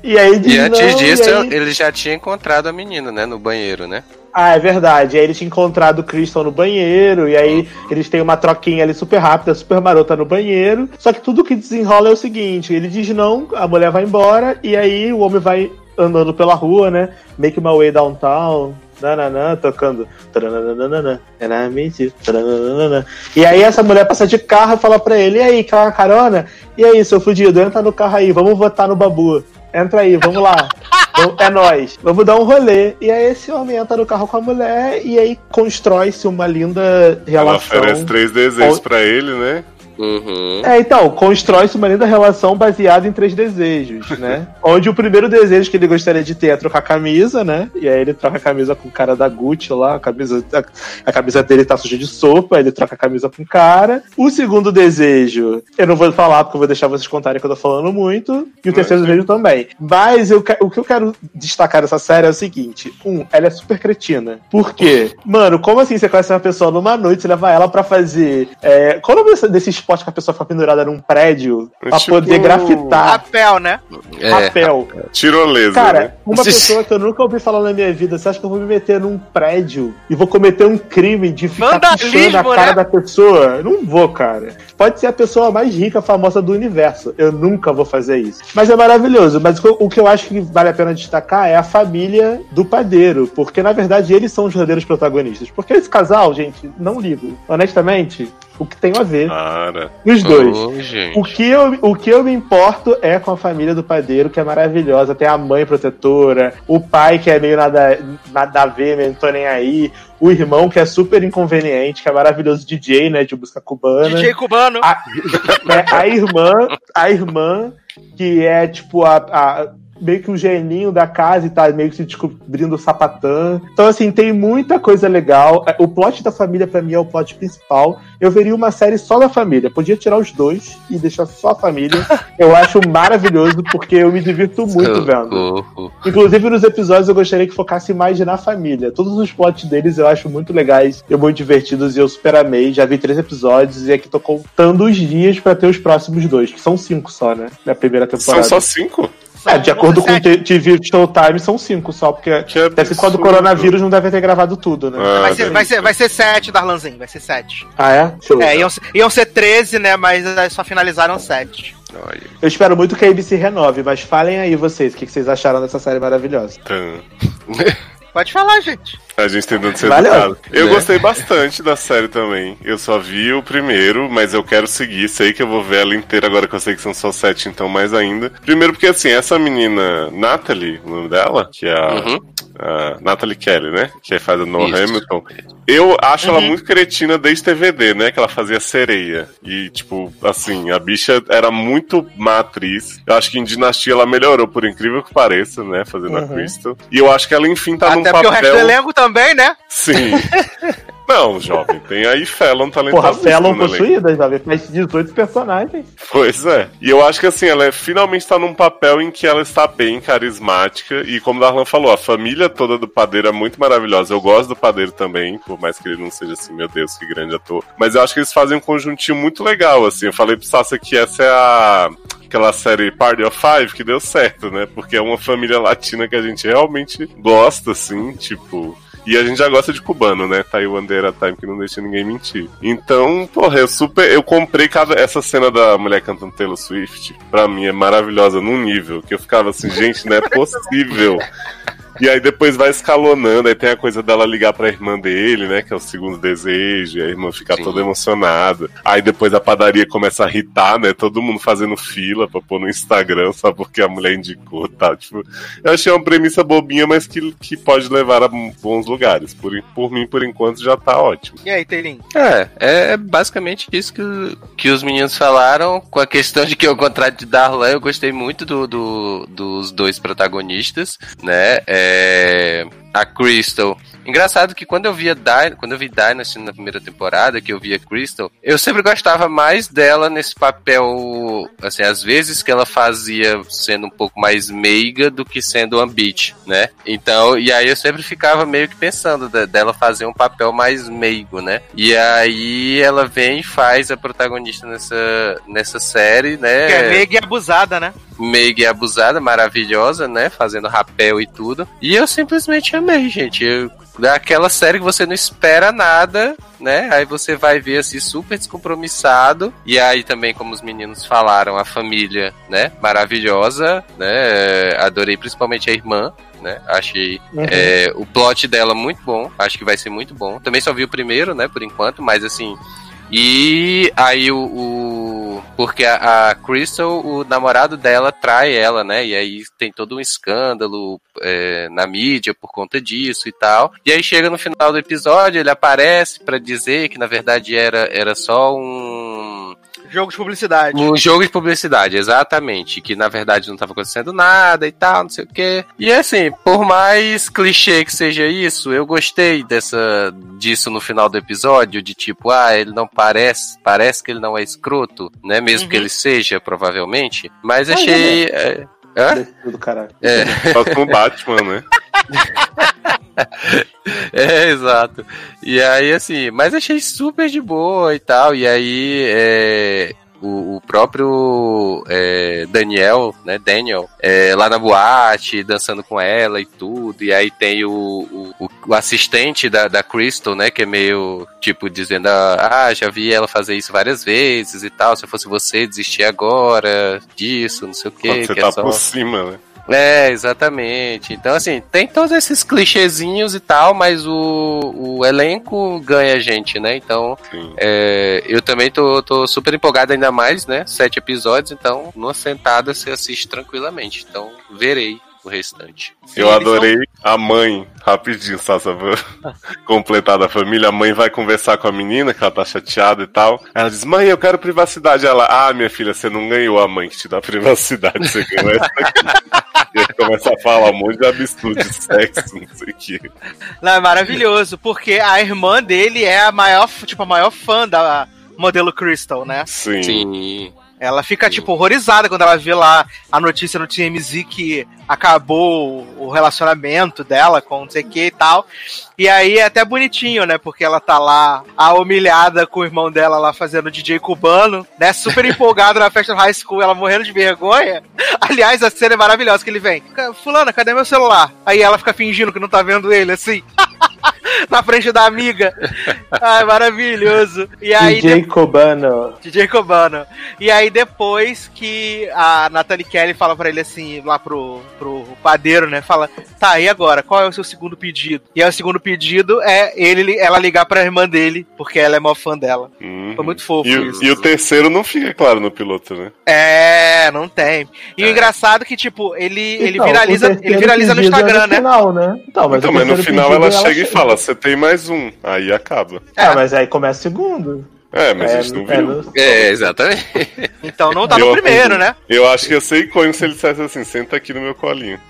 E aí diz E antes não, disso, e aí- ele já tinha encontrado a menina, né? No banheiro, né? Ah, é verdade. Aí ele tinha encontrado o Crystal no banheiro, e aí eles têm uma troquinha ali super rápida, super marota no banheiro. Só que tudo que desenrola é o seguinte: ele diz não, a mulher vai embora, e aí o homem vai andando pela rua, né? Make my way downtown. Nananã, tocando. Tarananana. E aí essa mulher passa de carro e fala pra ele: E aí, quer uma carona? E aí, seu fudido, entra no carro aí, vamos votar no babu. Entra aí, vamos lá. É nós. Vamos dar um rolê. E aí esse homem entra no carro com a mulher e aí constrói-se uma linda Ela relação. oferece três desejos Ou- pra ele, né? Uhum. É, então, constrói-se uma linda relação baseada em três desejos, né? Onde o primeiro desejo que ele gostaria de ter é trocar camisa, né? E aí ele troca a camisa com o cara da Gucci lá, a camisa, a, a camisa dele tá suja de sopa, ele troca a camisa com o cara. O segundo desejo, eu não vou falar porque eu vou deixar vocês contarem que eu tô falando muito. E o terceiro desejo também. Mas eu, o que eu quero destacar dessa série é o seguinte: um, ela é super cretina. Por quê? Mano, como assim você conhece uma pessoa numa noite, você leva ela pra fazer. É, qual é o nome desse, desse esporte que a pessoa fica pendurada num prédio pra Tipo- poder grafitar Papel, né? É, papel. Tirolesa, Cara, né? uma pessoa que eu nunca ouvi falar na minha vida, você acha que eu vou me meter num prédio e vou cometer um crime de ficar pichando a cara né? da pessoa? Eu não vou, cara. Pode ser a pessoa mais rica, famosa do universo. Eu nunca vou fazer isso. Mas é maravilhoso. Mas o que eu- o que eu acho que vale a pena destacar é a família do padeiro. Porque, na verdade, eles são os verdadeiros protagonistas. Porque esse casal, gente, não ligo. Honestamente, o que tem a ver Cara. os dois. Gente. O que, eu, o que eu me importo é com a família do padeiro, que é maravilhosa. Tem a mãe protetora, o pai que é meio nada, nada a ver, meio não tô nem aí. O irmão que é super inconveniente, que é maravilhoso DJ, né? De música cubana. DJ cubano. A, né, a irmã, a irmã, que é tipo a. a- meio que o geninho da casa e tá meio que se descobrindo o sapatã. Então, assim, tem muita coisa legal. O plot da família, pra mim, é o plot principal. Eu veria uma série só da família. Podia tirar os dois e deixar só a família. Eu acho maravilhoso, porque eu me divirto muito vendo. Inclusive, nos episódios eu gostaria que focasse mais na família. Todos os plots deles eu acho muito legais e muito divertidos e eu super amei. Já vi três episódios e aqui tô contando os dias pra ter os próximos dois, que são cinco só, né? Na primeira São temporada. só cinco? É, de acordo com o 17. T- TV Showtime, são cinco só, porque ser quando o absurdo. coronavírus não deve ter gravado tudo, né? Ah, Vai ser, vai, ser, vai ser 7, Darlanzinho, vai ser 7. Ah, é? Show. É, iam, ser- iam ser 13, né? Mas só finalizaram 7. Olha. Eu espero muito que a ABC renove, mas falem aí vocês, o que que vocês acharam dessa série maravilhosa. Pode falar, gente. A gente tentando ser Valeu. educado. Eu Né? gostei bastante da série também. Eu só vi o primeiro, mas eu quero seguir. Sei que eu vou ver ela inteira agora que eu sei que são só sete, então mais ainda. Primeiro porque, assim, essa menina, Natalie, o nome dela, que é a, Uhum. A Natalie Kelly, né? Que faz a Noah Isso. Hamilton. Eu acho ela muito cretina desde TVD, né? Que ela fazia sereia. E, tipo, assim, a bicha era muito má atriz. Eu acho que em Dinastia ela melhorou, por incrível que pareça, né? Fazendo a Crystal. E eu acho que ela, enfim, tá num Até porque o resto do papel... elenco também, né? Sim. Não, jovem, tem aí Fallon talentosa. Porra, Felon possuída, jovem. Faz 18 personagens. Pois é. E eu acho que assim, ela é, finalmente tá num papel em que ela está bem carismática. E como o Darlan falou, a família toda do Padeiro é muito maravilhosa. Eu gosto do Padeiro também, por mais que ele não seja assim, meu Deus, que grande ator. Mas eu acho que eles fazem um conjuntinho muito legal, assim. Eu falei pro Sassa que essa é a. Aquela série Party of Five que deu certo, né? Porque é uma família latina que a gente realmente gosta, assim, tipo. E a gente já gosta de cubano, né? Tá aí o Bandeira Time que não deixa ninguém mentir. Então, porra, eu super. Eu comprei cada. Essa cena da mulher cantando Taylor Swift, pra mim é maravilhosa num nível que eu ficava assim, gente, não é possível. E aí depois vai escalonando, aí tem a coisa dela ligar pra irmã dele, né? Que é o segundo desejo, e a irmã fica Sim. toda emocionada. Aí depois a padaria começa a irritar, né? Todo mundo fazendo fila pra pôr no Instagram, só porque a mulher indicou, tá? Tipo, eu achei uma premissa bobinha, mas que, que pode levar a bons lugares. Por, por mim, por enquanto, já tá ótimo. E aí, Teirinho? É, é basicamente isso que, que os meninos falaram, com a questão de que, ao contrário de Darlan, eu gostei muito do, do- dos dois protagonistas, né? É, a Crystal. Engraçado que quando eu via Dy- quando eu vi Dynasty na primeira temporada, que eu via Crystal, eu sempre gostava mais dela nesse papel, assim, às vezes que ela fazia sendo um pouco mais meiga do que sendo ambit, né? Então, e aí eu sempre ficava meio que pensando de- dela fazer um papel mais meigo, né? E aí ela vem e faz a protagonista nessa, nessa série, né? Que é mega e abusada, né? Meg abusada, maravilhosa, né? Fazendo rapel e tudo. E eu simplesmente amei, gente. Eu, daquela série que você não espera nada, né? Aí você vai ver assim, super descompromissado. E aí também, como os meninos falaram, a família, né? Maravilhosa, né? Adorei principalmente a irmã. Né? Achei Uhum. é, o plot dela muito bom. Acho que vai ser muito bom. Também só vi o primeiro, né? Por enquanto, mas assim, e aí o. o- porque a, a Crystal, o namorado dela trai ela, né? E aí tem todo um escândalo é, na mídia por conta disso e tal. E aí chega no final do episódio, ele aparece pra dizer que na verdade era, era só um. Jogo de publicidade. Um jogo de publicidade, exatamente. Que na verdade não estava acontecendo nada e tal, não sei o quê. E assim, por mais clichê que seja isso, eu gostei dessa disso no final do episódio, de tipo, ah, ele não parece, parece que ele não é escroto, né? Mesmo que ele seja, provavelmente. Mas achei. é, hã? Desse tudo, caralho. É. Só com o Batman, né? É, exato. E aí, assim, mas achei super de boa e tal. E aí, é, o, o próprio é, Daniel, né, Daniel, é, lá na boate, dançando com ela e tudo. E aí tem o, o, o assistente da, da Crystal, né, que é meio, tipo, dizendo, ah, já vi ela fazer isso várias vezes e tal. Se eu fosse você, desistir agora disso, não sei o quê. Quando você que tá é só... por cima, né? É, exatamente. Então, assim, tem todos esses clichêzinhos e tal, mas o, o elenco ganha a gente, né? Então, é, eu também tô, tô super empolgado ainda mais, né? Sete episódios, então, numa sentada você assiste tranquilamente. Então, verei o restante. Eu adorei a mãe, rapidinho, só pra completar da família. A mãe vai conversar com a menina, que ela tá chateada e tal. Ela diz: Mãe, eu quero privacidade. Ela, ah, minha filha, você não ganhou a mãe que te dá privacidade, você ganhou essa aqui. E aí começa a falar um monte de absurdo de sexo, não sei o que. Não, é maravilhoso, porque a irmã dele é a maior, tipo, a maior fã da modelo Crystal, né? Sim. Sim. Ela fica, tipo, horrorizada quando ela vê lá a notícia no TMZ que acabou o relacionamento dela com não sei o que e tal. E aí é até bonitinho, né? Porque ela tá lá, a humilhada com o irmão dela lá fazendo DJ cubano, né? Super empolgado na festa do high school, ela morrendo de vergonha. Aliás, a cena é maravilhosa que ele vem. Fulana, cadê meu celular? Aí ela fica fingindo que não tá vendo ele, assim. na frente da amiga. Ai, maravilhoso. E aí, DJ Cobano. DJ Cobano. E aí depois que a Natalie Kelly fala pra ele assim, lá pro, pro padeiro, né? Fala, tá, e agora? Qual é o seu segundo pedido? E aí o segundo pedido é ele, ela ligar pra irmã dele, porque ela é mó fã dela. Uhum. Foi muito fofo E, o- isso. e o terceiro não fica claro no piloto, né? É, não tem. E o engraçado é que, tipo, ele, ele Então, viraliza, o terceiro ele viraliza no pedido é Instagram, né? Final, né? Então, mas, então, o mas no final pedido ela chega e fala, você tem mais um. Aí acaba. Ah, mas aí começa o segundo. É, mas É, a gente não é, viu. no- É, exatamente. Então não tá Eu- no primeiro, né? Eu acho que ia ser icônico se ele dissesse assim, senta aqui no meu colinho.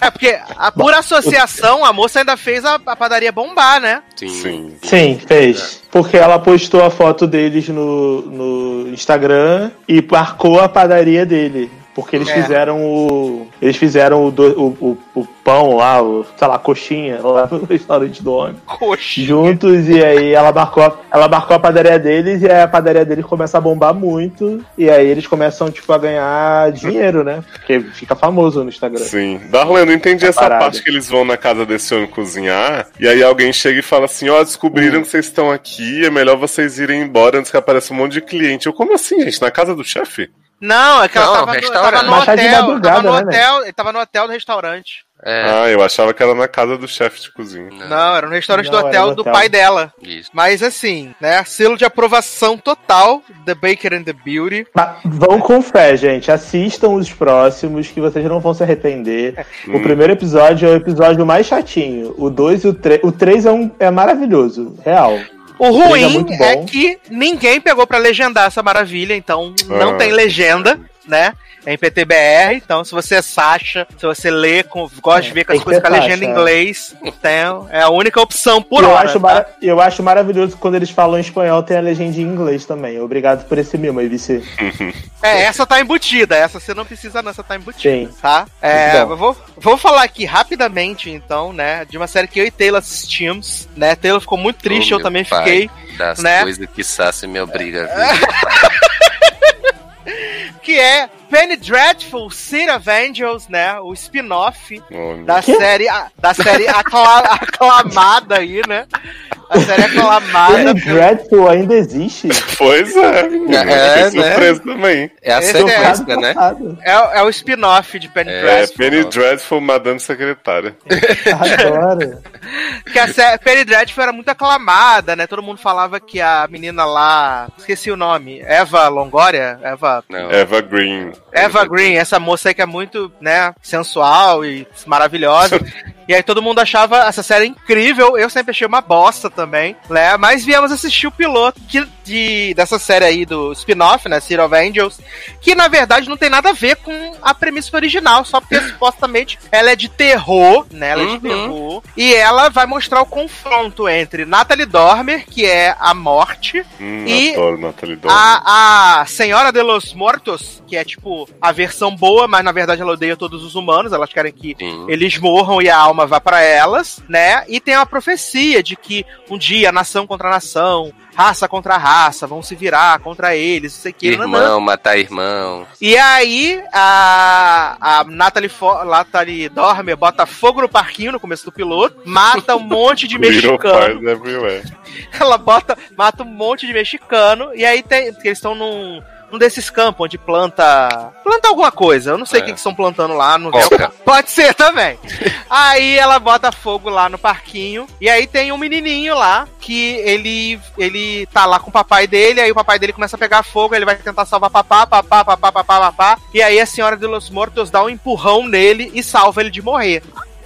É porque, a, por associação, a moça ainda fez a, a padaria bombar, né? Sim. Sim. Sim, fez. Porque ela postou a foto deles no, no Instagram e marcou a padaria dele. Porque eles É. fizeram o. Eles fizeram o, do- o, o, o pão lá, o, sei lá, coxinha, lá no restaurante do homem. Coxa. Juntos, e aí ela marcou, a- ela marcou a padaria deles e aí a padaria deles começa a bombar muito. E aí eles começam, tipo, a ganhar dinheiro, né? Porque fica famoso no Instagram. Sim. Darlan, eu não entendi Tá essa parado. parte que eles vão na casa desse homem cozinhar, e aí alguém chega e fala assim, ó, descobriram Hum. que vocês estão aqui, é melhor vocês irem embora antes que apareça um monte de cliente. Eu, como assim, gente? Na casa do chefe? Não, é que ela Não, tava, no, restaurante. tava no Mas tá de hotel. madrugada, tava no né, hotel, ele tava no hotel do restaurante. É, Ah, eu achava que era na casa do chefe de cozinha. Não, era no restaurante Não, do hotel do hotel. pai dela. isso. Mas assim, né? Selo de aprovação total The Baker and the Beauty. Mas vão com fé, gente. Assistam os próximos que vocês não vão se arrepender. O Hum. primeiro episódio é o episódio mais chatinho. O 2 e o 3. O 3 é, um, é maravilhoso, real. O ruim é bom. que ninguém pegou pra legendar essa maravilha, então não Ah. tem legenda, né? É em PTBR, então se você é Sasha, se você lê, com, gosta de ver com as coisas com a legenda em é. inglês, então é a única opção por eu, hora. acho tá? eu acho maravilhoso que quando eles falam espanhol tem a legenda em inglês também. Obrigado por esse mimo aí, Vici. É, essa tá embutida, essa você não precisa não, essa tá embutida, Sim. tá? É, vou, vou falar aqui rapidamente, então, né, de uma série que eu e Taylor assistimos, né, Taylor ficou muito triste, Ô, eu também pai, fiquei, Das né? coisas que Sassi me obriga a ver. que é Penny Dreadful, City of Angels, né, o spin-off Olha. da série, da série acla- aclamada aí, né, a série aclamada Penny Dreadful ainda existe. Pois é, menino. É, Fiquei né? também. É a Esse sequência, né? Passado. é, é o spin-off de Penny É, É, Dreadful. Penny Dreadful, Madame Secretária. Adoro. Que a sé- Penny Dreadful era muito aclamada, né? Todo mundo falava que a menina lá. Esqueci o nome. Eva Longoria? Eva. Não. Eva Green. Eva Green, essa moça aí que é muito, né, sensual e maravilhosa. E aí todo mundo achava essa série incrível. Eu sempre achei uma bosta também, né? Mas viemos assistir o piloto que, de, dessa série aí do spin-off, né? City of Angels. Que na verdade não tem nada a ver com a premissa original, só porque supostamente ela é de terror, né? Ela é de Uhum. terror. E ela vai mostrar o confronto entre Natalie Dormer, que é a morte, Hum, E adoro Natalie Dormer. a, a Senhora de los Mortos, que é tipo a versão boa, mas na verdade ela odeia todos os humanos, elas querem que Sim. eles morram e a alma vá pra elas, né? E tem a profecia de que um dia nação contra nação, raça contra raça, vão se virar contra eles, não sei o que. nanã. Irmão, matar irmão. E aí, a, a Natalie, Fo- Natalie Dormer bota fogo no parquinho no começo do piloto, mata um monte de mexicano. Ela bota, mata um monte de mexicano, e aí tem. Eles estão num. Um desses campos onde planta. Planta alguma coisa. Eu não sei o É. que que estão plantando lá. Não. Pode ser também. aí ela bota fogo lá no parquinho. E aí tem um menininho lá que ele ele tá lá com o papai dele. Aí o papai dele começa a pegar fogo. Ele vai tentar salvar papá, papá, papá, papá, papá. E aí a senhora de los Mortos dá um empurrão nele e salva ele de morrer.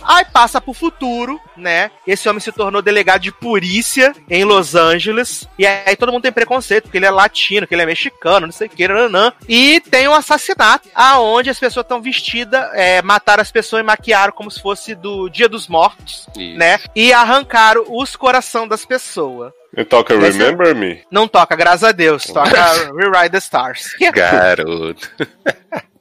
Aí passa pro futuro, né? Esse homem se tornou delegado de polícia em Los Angeles. E aí todo mundo tem preconceito, porque ele é latino, que ele é mexicano, não sei o que, nanã. E tem um assassinato, aonde as pessoas estão vestidas, é, mataram as pessoas e maquiaram como se fosse do Dia dos Mortos, Isso. né? E arrancaram os coração das pessoas. E toca Remember Me? Não toca, graças a Deus, toca Rewrite the Stars. Garoto.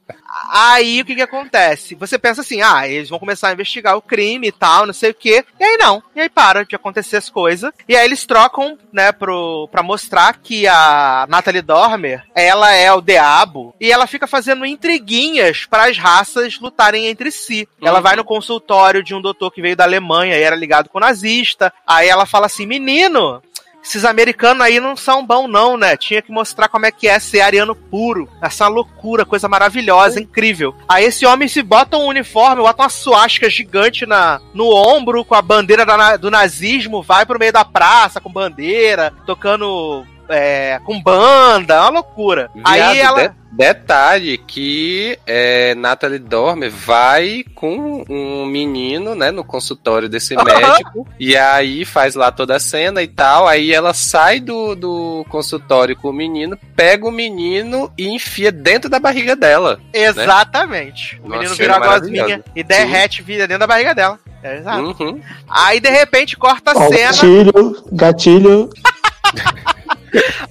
Aí o que que acontece? Você pensa assim, ah, eles vão começar a investigar o crime e tal, não sei o quê. E aí não. E aí para de acontecer as coisas. E aí eles trocam, né, pro, pra mostrar que a Natalie Dormer, ela é o diabo. E ela fica fazendo intriguinhas para as raças lutarem entre si. Ela Uhum. vai no consultório de um doutor que veio da Alemanha e era ligado com o nazista. Aí ela fala assim, menino, esses americanos aí não são bons, não, né? Tinha que mostrar como é que é ser ariano puro. Essa loucura, coisa maravilhosa, incrível. Aí esse homem se bota um uniforme, bota uma suástica gigante na, no ombro, com a bandeira da do nazismo, vai pro meio da praça com bandeira, tocando. É, com banda, é uma loucura. aí Viado, ela. de- detalhe que é, Natalie Dormer vai com um menino, né, no consultório desse médico, e aí faz lá toda a cena e tal, aí ela sai do, do consultório com o menino, pega o menino e enfia dentro da barriga dela. Exatamente. O Nossa, menino cena vira uma gosminha e derrete vida dentro da barriga dela. É, exato. Uhum. Aí de repente corta a cena. gatilho, gatilho.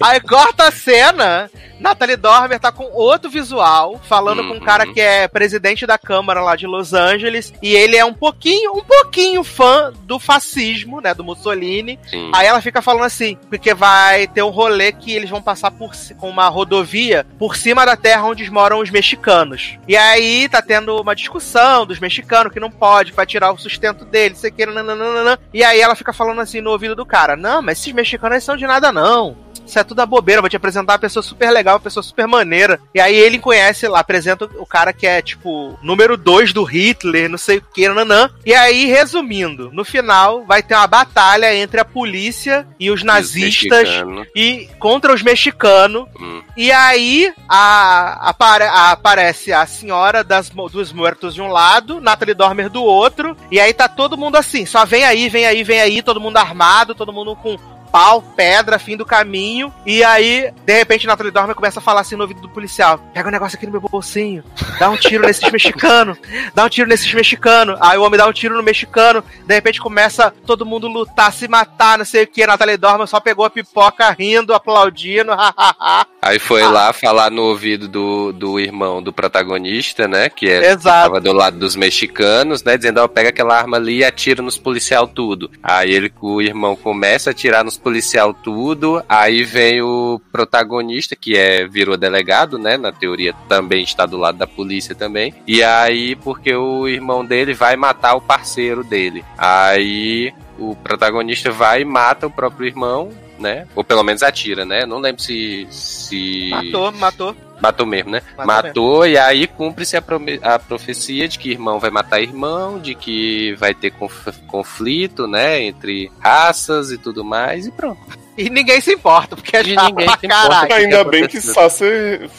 Aí corta a cena, Natalie Dormer tá com outro visual, falando com um cara que é presidente da Câmara lá de Los Angeles, e ele é um pouquinho, um pouquinho fã do fascismo, né, do Mussolini. Sim. Aí ela fica falando assim, porque vai ter um rolê que eles vão passar por com uma rodovia por cima da terra onde moram os mexicanos. E aí tá tendo uma discussão dos mexicanos que não pode, que vai tirar o sustento deles, sei que, nananana. E aí ela fica falando assim no ouvido do cara: Não, mas esses mexicanos são de nada, não. Isso é tudo a bobeira, vou te apresentar uma pessoa super legal, uma pessoa super maneira. E aí ele conhece lá, apresenta o cara que é, tipo, número 2 do Hitler, não sei o que, nanã. E aí, resumindo, no final vai ter uma batalha entre a polícia e os nazistas mexicanos. e contra os mexicanos. Hum. E aí a, a- aparece a senhora das, dos mortos de um lado, Natalie Dormer do outro. E aí tá todo mundo assim, só vem aí, vem aí, vem aí, todo mundo armado, todo mundo com pau, pedra, fim do caminho. E aí, de repente, Natalie Dormer começa a falar assim no ouvido do policial: pega um negócio aqui no meu bolsinho, dá um tiro nesses mexicanos, dá um tiro nesses mexicanos. Aí o homem dá um tiro no mexicano, de repente começa todo mundo lutar, se matar, não sei o que. Natalie Dormer só pegou a pipoca rindo, aplaudindo, hahaha. Aí foi lá falar no ouvido do, do irmão do protagonista, né? Que, é, que Exato. tava do lado dos mexicanos, né? Dizendo, ó, pega aquela arma ali e atira nos policial tudo. Aí ele, o irmão começa a atirar nos policial tudo. Aí vem o protagonista, que é virou delegado, né? Na teoria também está do lado da polícia também. E aí, porque o irmão dele vai matar o parceiro dele. Aí o protagonista vai e mata o próprio irmão, né? Ou pelo menos atira, né? Não lembro se. se... Matou, matou. Matou mesmo, né? Matou Matou, e aí cumpre-se a, a profecia de que irmão vai matar irmão, de que vai ter conf- conflito, né? Entre raças e tudo mais, e pronto. E ninguém se importa, porque é E chato ninguém pra se importa. caralho. Ainda que bem que? Sassi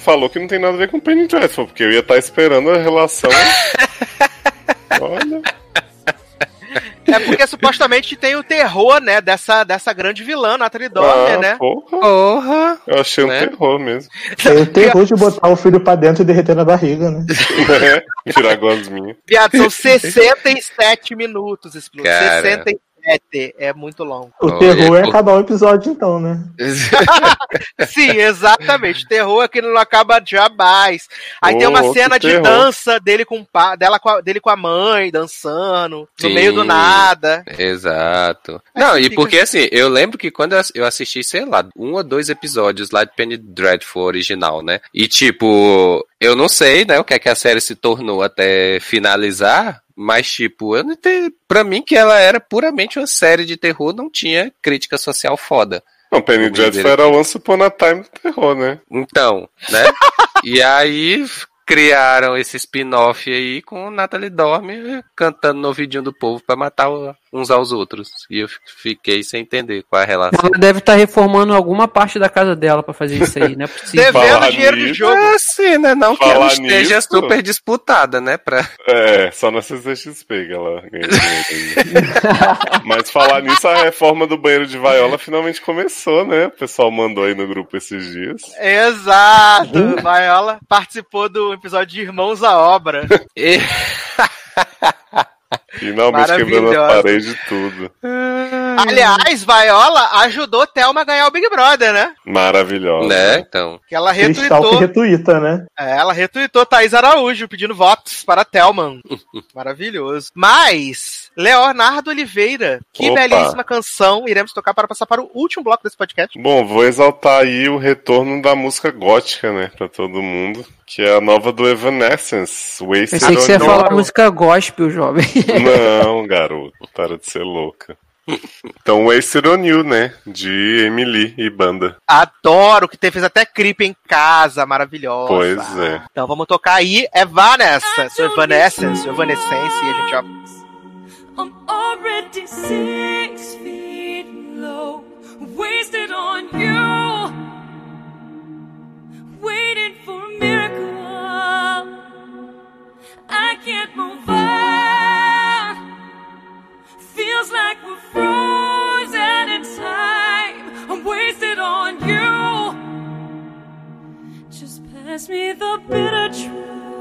falou que não tem nada a ver com Penny Dreadful, porque eu ia estar esperando a relação. Olha. É porque supostamente tem o terror, né, dessa, dessa grande vilã, Natalie Dormer, ah, né? Porra. Porra! Eu achei um Né? terror mesmo. Tem o terror de botar o filho pra dentro e derreter na barriga, né? Tirar gosminha. Viado, são 67 minutos. Cara. 67. Promete, é muito longo. O terror é acabar o episódio, então, né? Sim, exatamente. Terror é que não acaba jamais. Aí Ô, tem uma cena de terror. dança dele com, o dela com a, dele com a mãe, dançando, no Sim. meio do nada. Exato. Não, Aí e fica- porque assim, eu lembro que quando eu assisti, sei lá, um ou dois episódios lá de Penny Dreadful original, né? E tipo, eu não sei, né, o que é que a série se tornou até finalizar, mas tipo, eu não entendi. Pra mim que ela era puramente uma série de terror, não tinha crítica social foda. Não, Penny Dreadful era Once Upon a Time do terror, né? Então, né? e aí criaram esse spin-off aí com Natalie Dormer cantando no ouvidinho do povo pra matar o- uns aos outros. E eu fi- fiquei sem entender qual é a relação. Ela deve estar reformando alguma parte da casa dela pra fazer isso aí, é possível. Devendo Falar dinheiro de nisso- jogo. É assim, né? Não que Falar ela esteja nisso- super disputada, né? Pra... É, só na CCXP que ela ainda. Mas falar nisso, a reforma do banheiro de vaiola finalmente começou, né? O pessoal mandou aí no grupo esses dias. Exato. Viola participou do episódio de Irmãos à Obra. E- Finalmente quebrando a parede e tudo. Aliás, Viola ajudou Thelma a ganhar o Big Brother, né? Maravilhosa. né? Então. Que ela Cristal que retweetou. retuita, né? É, ela retweetou Thaís Araújo pedindo votos para Thelman. Maravilhoso. Mas, Leonardo Oliveira, que Opa. belíssima canção iremos tocar para passar para o último bloco desse podcast. Bom, vou exaltar aí o retorno da música gótica, né? Pra todo mundo. Que é a nova do Evanescence, Wasted Pensei que você ia falar música gospel, jovem. Não, garoto. Para de ser louca. Então, Wasted on You, né? De Emily e banda. Adoro, que te fez até clipe em casa, maravilhosa. Pois é. Então vamos tocar aí Evanescence, Evanescence, Evanescence, e a gente ó, I'm already six feet low, wasted on you, waiting for a miracle. I can't move on. Feels like we're frozen in time. I'm wasted on you. Just pass me the bitter truth.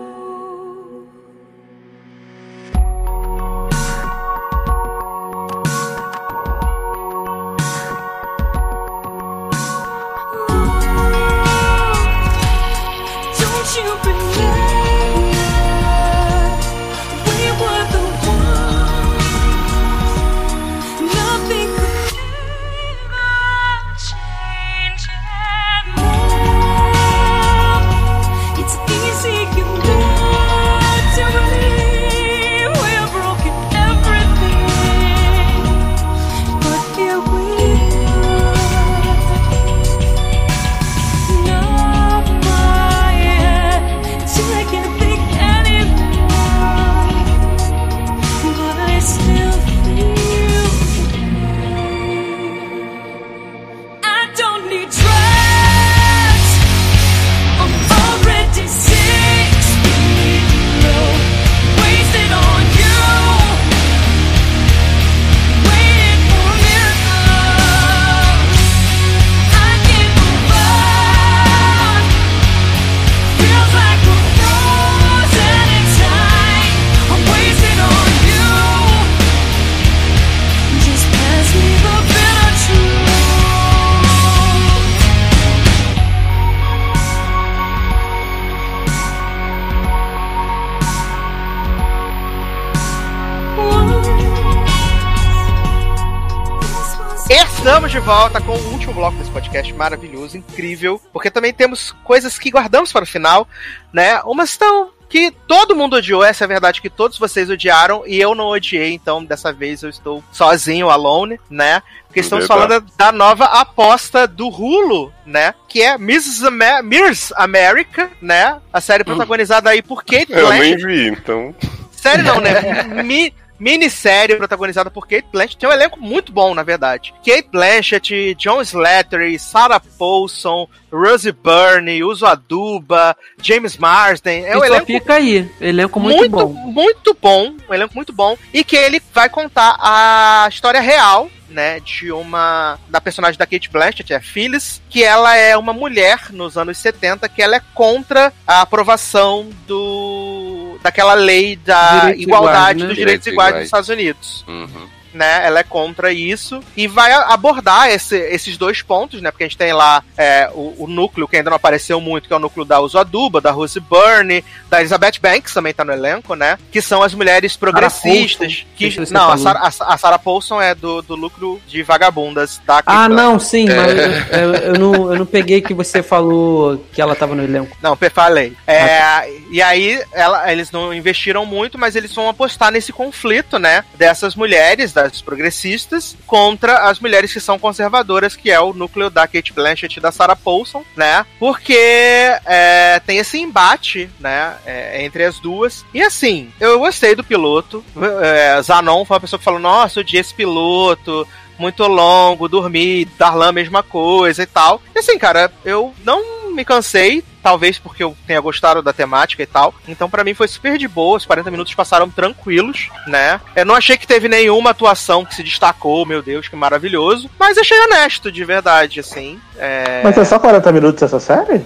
Volta com o último bloco desse podcast maravilhoso, incrível, porque também temos coisas que guardamos para o final, né? Umas estão que todo mundo odiou, essa é a verdade que todos vocês odiaram e eu não odiei, então dessa vez eu estou sozinho, alone, né? Porque estamos Verdade. falando da nova aposta do Hulu, né? Que é Miss America, né? A série protagonizada aí por Kate Eu nem Blanchett. vi, então. Série não, né? Mi minissérie protagonizada por Kate Blanchett. Tem um elenco muito bom, na verdade. Kate Blanchett, John Slattery, Sarah Paulson, Rosie Byrne, Uso Aduba, James Marsden. É E um elenco fica aí. Elenco muito, muito, bom. muito bom. Um elenco muito bom. E que ele vai contar a história real, né? De uma. Da personagem da Kate Blanchett, é Phyllis, que ela é uma mulher nos anos 70 que ela é contra a aprovação do. Daquela lei da Direitos igualdade iguais, né? dos direitos Direitos iguais iguais. nos Estados Unidos. Uhum. Né? Ela é contra isso e vai abordar esse- esses dois pontos, né? Porque a gente tem lá é, o, o núcleo que ainda não apareceu muito, que é o núcleo da Uso Aduba, da Rose Byrne, da Elizabeth Banks também tá no elenco, né? Que são as mulheres progressistas. Que, que não, a. Sarah, a, Sarah Paulson é do, do lucro de vagabundas da Ah, não, sim, mas eu, eu- eu não, eu não peguei que você falou que ela tava no elenco. Não, falei. É, e aí ela- eles não investiram muito, mas eles vão apostar nesse conflito, né? Dessas mulheres, das progressistas, contra as mulheres que são conservadoras, que é o núcleo da Kate Blanchett e da Sarah Paulson, né? Porque é, tem esse embate, né? é, entre as duas. E assim, eu gostei do piloto. É, Zanon foi uma pessoa que falou: Nossa, odiei esse piloto muito longo, dormi, Darlan mesma coisa e tal. E assim, cara, eu não me cansei, talvez porque eu tenha gostado da temática e tal. Então pra mim foi super de boa, os 40 minutos passaram tranquilos, né? Eu não achei que teve nenhuma atuação que se destacou, meu Deus, que maravilhoso, mas achei honesto, de verdade, assim. É... Mas é só 40 minutos essa série?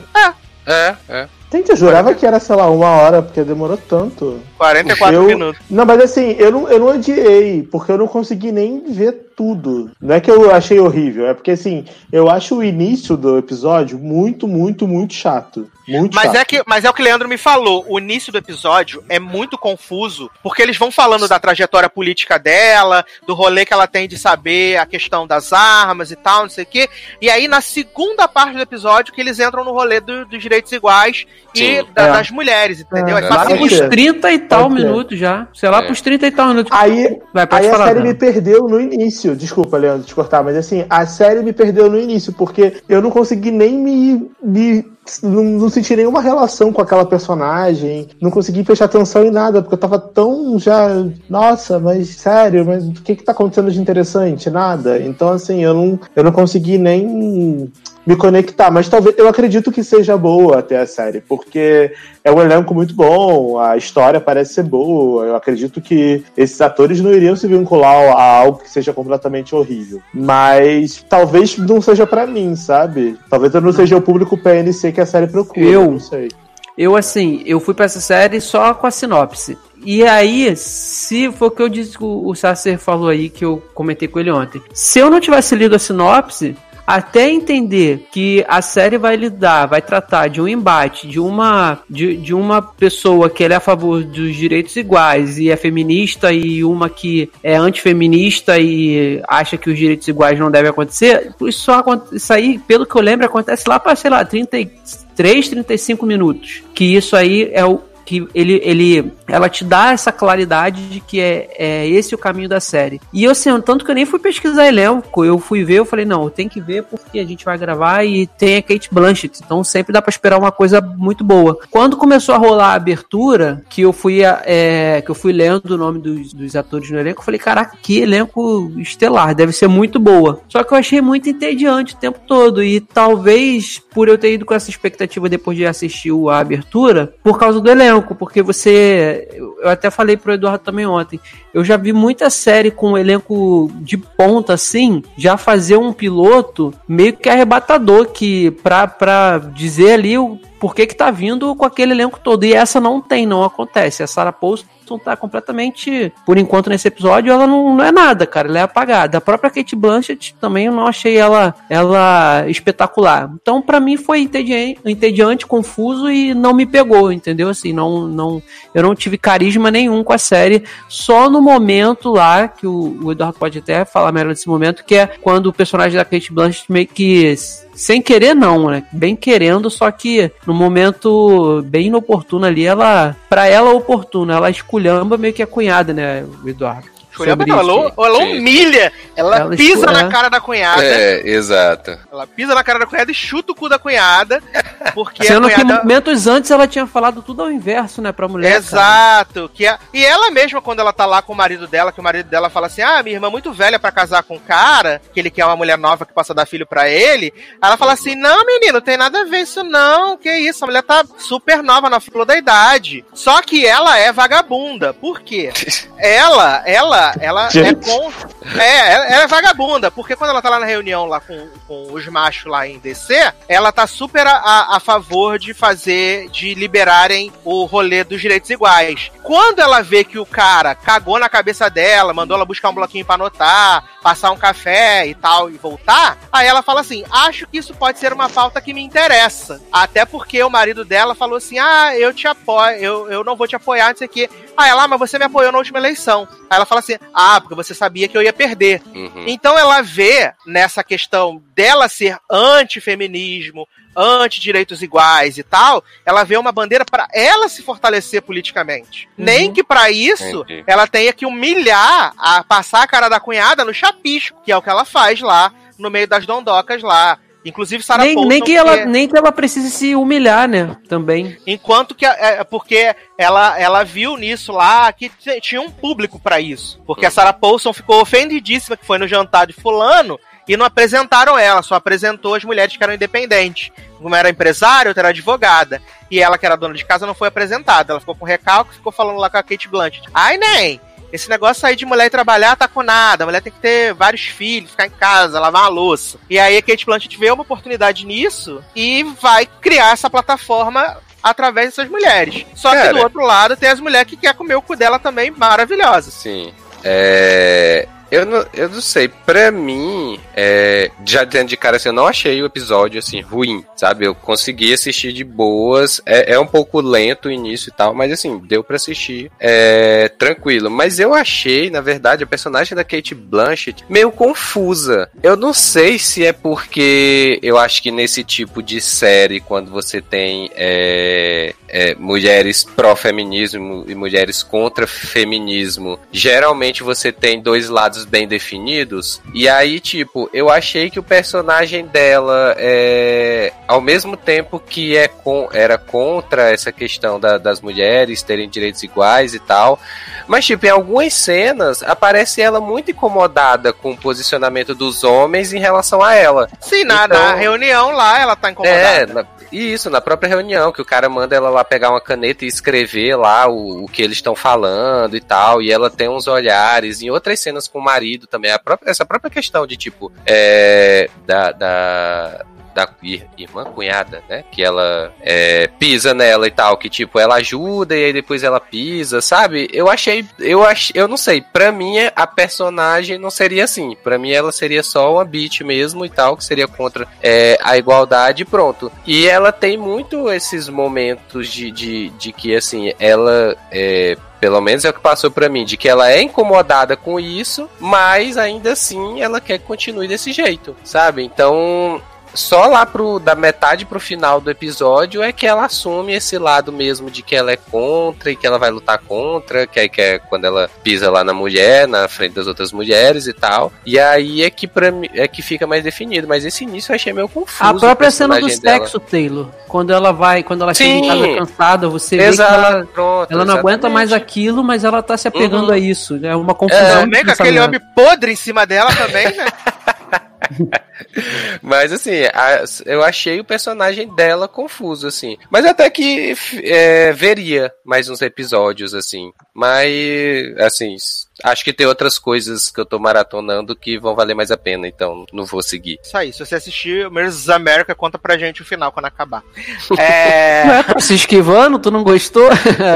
É, é. Gente, eu jurava que era, sei lá, uma hora, porque demorou tanto. 44 Eu- minutos. Não, mas assim, eu não, eu não odiei, porque eu não consegui nem ver tudo. Não é que eu achei horrível, é porque assim, eu acho o início do episódio muito, muito, muito chato. Muito Mas chato. é, que, mas é o que o Leandro me falou. O início do episódio é muito confuso, porque eles vão falando da trajetória política dela, do rolê que ela tem de saber a questão das armas e tal, não sei o quê. E aí, na segunda parte do episódio, que eles entram no rolê do- dos direitos iguais e Sim. da- É. das mulheres, entendeu? É, É, Lá facilita. ser. 30 e tal minutos já. Sei lá, É. pros 30 e tal minutos. Aí, Vai, aí a falar, série Dana. me perdeu no início. Desculpa, Leandro, te cortar, mas assim, a série me perdeu no início, porque eu não consegui nem me. me não, não senti nenhuma relação com aquela personagem, não consegui prestar atenção em nada, porque eu tava tão já. Nossa, mas sério, mas o que que tá acontecendo de interessante? Nada. Então, assim, eu não, eu não consegui nem me conectar, mas talvez eu acredito que seja boa até a série, porque é um elenco muito bom, a história parece ser boa. Eu acredito que esses atores não iriam se vincular a algo que seja completamente horrível. Mas talvez não seja pra mim, sabe? Talvez eu não seja o público PNC que a série procura. Eu? não sei. Eu, assim, eu fui pra essa série só com a sinopse. E aí, se foi o que eu disse que o o Sasser falou aí, que eu comentei com ele ontem. Se eu não tivesse lido a sinopse, até entender que a série vai lidar, vai tratar de um embate, de uma, de, de uma pessoa que é a favor dos direitos iguais e é feminista, e uma que é antifeminista e acha que os direitos iguais não devem acontecer, isso, só, isso aí, pelo que eu lembro, acontece lá para, sei lá, 33, 35 minutos. Que isso aí é o que ele, ele, ela te dá essa claridade de que é, é esse o caminho da série. E eu sei, tanto que eu nem fui pesquisar elenco, eu fui ver, eu falei, não, tem que ver porque a gente vai gravar e tem a Kate Blanchett, então sempre dá pra esperar uma coisa muito boa. Quando começou a rolar a abertura, que eu fui, é, que eu fui lendo o nome dos, dos atores no elenco, eu falei, caraca, que elenco estelar, deve ser muito boa. Só que eu achei muito entediante o tempo todo, e talvez por eu ter ido com essa expectativa depois de assistir a abertura, por causa do elenco, porque você. Eu até falei pro Eduardo também ontem. Eu já vi muita série com um elenco de ponta assim, já fazer um piloto meio que arrebatador, que pra, pra dizer ali o porquê que tá vindo com aquele elenco todo. E essa não tem, não acontece. A Sarah Paulson tá completamente, por enquanto nesse episódio, ela não, não é nada, cara. Ela é apagada. A própria Kate Blanchett também eu não achei ela, ela espetacular. Então, pra mim, foi entediante, entediante, confuso e não me pegou, entendeu? Assim, não, não, eu não tive carisma nenhum com a série. Só no momento lá, que o, o Eduardo pode até falar melhor desse momento, que é quando o personagem da Kate Blanchett meio que sem querer não, né? Bem querendo, só que no momento bem inoportuno ali, ela, para ela oportuno, ela esculhamba meio que a cunhada, né, o Eduardo? Sobre não, isso. ela, ela Sim. humilha, ela, Ela pisa escolhe- na cara da cunhada, É, exato. ela pisa na cara da cunhada e chuta o cu da cunhada, porque Sendo a que cunhada... momentos antes ela tinha falado tudo ao inverso, né, pra mulher. cara. Exato. Que a- E ela mesma, quando ela tá lá com o marido dela, que o marido dela fala assim: Ah, minha irmã é muito velha pra casar com um cara, que ele quer uma mulher nova que possa dar filho pra ele. Ela fala assim: Não, menino, não tem nada a ver isso, não. Que isso? A mulher tá super nova na flor da idade. Só que ela é vagabunda. Por quê? Ela, ela, ela é contra. É, ela, é vagabunda, porque quando ela tá lá na reunião lá com, com os machos lá em DC, ela tá super a- a, favor de fazer, de liberarem o rolê dos direitos iguais. Quando ela vê que o cara cagou na cabeça dela, mandou ela buscar um bloquinho pra anotar, passar um café e tal, e voltar, aí ela fala assim: acho que isso pode ser uma pauta que me interessa. Até porque o marido dela falou assim: ah, eu te apoio, eu, eu não vou te apoiar, não sei o quê. Ah, ela, ah, mas você me apoiou na última eleição. Aí ela fala assim: ah, porque você sabia que eu ia perder. Uhum. Então ela vê nessa questão dela ser anti-feminismo, anti-direitos iguais e tal, ela vê uma bandeira para ela se fortalecer politicamente. Nem que para isso Entendi. ela tenha que humilhar, a passar a cara da cunhada no chapisco, que é o que ela faz lá no meio das dondocas lá. Inclusive Sarah Nem, Paulson, nem, que ela, é- nem que ela precise se humilhar, né? Também. Enquanto que é, porque ela, ela viu nisso lá que tinha um público pra isso. Porque a Sarah Paulson ficou ofendidíssima que foi no jantar de fulano e não apresentaram ela, só apresentou as mulheres que eram independentes. Uma era empresária, outra era advogada. E ela, que era dona de casa, não foi apresentada. Ela ficou com recalque, ficou falando lá com a Kate Blanchett. Ai, nem! Esse negócio aí de mulher trabalhar tá com nada. A mulher tem que ter vários filhos, ficar em casa, lavar uma louça. E aí a Kate Blanchett vê uma oportunidade nisso e vai criar essa plataforma através dessas mulheres. Só que Cara. do outro lado tem as mulheres que quer comer o cu dela também maravilhosas. Sim. É. Eu não, eu não sei, pra mim, é, já dentro de cara assim, eu não achei o episódio assim ruim, sabe? Eu consegui assistir de boas, é, é um pouco lento o início e tal, mas assim, deu pra assistir é, tranquilo. Mas eu achei, na verdade, a personagem da Kate Blanchett meio confusa. Eu não sei se é porque eu acho que nesse tipo de série, quando você tem é, é, mulheres pró-feminismo e mulheres contra feminismo, geralmente você tem dois lados bem definidos. E aí, tipo, eu achei que o personagem dela é ao mesmo tempo que é com, era contra essa questão da- das mulheres terem direitos iguais e tal. Mas, tipo, em algumas cenas aparece ela muito incomodada com o posicionamento dos homens em relação a ela. Sim, na, Então- na reunião lá ela tá incomodada. É, na- isso, na própria reunião, que o cara manda ela lá pegar uma caneta e escrever lá o, o que eles estão falando e tal, e ela tem uns olhares, em outras cenas com o marido também, própria- essa própria questão de tipo, é, da, da, da ir- irmã cunhada, né, que ela é, pisa nela e tal, que tipo, ela ajuda e aí depois ela pisa, sabe? Eu achei, eu achei, eu não sei, pra mim a personagem não seria assim, pra mim ela seria só uma bitch mesmo e tal, que seria contra é, a igualdade e pronto. E ela tem muito esses momentos de, de, de que, assim, ela é, pelo menos é o que passou pra mim, de que ela é incomodada com isso, mas ainda assim ela quer que continue desse jeito, sabe? Então, só lá pro, da metade pro final do episódio é que ela assume esse lado mesmo de que ela é contra e que ela vai lutar contra, que aí que é quando ela pisa lá na mulher, na frente das outras mulheres e tal. E aí é que para mim é que fica mais definido, mas esse início eu achei meio confuso. A própria cena do sexo, Taylor. Quando ela vai, quando ela chega em Sim. casa cansada, você vê que Exato, ela, pronto, ela não aguenta exatamente. mais aquilo, mas ela tá se apegando Uhum. a isso. É uma confusão. de Também com aquele pensamento. homem podre em cima dela também, né? Mas assim, a- eu achei o personagem dela confuso, assim. Mas até que é, veria mais uns episódios, assim. Mas, assim, acho que tem outras coisas que eu tô maratonando que vão valer mais a pena, então não vou seguir. Isso aí, se você assistir Mrs. America, conta pra gente o final quando acabar. É... Ué, tá se esquivando? Tu não gostou?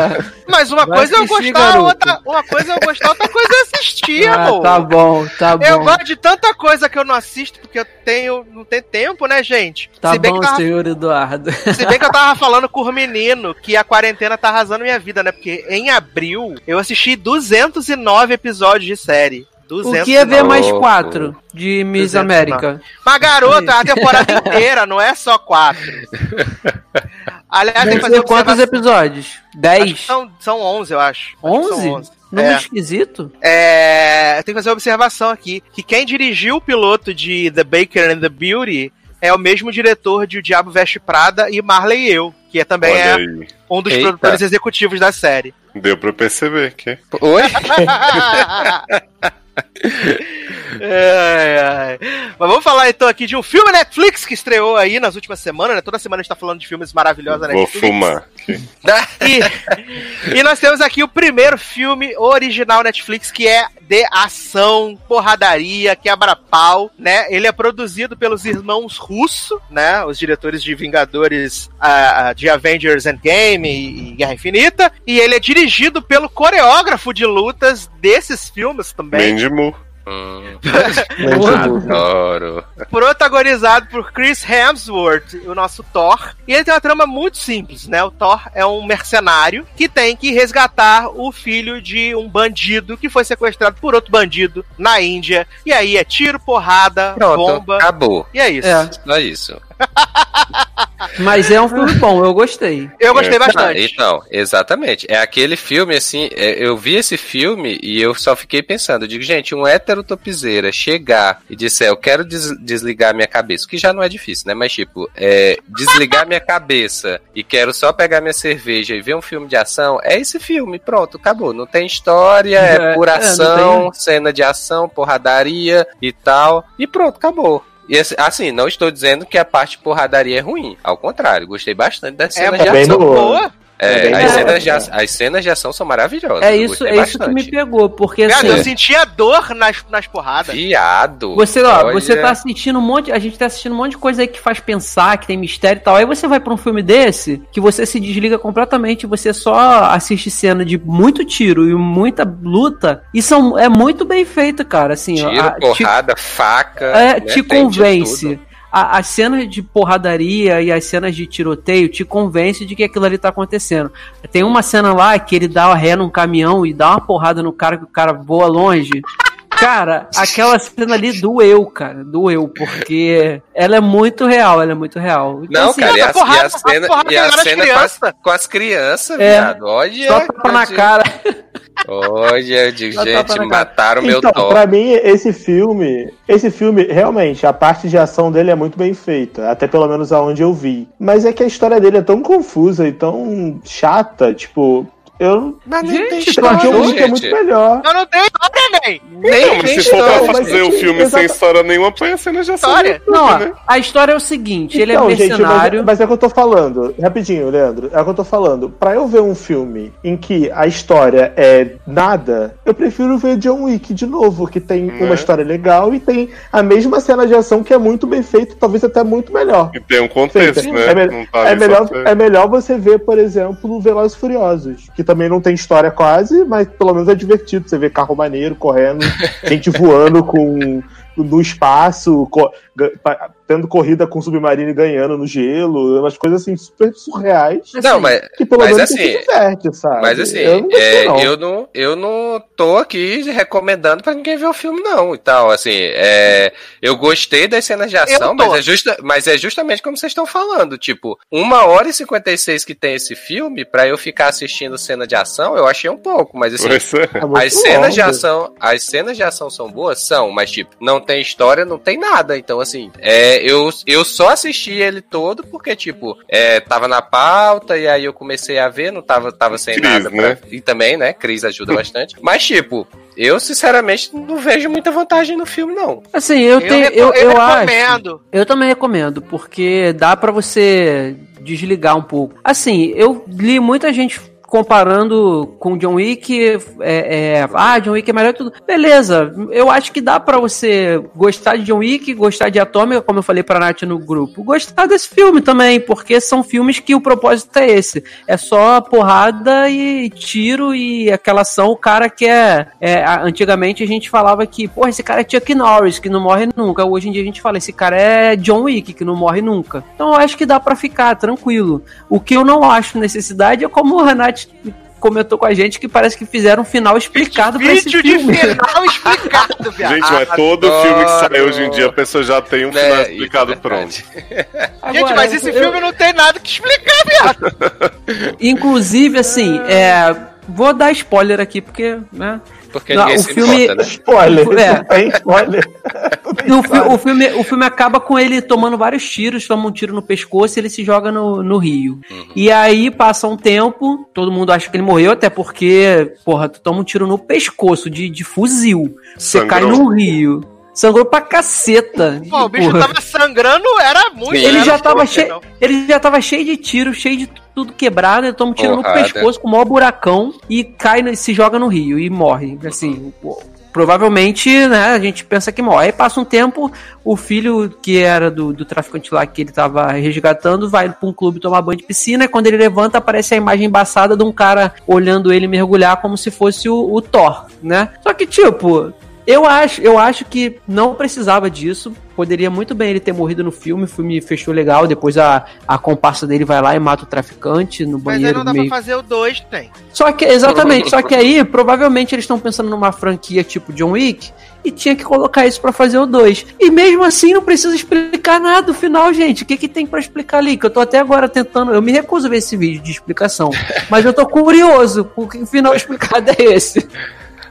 Mas uma Vai coisa é eu assistir, gostar, outra, uma coisa é eu gostar, outra coisa é assistir, Ah, amor. tá bom, tá bom. Eu gosto de tanta coisa que eu não assisto porque eu tenho, não tenho tempo, né, gente? Tá se, bem bom, que tava, senhor Eduardo. se bem que eu tava falando com o menino que a quarentena tá arrasando minha vida, né? Porque em abril eu assisti 209 episódios de série. O 209. que é ver mais quatro de Miss 209. América? Mas garota, a temporada inteira, não é só quatro. Aliás, tem que fazer Quantos episódios? Dez? São, são 11, eu acho. Acho que são 11? 11. Número É. esquisito? É, tem que fazer uma observação aqui, que quem dirigiu o piloto de The Baker and the Beauty é o mesmo diretor de O Diabo Veste Prada e Marley e Eu, que é, também Olha é aí. Um dos Eita. produtores executivos da série. Deu pra perceber que. Oi? Ai, ai. Mas vamos falar então aqui de um filme Netflix que estreou aí nas últimas semanas, né? Toda semana a gente tá falando de filmes maravilhosos da Vou Netflix. fumar. E, e nós temos aqui o primeiro filme original Netflix que é de ação, porradaria, quebra-pau, né? Ele é produzido pelos irmãos Russo, né? Os diretores de Vingadores, ah, de Avengers Endgame e, e Guerra Infinita. E ele é dirigido pelo coreógrafo de lutas desses filmes também. Mandy Moore. Hum, adoro. protagonizado por Chris Hemsworth, o nosso Thor. E ele tem uma trama muito simples, né? O Thor é um mercenário que tem que resgatar o filho de um bandido que foi sequestrado por outro bandido na Índia. E aí é tiro, porrada, Pronto, bomba. acabou. E é isso. É. Só isso. Mas é um filme bom, eu gostei. Eu gostei É. bastante. Ah, então, exatamente. É aquele filme, assim, é, eu vi esse filme e eu só fiquei pensando, eu digo, gente, um hétero topizeira chegar e disser, eu quero des- desligar minha cabeça, o que já não é difícil, né? Mas, tipo, é, desligar minha cabeça e quero só pegar minha cerveja e ver um filme de ação, é esse filme, pronto, acabou. Não tem história, é, É, pura é, ação, cena de ação, porradaria e tal, e pronto, acabou. E esse- assim, não estou dizendo que a parte porradaria é ruim. Ao contrário, gostei bastante das É cenas bom. de bem ação. boa. Boa. É, É as, cenas de, cara. a- as cenas de ação são maravilhosas. É isso, é isso que me pegou, porque Viado, assim. eu sentia dor nas, nas porradas. Viado. Você, ó, olha. você tá assistindo um monte. A gente tá assistindo um monte de coisa aí que faz pensar, que tem mistério e tal. Aí você vai pra um filme desse, que você se desliga completamente, você só assiste cena de muito tiro e muita luta. E são, é muito bem feito, cara. Assim, Tiro, a- te- porrada, faca. é, né, te convence. A- As cenas de porradaria e as cenas de tiroteio te convence de que aquilo ali tá acontecendo. Tem uma cena lá que ele dá a ré num caminhão e dá uma porrada no cara que o cara voa longe. Cara, aquela cena ali doeu, cara. Doeu, porque ela é muito real, ela é muito real. Então, Não, assim, cara, e a porrada- e a cena, a e a nas cena com as, crianças. com as crianças, É. viado. Olha. só tapa na cara. Olha, eu digo, Só tapa gente, mataram meu Então, Thor. pra mim, esse filme, esse filme, realmente, a parte de ação dele é muito bem feita, até pelo menos aonde eu vi. Mas é que a história dele é tão confusa e tão chata, tipo, eu Mas nem Gente, tem história, achou, Link é muito gente. melhor. Eu não tenho história, nem. Nem Não, mas tem se for pra mas fazer é o que- filme sem exata- história nenhuma, põe a cena de ação. História. Não, né? ó, a história é o seguinte, ele é Então, gente, mercenário. mas, mas é o que eu tô falando. Rapidinho, Leandro. É o que eu tô falando. Pra eu ver um filme em que a história é nada, eu prefiro ver John Wick de novo, que tem Né? uma história legal e tem a mesma cena de ação que é muito bem feita, talvez até muito melhor. E tem um contexto, Feita. né? É, me- tá é melhor, é melhor você ver, por exemplo, Velozes e Furiosos, que também não tem história quase, mas pelo menos é divertido. Você vê carro maneiro correndo, gente voando com no espaço, co- tendo corrida com submarino e ganhando no gelo, umas coisas assim super surreais. Não, mas, Que pelo mas menos assim, se diverte, sabe? Mas assim, eu não, é, não. eu não eu não tô aqui recomendando pra ninguém ver o filme não e tal, assim, é, eu gostei das cenas de ação, mas é, justa, mas é justamente como vocês estão falando, tipo, uma hora e 56 que tem esse filme, pra eu ficar assistindo cena de ação, eu achei um pouco, mas assim, é. É as cenas de longo. ação, as cenas de ação são boas, são, mas tipo, não tem história, não tem nada. Então, assim, é, eu, eu só assisti ele todo porque, tipo, é, tava na pauta e aí eu comecei a ver, não tava, tava sem Cris, nada. pra- né? E também, né? Cris ajuda bastante. Mas, tipo, eu sinceramente não vejo muita vantagem no filme, não. Assim, eu, Eu, tenho, eu, eu, acho. recomendo. Eu também recomendo, porque dá pra você desligar um pouco. Assim, eu li muita gente comparando com John Wick, é, é, ah, John Wick é melhor tudo. Beleza, eu acho que dá pra você gostar de John Wick, gostar de Atômica, como eu falei pra Nath no grupo, gostar desse filme também, porque são filmes que o propósito é esse. É só porrada e tiro e aquela ação, o cara que é, é, a- antigamente a gente falava que, pô, esse cara é Chuck Norris, que não morre nunca. Hoje em dia a gente fala, esse cara é John Wick, que não morre nunca. Então eu acho que dá pra ficar tranquilo. O que eu não acho necessidade é como o Comentou com a gente que parece que fizeram um final explicado pra esse Vídeo de filme. final explicado, viado. Gente, mas todo adoro. filme que sai hoje em dia, a pessoa já tem um Né, final é explicado pronto. verdade. Agora, Gente, mas esse eu- filme não tem nada que explicar, viado. Inclusive, assim, é, vou dar spoiler aqui, porque, né? Porque Não, ninguém o se filme- importa, né? Spoiler, É. tem spoiler. O, fi- o filme, o filme acaba com ele tomando vários tiros, toma um tiro no pescoço e ele se joga no, no rio. E aí passa um tempo, todo mundo acha que ele morreu, até porque, porra, tu toma um tiro no pescoço de, de fuzil. Você Sangrou. cai no rio. Sangrou pra caceta. Pô, o bicho Tipo, tava sangrando, era muito. Sim. ele era já tava cheio. não. Ele já tava cheio de tiro, cheio de tudo quebrado, ele toma um tiro no pescoço com o maior buracão e cai, se joga no rio e morre. Assim, provavelmente, né, a gente pensa que morre. Aí passa um tempo, o filho que era do, do traficante lá que ele tava resgatando vai pra um clube tomar banho de piscina. E quando ele levanta, aparece a imagem embaçada de um cara olhando ele mergulhar como se fosse o, o Thor, né? Só que, tipo, eu acho, eu acho que não precisava disso. Poderia muito bem ele ter morrido no filme. O filme fechou legal. Depois a, a comparsa dele vai lá e mata o traficante no Mas aí banheiro. não dá meio... pra fazer o 2, tem. Só que, exatamente, só que aí provavelmente eles estão pensando numa franquia tipo John Wick e tinha que colocar isso pra fazer o 2. E mesmo assim não precisa explicar nada no final, gente. O que, que tem pra explicar ali? Que eu tô até agora tentando. Eu me recuso a ver esse vídeo de explicação. mas eu tô curioso. O que o final explicado é esse?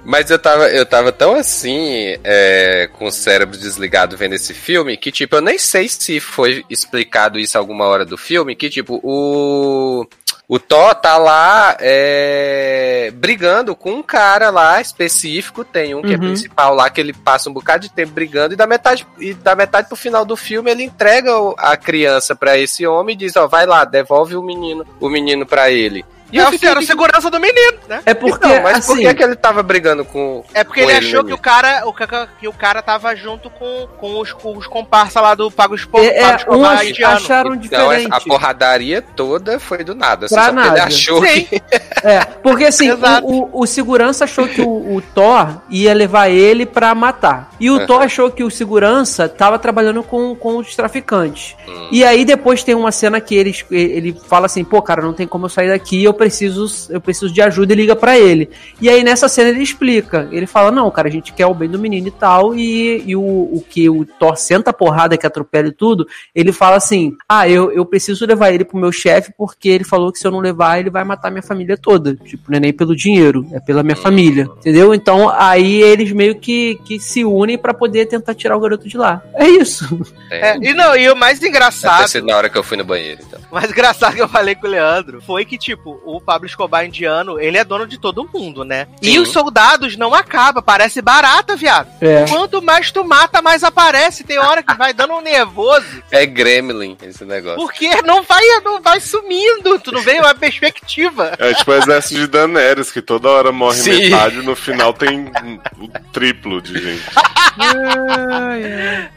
Mas eu tava, eu tava tão assim, é, com o cérebro desligado vendo esse filme, que tipo, eu nem sei se foi explicado isso alguma hora do filme, que tipo, o. O Thor tá lá é, brigando com um cara lá específico, tem um que é Uhum. principal lá, que ele passa um bocado de tempo brigando, e da metade, e da metade pro final do filme ele entrega a criança pra esse homem e diz, ó, vai lá, devolve o menino, o menino pra ele. E É eu o fiquei era o segurança do menino, né? É porque, Então, mas por assim, que, que ele tava brigando com. É porque com ele ele, achou né, que o cara, o, que o cara tava junto com, com os, com os comparsa lá do Pago Espo, é, é, uns acharam Então diferente. a porradaria toda foi do nada. Pra só porque ele nada. achou Sim. que. É, porque assim, o, o, o segurança achou que o, o Thor ia levar ele pra matar. E o Uhum. Thor achou que o segurança tava trabalhando com, com os traficantes. Hum. E aí depois tem uma cena que ele, ele fala assim, pô, cara, não tem como eu sair daqui, eu preciso, eu preciso de ajuda e liga pra ele. E aí nessa cena ele explica. Ele fala, não, cara, a gente quer o bem do menino e tal. E, e o, o que o Thor senta a porrada que atropela e tudo, ele fala assim: Ah, eu, eu preciso levar ele pro meu chefe, porque ele falou que se eu não levar, ele vai matar minha família toda. Tipo, não é nem pelo dinheiro, é pela minha família. Entendeu? Então aí eles meio que, que se unem pra poder tentar tirar o garoto de lá. É isso. É, e não, e o mais Deve ter engraçado, sido na hora que eu fui no banheiro, então. o mais engraçado que eu falei com o Leandro foi que, tipo, o Pablo Escobar indiano, ele é dono de todo mundo, né? E Sim. os soldados não acabam, parece barata, viado. É. Quanto mais tu mata, mais aparece. Tem hora que vai dando um nervoso. É Gremlin esse negócio. Porque não vai, não vai sumindo. Tu não vê uma perspectiva. É tipo o exército de Daenerys, que toda hora morre Sim. metade e no final tem o triplo de gente.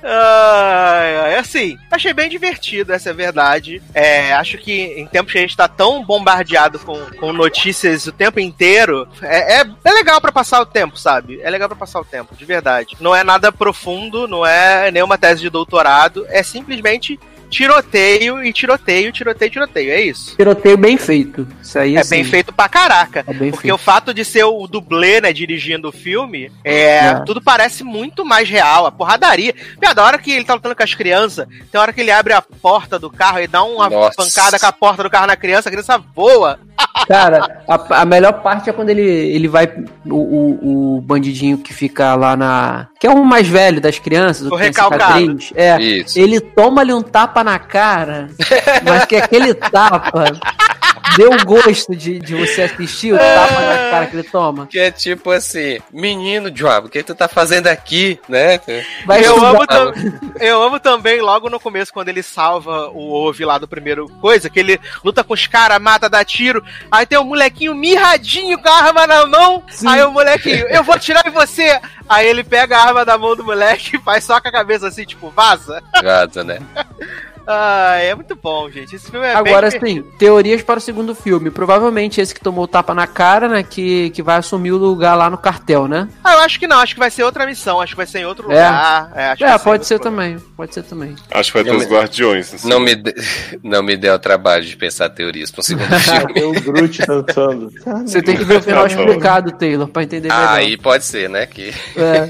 Ai, ai, assim, achei bem divertido, essa é a verdade. É, acho que em tempos que a gente tá tão bombardeado com, com notícias o tempo inteiro, é, é, é legal pra passar o tempo, sabe? É legal pra passar o tempo, de verdade. Não é nada profundo, não é nenhuma tese de doutorado, é simplesmente tiroteio e tiroteio, tiroteio, tiroteio. É isso. Tiroteio bem feito. Isso aí É assim, bem feito pra caraca. É bem Porque feito. o fato de ser o dublê, né, dirigindo o filme, é, É. tudo parece muito mais real. A porradaria. Piada, a hora que ele tá lutando com as crianças, tem hora que ele abre a porta do carro e dá uma Nossa. pancada com a porta do carro na criança, a criança voa. Cara, a, a melhor parte é quando ele, ele vai. O, o, o bandidinho que fica lá na. Que é o mais velho das crianças, O que tem recalcado. cicatriz. É. Isso. Ele toma ali um tapa na cara, mas que aquele tapa deu gosto de, de você assistir o tapa na cara que ele toma. Que é tipo assim, menino Joab, o que tu tá fazendo aqui, né? Vai eu, amo tam- eu amo também, logo no começo, quando ele salva o Ove lá do primeiro coisa, que ele luta com os caras, mata, dá tiro. Aí tem um molequinho mirradinho com a arma na mão. Sim. Aí o molequinho, eu vou atirar em você. Aí ele pega a arma da mão do moleque e faz só com a cabeça assim, tipo, vaza. Gaza, né? Ah, é muito bom, gente. Esse filme é Agora bem sim, teorias para o segundo filme. Provavelmente esse que tomou o tapa na cara, né? Que, que vai assumir o lugar lá no cartel, né? Ah, eu acho que não, acho que vai ser outra missão, acho que vai ser em outro É. lugar. É, É, pode ser outro também. Pode ser também. Acho que vai ter os guardiões. assim. Não me, de- não me dê o trabalho de pensar teorias pra um segundo filme. Tem o Groot dançando. Você tem que ver o final Tá explicado, Taylor, pra entender melhor. Aí pode ser, né? Que... É.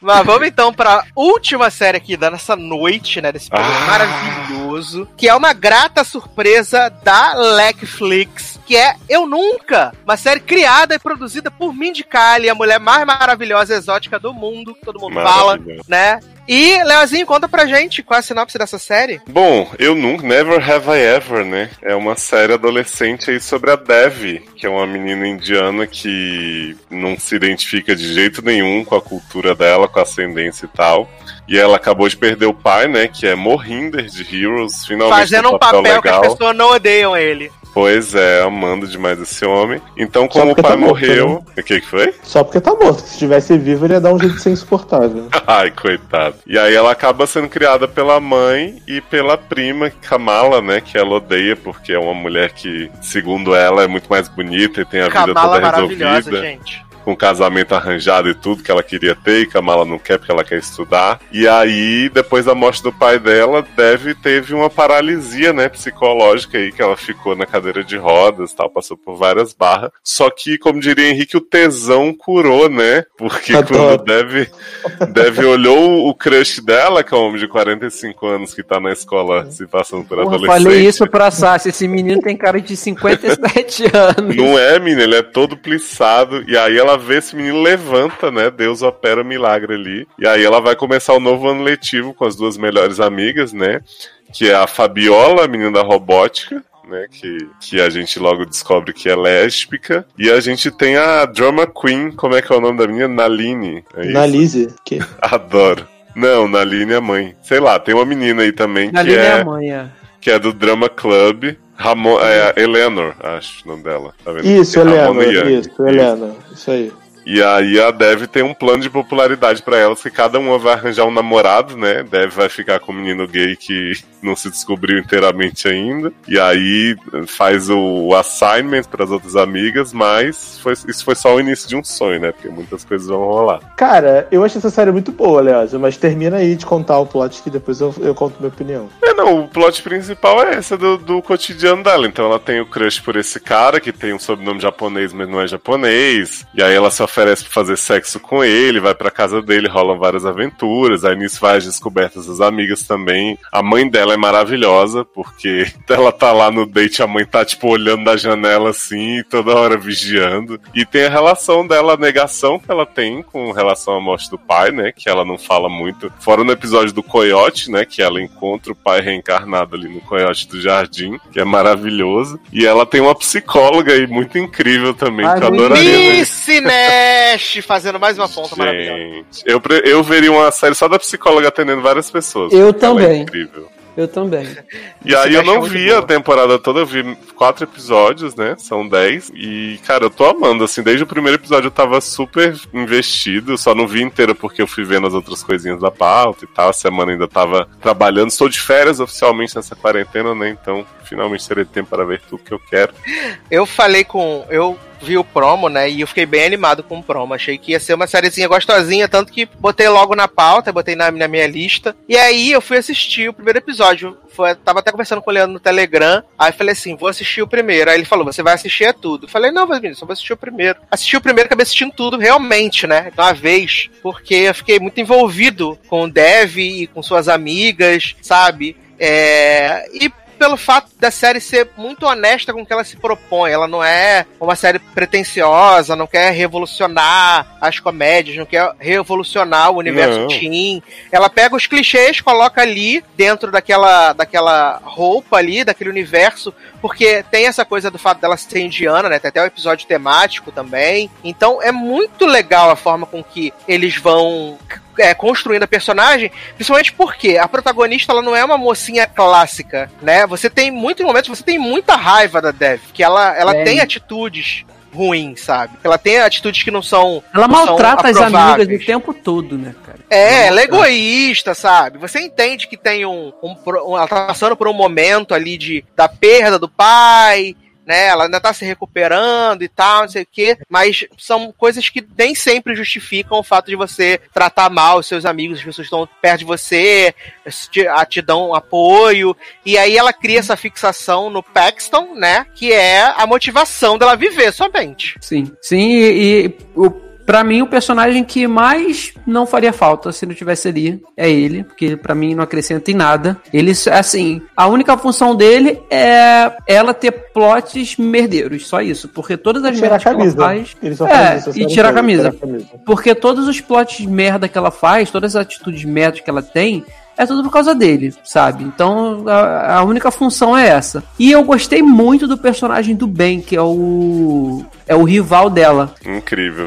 Mas vamos então pra última série aqui da nossa noite, né? Desse programa Ah. maravilhoso. no. Maravilhoso, que é uma grata surpresa da Netflix, que é Eu Nunca, uma série criada e produzida por Mindy Kaling, a mulher mais maravilhosa e exótica do mundo, que todo mundo fala, né? E, Leozinho, conta pra gente qual é a sinopse dessa série. Bom, eu nunca, Never Have I Ever, né? É uma série adolescente aí sobre a Devi, que é uma menina indiana que não se identifica de jeito nenhum com a cultura dela, com a ascendência e tal. E ela acabou de perder o pai, né? Que é Mohinder de Heroes, finalmente Fazendo um um papel que as pessoas não odeiam ele. Pois é, amando demais esse homem. Então, como o pai tá morto, morreu. O que, que foi? Só porque tá morto. Se estivesse vivo, ele ia dar um jeito de ser insuportável. Ai, coitado. E aí ela acaba sendo criada pela mãe e pela prima, Kamala, né? Que ela odeia, porque é uma mulher que, segundo ela, é muito mais bonita e tem a vida Kamala toda maravilhosa, resolvida. gente. Com casamento arranjado e tudo que ela queria ter, e Kamala não quer porque ela quer estudar. E aí, depois da morte do pai dela, Dev teve uma paralisia, né, psicológica aí, que ela ficou na cadeira de rodas tal, passou por várias barras. Só que, como diria Henrique, o tesão curou, né? Porque Adoro. quando Dev, Dev olhou o crush dela, que é um homem de 45 anos que tá na escola se passando por Porra, adolescente. falei isso pra Sassi. Esse menino tem cara de 57 anos. Não é, menino, ele é todo plissado. E aí ela vê esse menino levanta, né? Deus opera um milagre ali. E aí ela vai começar o novo ano letivo com as duas melhores amigas, né? Que é a Fabiola, a menina da robótica. Né, que, que a gente logo descobre que é lésbica. E a gente tem a Drama Queen, como é que é o nome da menina? Naline. É isso? Na Lizzie, que Adoro. Não, Naline é a mãe. Sei lá, tem uma menina aí também Ali que é é, a mãe, é. que é do Drama Club. Ramon, é Eleanor, acho o nome dela. Tá? Isso. Young. Isso, Helena. Isso aí. E aí a Dev tem um plano de popularidade pra elas, que cada uma vai arranjar um namorado, né? Dev vai ficar com um menino gay que não se descobriu inteiramente ainda. E aí faz o assignment pras outras amigas, mas foi- isso foi só o início de um sonho, né? Porque muitas coisas vão rolar. Cara, eu acho essa série muito boa, aliás, mas termina aí de contar o plot que depois eu, eu conto minha opinião. É, não, o plot principal é esse do, do cotidiano dela. Então ela tem o crush por esse cara que tem um sobrenome japonês, mas não é japonês. E aí ela se oferece pra fazer sexo com ele, vai pra casa dele, rolam várias aventuras. Aí nisso vai as descobertas das amigas também. A mãe dela é maravilhosa, porque ela tá lá no date, a mãe tá tipo olhando da janela assim, toda hora vigiando. E tem a relação dela, a negação que ela tem com relação à morte do pai, né? Que ela não fala muito. Fora no episódio do Coyote, né? Que ela encontra o pai reencarnado ali no Coyote do Jardim, que é maravilhoso. E ela tem uma psicóloga aí muito incrível também, Ah, que eu adoraria ver. Nash fazendo mais uma ponta maravilhosa. Gente, eu, pre- eu veria uma série só da psicóloga atendendo várias pessoas. Eu É também. incrível. Eu também. E aí eu é não vi boa. a temporada toda, eu vi quatro episódios, né? São dez. E, cara, eu tô amando, assim, desde o primeiro episódio eu tava super investido, só não vi inteira porque eu fui vendo as outras coisinhas da pauta e tal. A semana ainda tava trabalhando. Estou de férias oficialmente nessa quarentena, né? Então, finalmente terei tempo para ver tudo que eu quero. Eu falei com. Eu vi o promo, né? E eu fiquei bem animado com o promo. Achei que ia ser uma sériezinha gostosinha, tanto que botei logo na pauta, botei na, na minha lista. E aí eu fui assistir o primeiro episódio. Foi, tava até conversando com o Leandro no Telegram. Aí falei assim: vou assistir o primeiro. Aí ele falou: você vai assistir é tudo. Eu falei: não, mas menino, só vou assistir o primeiro. Assisti o primeiro, acabei assistindo tudo realmente, né? De uma vez. Porque eu fiquei muito envolvido com o Dev e com suas amigas, sabe? É, e pelo fato da série ser muito honesta com o que ela se propõe. Ela não é uma série pretensiosa, não quer revolucionar as comédias, não quer revolucionar o universo Não. teen. Ela pega os clichês, coloca ali dentro daquela, daquela roupa ali, daquele universo, porque tem essa coisa do fato dela ser indiana, né? Tem até o episódio temático também. Então é muito legal a forma com que eles vão é, construindo a personagem, principalmente porque a protagonista ela não é uma mocinha clássica, né? Você tem muitos momentos, você tem muita raiva da Dev, que ela, ela Tem. tem atitudes ruins, sabe? Ela tem atitudes que não são Ela não são maltrata as amigas o tempo todo, né, cara? É, ela é egoísta, sabe? Você entende que tem um, um, um- Ela tá passando por um momento ali de da perda do pai, né? Ela ainda tá se recuperando e tal, não sei o quê. Mas são coisas que nem sempre justificam o fato de você tratar mal os seus amigos, as pessoas estão perto de você, te, te dão apoio. E aí ela cria essa fixação no Paxton, né? Que é a motivação dela viver somente. Sim. Sim, e, e o pra mim o personagem que mais não faria falta se não tivesse ali é ele, porque pra mim não acrescenta em nada. Ele, assim, a única função dele é ela ter plots merdeiros, só isso, porque todas as Tirar a merdas que ela camisa. faz... Ele só É, isso, e tirar a camisa. Tirar a camisa. Porque todos os plots de merda que ela faz, todas as atitudes de merda que ela tem, é tudo por causa dele, sabe? Então a, a única função é essa. E eu gostei muito do personagem do Ben, que é o. é o rival dela. Incrível.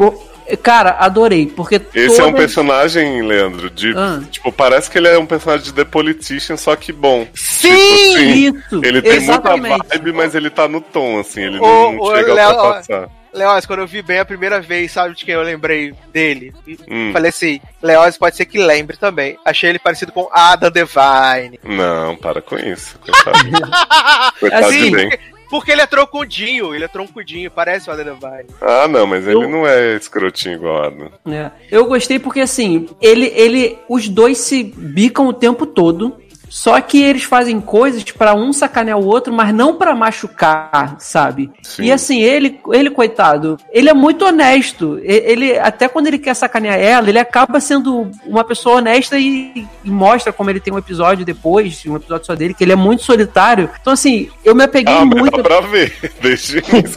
Cara, adorei, porque Esse é um personagem, Leandro, de. Ah. Tipo, parece que ele é um personagem de The Politician, só que bom. Sim! Tipo assim, Isso, Ele tem exatamente. muita vibe, mas ele tá no tom, assim, ele Ô, não chega Léo, a ultrapassar. Leoz, quando eu vi bem a primeira vez, sabe de quem eu lembrei dele? Hum. Falei assim, Leoz pode ser que lembre também. Achei ele parecido com Adam Devine. Não, para com isso. Coitado. Coitado Assim, de bem. Porque, ele é troncudinho, ele é troncudinho, parece o Adam. Ah, não, mas ele Eu- não é escrotinho igual Adam. É. Eu gostei porque assim, ele, ele, os dois se bicam o tempo todo. Só que eles fazem coisas pra um sacanear o outro, mas não pra machucar, sabe? Sim. E assim, ele, ele coitado, ele é muito honesto. Ele até quando ele quer sacanear ela, ele acaba sendo uma pessoa honesta e, e mostra como ele tem um episódio depois, um episódio só dele, que ele é muito solitário. Então assim, eu me apeguei Ah, muito dá pra ver. Ele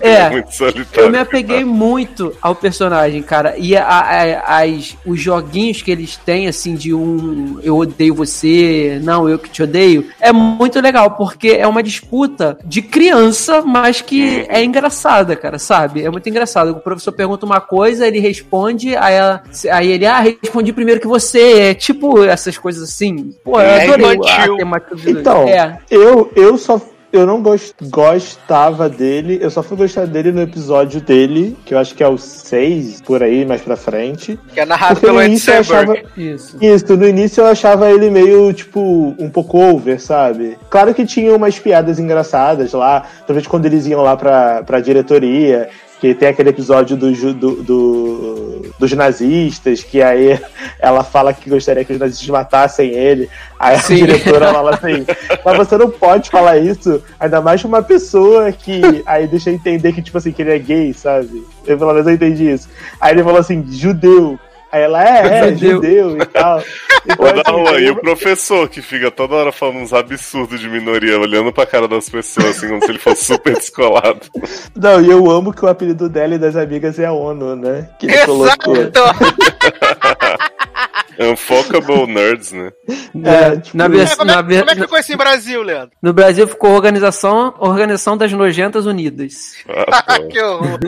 É, é muito solitário. eu me apeguei muito ao personagem, cara. E a- a- as, os joguinhos que eles têm, assim, de um eu odeio você, não, eu que te odeio, é muito legal, porque é uma disputa de criança, mas que é engraçada, cara, sabe? É muito engraçado. O professor pergunta uma coisa, ele responde, aí, ela- aí ele, ah, respondi primeiro que você. É tipo essas coisas assim. Pô, eu É adorei infantil. a temática do Então, É. eu, eu só. Eu não gost, gostava dele, eu só fui gostar dele no episódio dele, que eu acho que é o 6, por aí, mais pra frente. Que é narrado Porque pelo no Ed início eu achava. Isso. Isso, no início eu achava ele meio, tipo, um pouco over, sabe? Claro que tinha umas piadas engraçadas lá, talvez quando eles iam lá pra, pra diretoria, que tem aquele episódio do, do, do- dos nazistas, que aí ela fala que gostaria que os nazistas matassem ele. Aí a Sim. diretora fala assim, mas você não pode falar isso, ainda mais pra uma pessoa que aí deixa entender que, tipo assim, que ele é gay, sabe? Eu pelo menos eu entendi isso. Aí ele falou assim, judeu. Aí ela, é, é, Judeu. judeu e tal. Então, assim, Darlan, e eu- o professor que fica toda hora falando uns absurdos de minoria, olhando pra cara das pessoas, assim, como se ele fosse super descolado. Não, e eu amo que o apelido dela e das amigas é a ONU, né? Que ele colocou. Exato! Unfocable Nerds, né? É, tipo, na É, como, é, na como é que ficou isso em Brasil, Leandro? No Brasil ficou Organização, Organização das Nojentas Unidas. Ah, pô. que horror.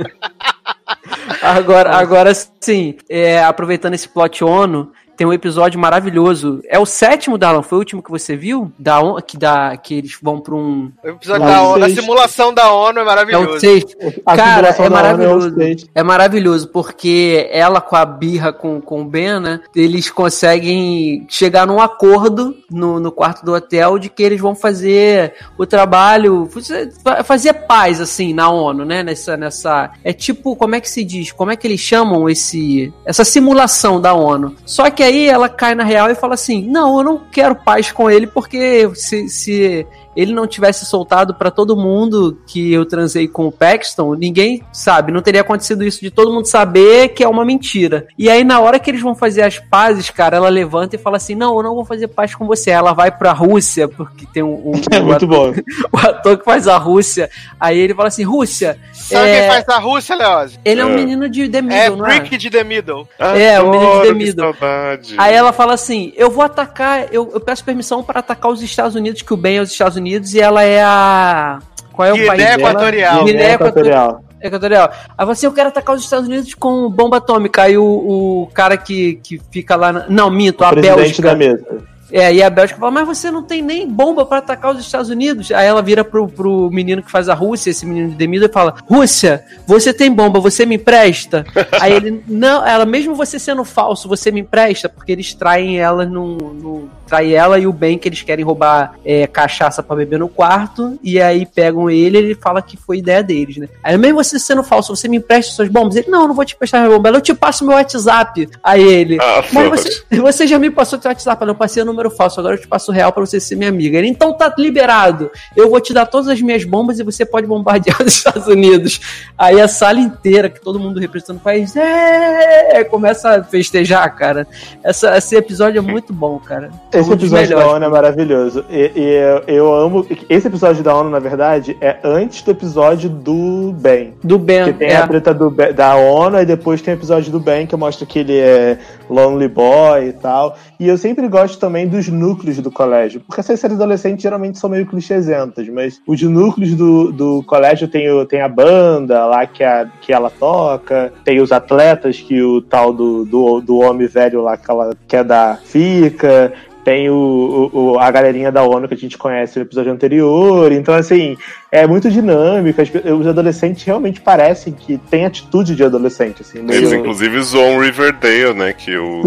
Agora, agora sim, é, aproveitando esse plot ONU, tem um episódio maravilhoso. É o sétimo, Darlan? Foi o último que você viu? Da, ONU, que, da, que eles vão pra um. O episódio Não, da ONU, a simulação da ONU é É maravilhoso. o sexto. Cara, é é maravilhoso. sexto. É maravilhoso, porque ela com a birra com, com o Ben, né? Eles conseguem chegar num acordo no, no quarto do hotel de que eles vão fazer o trabalho, fa- fazer paz, assim, na ONU, né? Nessa, nessa. É tipo, como é que se diz? Como é que eles chamam esse. Essa simulação da ONU. Só que aí ela cai na real e fala assim: não, eu não quero paz com ele, porque se. se ele não tivesse soltado pra todo mundo que eu transei com o Paxton, ninguém sabe, não teria acontecido isso de todo mundo saber que é uma mentira. E aí na hora que eles vão fazer as pazes, cara, ela levanta e fala assim: "Não, eu não vou fazer paz com você". Ela vai pra Rússia, porque tem um, um- É um muito ator, bom. o ator que faz a Rússia. Aí ele fala assim: "Rússia, Sabe é, quem faz a Rússia, Leoz? ele é um É. menino de The É Middle, não é?" Brick de The Middle. É, o menino de The Middle. saudade. Aí ela fala assim: Eu vou atacar, eu, eu peço permissão para atacar os Estados Unidos, que o bem é os Estados Unidos, e ela é a. Qual é o Guiné país? Equatorial. Guiné Equatorial. equatorial. Equatorial. Aí fala assim: Eu quero atacar os Estados Unidos com bomba atômica. Aí o, o cara que, que fica lá. Na... Não, minto, a Presidente Bélgica. da mesa. É, e a Bélgica fala, mas você não tem nem bomba pra atacar os Estados Unidos. Aí ela vira pro, pro menino que faz a Rússia, esse menino de Demido, e fala: Rússia, você tem bomba, você me empresta? Aí ele, não, ela, mesmo você sendo falso, você me empresta, porque eles traem ela no. no trai ela e o Ben que eles querem roubar é, cachaça pra beber no quarto, e aí pegam ele e ele fala que foi ideia deles, né? Aí mesmo você sendo falso, você me empresta suas bombas? Ele, não, eu não vou te emprestar minha bomba, eu te passo meu WhatsApp. Aí ele, Ah, mas você, você já me passou seu WhatsApp, eu não passei no número falso, agora eu te passo o real pra você ser minha amiga. Ele, então tá liberado. Eu vou te dar todas as minhas bombas e você pode bombardear os Estados Unidos. Aí a sala inteira, que todo mundo representando o país, é, começa a festejar, cara. Essa, esse episódio é muito bom, cara. Esse Um episódio da. ONU é maravilhoso. E, e eu, eu amo. Esse episódio da ONU, na verdade, é antes do episódio do Ben. Do Ben, Que tem é. a treta do, da ONU e depois tem o episódio do Ben que mostra que ele é lonely boy e tal. E eu sempre gosto também dos núcleos do colégio. Porque essas séries adolescentes geralmente são meio clichêsentas, mas os núcleos do, do colégio tem, o, tem a banda lá que, a, que ela toca, tem os atletas que o tal do, do, do homem velho lá que ela quer dar fica. Tem o, o- a galerinha da ONU que a gente conhece no episódio anterior. Então, assim, é muito pe- Os adolescentes realmente parecem que têm atitude de adolescente. Assim, Eles, meio- inclusive, zoam Riverdale, né? Que atores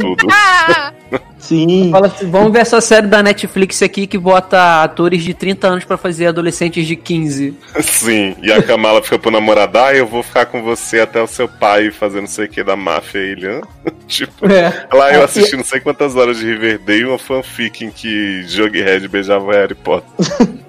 tudo. Sim. Fala assim, vamos ver essa série da Netflix aqui que bota atores de 30 anos pra fazer adolescentes de 15. Sim, e a Kamala fica pro namorado, ah, eu vou ficar com você até o seu pai fazer não sei o que da máfia. E ele, tipo, É. lá eu É, assisti não sei quantas horas de Riverdale, uma fanfic em que Jughead beijava Harry Potter.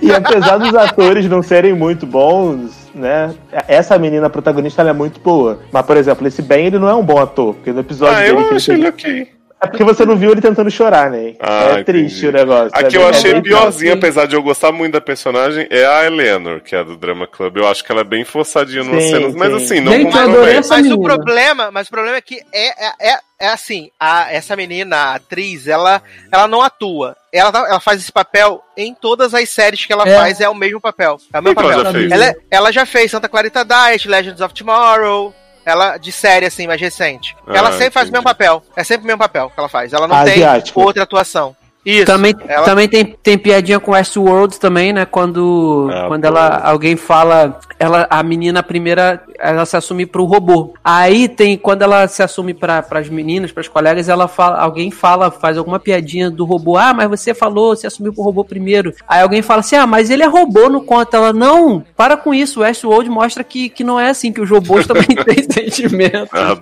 E apesar dos atores não serem muito bons, né? Essa menina protagonista ela é muito boa. Mas, por exemplo, esse Ben ele não é um bom ator. Porque no episódio Ah, dele. eu que achei ele ele ok. É porque você não viu ele tentando chorar, né? Ah, é triste entendi. o negócio. A é que eu bem- achei é bem piorzinha, triste. apesar de eu gostar muito da personagem, é a Eleanor, que é a do Drama Club. Eu acho que ela é bem forçadinha nas Sim, cenas, mas sim. assim, não Gente, eu compromete. Mas o problema, mas o problema é que é, é, é, é assim, a, essa menina, a atriz, ela, ela não atua. Ela, tá- ela faz esse papel em todas as séries que ela É. faz, é o mesmo papel. É o mesmo que ela papel. já fez? Ela, é- ela já fez Santa Clarita Diet, Legends of Tomorrow. Ela, de série, assim, mais recente. Ah, ela sempre faz o entendi. mesmo papel. É sempre o mesmo papel que ela faz. Ela não Asiático. tem outra atuação. Isso. Também, ela- também tem, tem piadinha com Westworld também, né? Quando, Ah, quando pô. ela, alguém fala, ela, a menina primeira, ela se assume pro robô. Aí tem, quando ela se assume para as meninas, para as colegas, ela fala, alguém fala, faz alguma piadinha do robô. Ah, mas você falou, se assumiu pro robô primeiro. Aí alguém fala assim, ah, mas ele é robô, não conta. Ela, não, para com isso. O Westworld mostra que, que não é assim, que os robôs também têm sentimento. Adoro.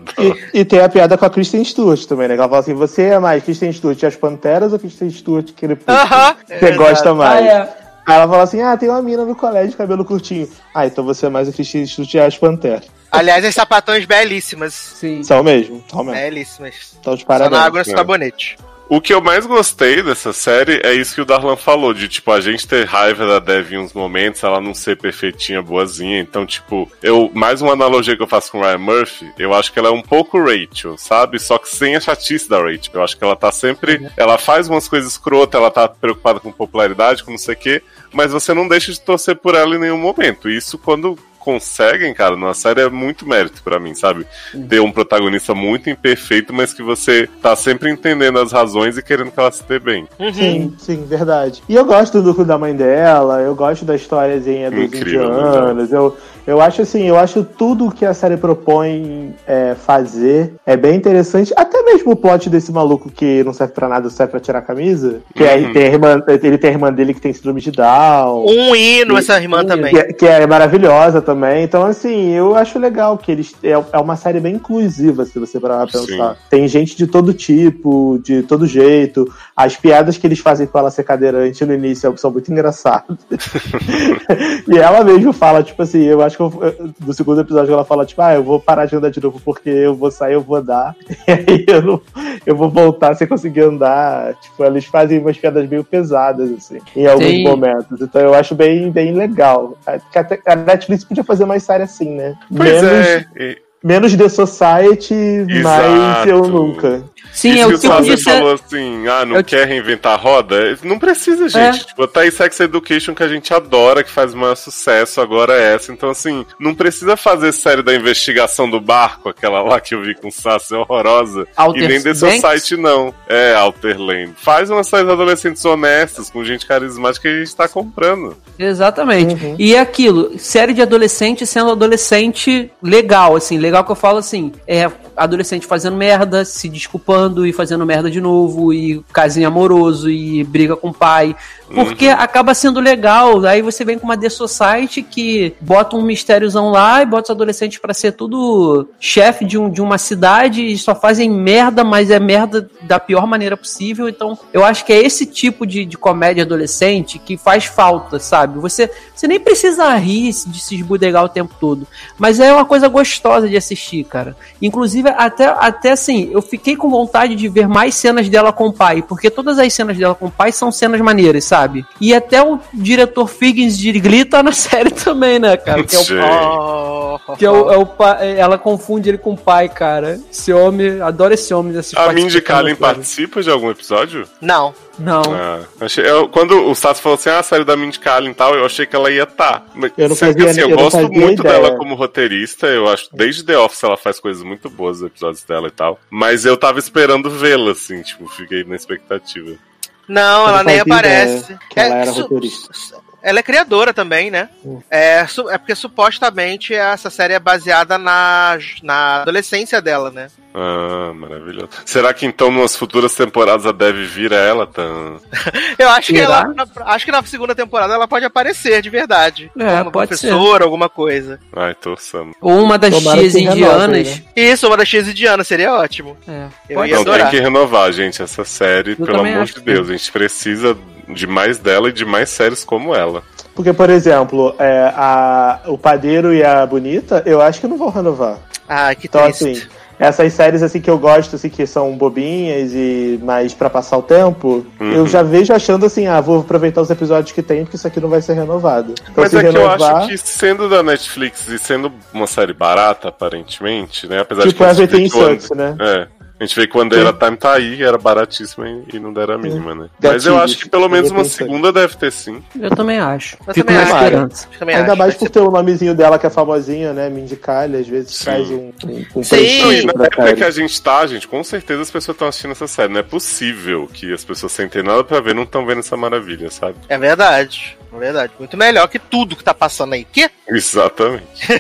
E, e tem a piada com a Kristen Stewart também, né? Ela fala assim: você é mais Kristen Stewart e as Panteras ou Kristen Stewart que ele Aham, você é gosta mais? Ah, é. Aí ela fala assim: ah, tem uma mina no colégio de cabelo curtinho. Ah, então você é mais a Kristen Stewart e as Panteras. Aliás, as sapatões belíssimas. Sim. São mesmo, são mesmo. Belíssimas. Então, de Só na parabéns. água e É. O que eu mais gostei dessa série é isso que o Darlan falou, de tipo, a gente ter raiva da Dev em uns momentos, ela não ser perfeitinha, boazinha. Então, tipo, eu. Mais uma analogia que eu faço com Ryan Murphy, eu acho que ela é um pouco Rachel, sabe? Só que sem a chatice da Rachel. Eu acho que ela tá sempre. Ela faz umas coisas escrotas, ela tá preocupada com popularidade, com não sei o quê, mas você não deixa de torcer por ela em nenhum momento. Isso quando conseguem, cara, numa série é muito mérito pra mim, sabe? Ter um protagonista muito imperfeito, mas que você tá sempre entendendo as razões e querendo que ela se dê bem. Sim, sim, verdade. E eu gosto do núcleo da mãe dela, eu gosto da historiazinha dos Incrível, indianos. Eu, eu acho assim, eu acho tudo que a série propõe é, fazer é bem interessante. Até mesmo o plot desse maluco que não serve pra nada, serve pra tirar a camisa. Que é, Uhum. tem a irmã, ele tem a irmã dele que tem síndrome de Down. Um hino, essa irmã também. Que, é- que é maravilhosa também. Então, assim, eu acho legal que eles. É, é uma série bem inclusiva, se você parar pra pensar. Sim. Tem gente de todo tipo, de todo jeito. As piadas que eles fazem com ela ser cadeirante no início são muito engraçadas. e ela mesmo fala, tipo assim, eu acho que eu, no segundo episódio ela fala, tipo, ah, eu vou parar de andar de novo porque eu vou sair, eu vou andar. E aí eu, não, eu vou voltar sem conseguir andar. Tipo, eles fazem umas piadas meio pesadas, assim, em alguns Tem- momentos. Então eu acho bem, bem legal. A Netflix podia fazer mais série assim, né? Pois menos, é. E- menos The Society, mais Exato. eu nunca. Sim, Isso é que o o Sassi de série. falou assim, ah, não Eu- quer reinventar a roda? Não precisa, gente. É. Tipo, tá aí Sex Education que a gente adora, que faz o maior sucesso, agora é essa. Então, assim, não precisa fazer série da investigação do barco, aquela lá que eu vi com o Sassi, é horrorosa. Alter e nem The Banks? Society, não. É, Alterland. Faz umas séries adolescentes honestas, com gente carismática que a gente tá comprando. Exatamente. Uhum. E é aquilo, série de adolescente sendo adolescente legal, assim, legal que eu falo assim, é adolescente fazendo merda, se desculpando e fazendo merda de novo, e casinho amoroso, e briga com o pai. Porque acaba sendo legal. Aí você vem com uma The Society que bota um mistériozão lá e bota os adolescentes pra ser tudo chefe de, um, de uma cidade e só fazem merda, mas é merda da pior maneira possível. Então, eu acho que é esse tipo de, de comédia adolescente que faz falta, sabe? Você, você nem precisa rir de se esbudegar o tempo todo. Mas é uma coisa gostosa de assistir, cara. Inclusive, até, até assim, eu fiquei com vontade de ver mais cenas dela com o pai, porque todas as cenas dela com o pai são cenas maneiras, sabe? E até o diretor Figgins de Glee tá na série também, né, cara? Que é o. Oh. que é o, é o pa- ela confunde ele com o pai, cara. Esse homem, adoro esse homem desse A Mindy Kaling participa de algum episódio? Não. Não. Ah, achei, eu- quando o Sato falou assim, ah, a série da Mindy Kaling e tal, eu achei que ela ia estar. Tá. Eu não fazia- assim, eu, eu gosto muito ideia. dela como roteirista, eu acho, desde The Office ela faz coisas muito boas, os episódios dela e tal. Mas eu tava esperando vê-la, assim, tipo, fiquei na expectativa. Não, Eu ela não nem aparece. ideia ela era su- roteirista. su- ela é criadora também, né? É, é porque supostamente essa série é baseada na, na adolescência dela, né? Ah, maravilhoso. Será que então, nas futuras temporadas, a deve vir a ela? Tá... Eu acho que ela. na- acho que na segunda temporada ela pode aparecer de verdade. É, pode ser. professora, alguma coisa. Ai, torçamos. Ou uma das Tomara tias que renovem, indianas. né? Isso, uma das X indiana, seria ótimo. É, Eu pode ia Não, ser. adorar. tem que renovar, gente, essa série, Eu pelo amor de que Deus. A gente precisa de mais dela e de mais séries como ela. Porque, por exemplo, é, a, o Padeiro e a Bonita, eu acho que não vão renovar. Ah, que Então, triste. assim, essas séries assim que eu gosto, assim, que são bobinhas e mais pra passar o tempo, Uhum. eu já vejo achando assim, ah, vou aproveitar os episódios que tem, porque isso aqui não vai ser renovado. Então, Mas se é que eu renovar, acho que sendo da Netflix e sendo uma série barata, aparentemente, né? Apesar tipo de que a gente Everything vê que o And- Sucks, né? É. A gente vê que o Andera Time tá aí, era baratíssima e- não deram a mínima, né? Mas eu acho que pelo menos uma segunda deve ter sim. Eu também acho. Eu Fico também acho. esperança. Eu também Ainda acho. mais por ter o nomezinho dela que é famosinha, né? Mindy Kaling, às vezes Sim. traz um, um, um Sim. Não, e na pra época série. que a gente tá, gente, com certeza as pessoas estão assistindo essa série. Não é possível que as pessoas sem ter nada pra ver não estão vendo essa maravilha, sabe? É verdade. É verdade. Muito melhor que tudo que tá passando aí. Que? Exatamente.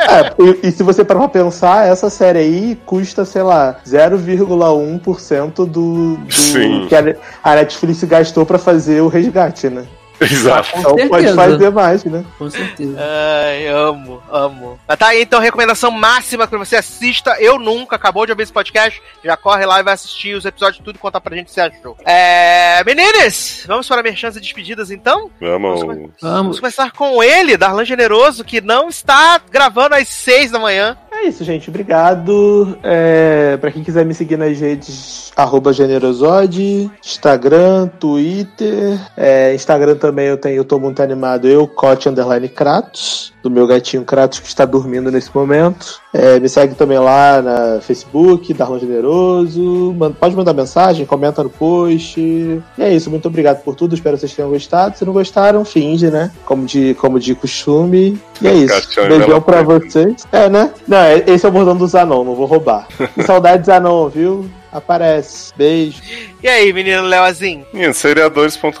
É, e, e se você parar pra pensar, essa série aí custa, sei lá, 0,1% do, do Sim. que a, a Netflix gastou pra fazer o resgate, né? Exato. Então pode fazer mais, né? Com certeza. Ai, amo, amo. Mas tá aí então, recomendação máxima que você assista. Eu nunca, acabou de ouvir esse podcast, já corre lá e vai assistir os episódios tudo e contar pra gente o que você achou. É. Meninas, vamos para merchans e despedidas então? Vamos. Vamos Vamos. começar com ele, Darlan Generoso, que não está gravando às seis da manhã. É isso, gente. Obrigado. É, pra quem quiser me seguir nas redes, arroba Generosode, Instagram, Twitter. É, Instagram também eu tenho, eu tô muito animado, eu, Cote Underline Kratos, do meu gatinho Kratos que está dormindo nesse momento. É, me segue também lá na Facebook, Darlan Generoso. Pode mandar mensagem, comenta no post. E é isso, muito obrigado por tudo. Espero que vocês tenham gostado. Se não gostaram, finge, né? Como de, como de costume. E é isso. Beijão pra vocês. É, né? Não, é- esse é o bordão do Zanon, não vou roubar. E saudades Zanon, viu? Aparece. Beijo. E aí, menino Leozinho? Meninos, seriadores.com.br,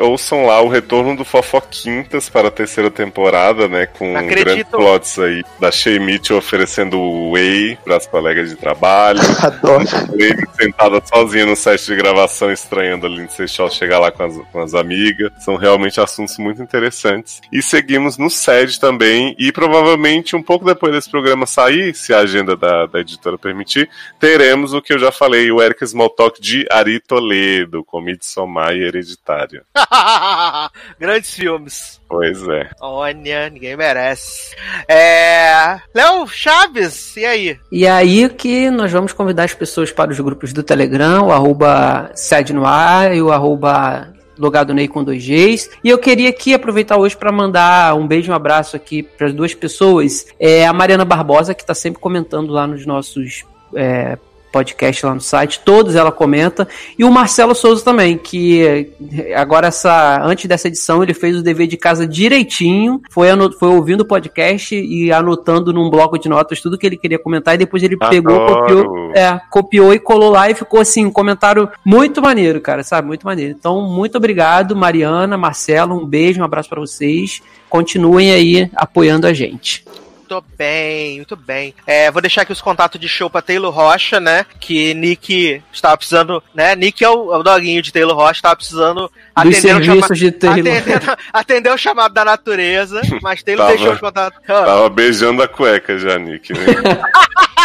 ouçam lá o retorno do Fofoquintas para a terceira temporada, né? Com Acredito. grandes plots aí da Shea Mitchell oferecendo whey para as colegas de trabalho. Adoro. Lady sentada sozinha no set de gravação, estranhando a Lindsay Shaw chegar lá com as, com as amigas. São realmente assuntos muito interessantes. E seguimos no SED também. E provavelmente, um pouco depois desse programa sair, se a agenda da, da editora permitir, teremos o que eu já falei, o Eric Smalltalk de Ari Toledo, com Midsommar e Hereditário. Grandes filmes. Pois é. Olha, ninguém merece. É. Léo Chaves, e aí? E aí que nós vamos convidar as pessoas para os grupos do Telegram, o arroba sede no ar e o arroba logado Ney com dois Gs. E eu queria aqui aproveitar hoje para mandar um beijo e um abraço aqui para as duas pessoas. É a Mariana Barbosa, que está sempre comentando lá nos nossos é, podcasts lá no site, todos ela comenta, e o Marcelo Souza também, que eh, agora essa antes dessa edição ele fez o dever de casa direitinho, foi, foi ouvindo o podcast e anotando num bloco de notas tudo que ele queria comentar, e depois ele pegou, copiou, é, copiou e colou lá e ficou assim, um comentário muito maneiro, cara, sabe? Muito maneiro. Então, muito obrigado, Mariana, Marcelo, um beijo, um abraço pra vocês. Continuem aí apoiando a gente. Muito bem, muito bem. É, vou deixar aqui os contatos de show pra Taylor Rocha, né? Que Nick estava precisando, né? Nick é o, é o doguinho de Taylor Rocha, estava precisando Dos atender o, chama... de Taylor. atender, atender o chamado da natureza, mas Taylor Tava- deixou os contatos. Tava beijando a cueca já, Nick, né?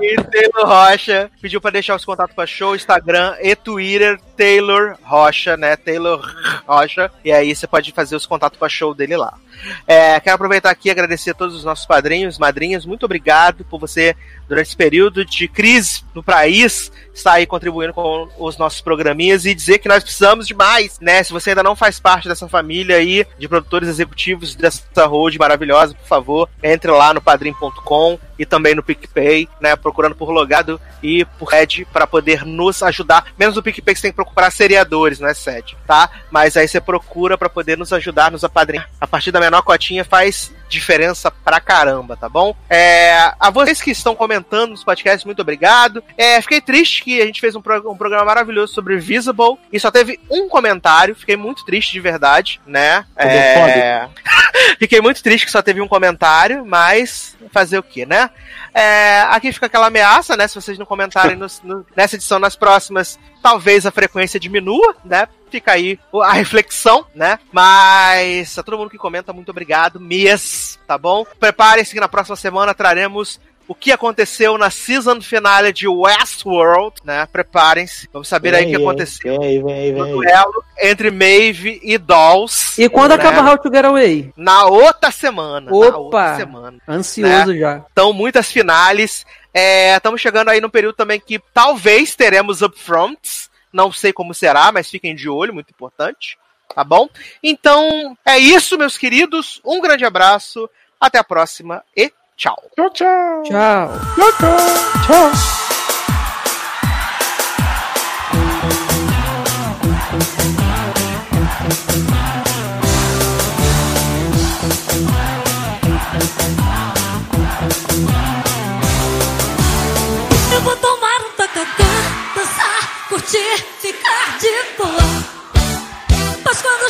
E Taylor Rocha pediu pra deixar os contatos pra show, Instagram e Twitter, Taylor Rocha, né? Taylor Rocha. E aí você pode fazer os contatos pra show dele lá. É, quero aproveitar aqui e agradecer a todos os nossos padrinhos, madrinhas. Muito obrigado por você, durante esse período de crise no país, estar aí contribuindo com os nossos programinhas e dizer que nós precisamos de mais, né? Se você ainda não faz parte dessa família aí de produtores executivos dessa road maravilhosa, por favor, entre lá no padrim.com e também no PicPay, né? Procurando por logado e por Red para poder nos ajudar. Menos no PicPay que você tem que procurar seriadores, não é sede, tá? Mas aí você procura para poder nos ajudar, nos apadrinhar. A partir da menor cotinha faz diferença pra caramba, tá bom? É, a vocês que estão comentando nos podcasts, muito obrigado. É, fiquei triste que a gente fez um, pro- um programa maravilhoso sobre Visible e só teve um comentário. Fiquei muito triste de verdade, né? É... fiquei muito triste que só teve um comentário, mas fazer o que, né? É, aqui fica aquela ameaça, né? Se vocês não comentarem nos- no- nessa edição, nas próximas, talvez a frequência diminua, né? Fica aí a reflexão, né? Mas a todo mundo que comenta, muito obrigado, Mias, tá bom? Preparem-se que na próxima semana traremos o que aconteceu na season finale de Westworld, né? Preparem-se. Vamos saber aí o que aconteceu Vem, vem, no vem. duelo entre Maeve e Dolls. E quando né? acaba How to Get Away? Na outra semana. Na outra Opa! semana. Ansioso já. Então, muitas finales. É, Estamos chegando aí num período também que talvez teremos upfronts. Não sei como será, mas fiquem de olho, muito importante. Tá bom? Então, é isso, meus queridos. Um grande abraço. Até a próxima e tchau. Tchau, tchau. Tchau. Tchau, tchau. Tchau.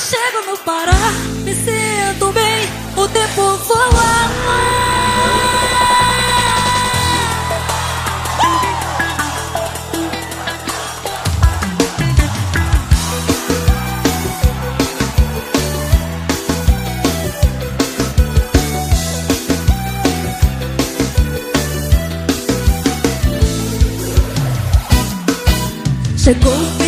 Chego no Pará, me sinto bem, o tempo voa. Chegou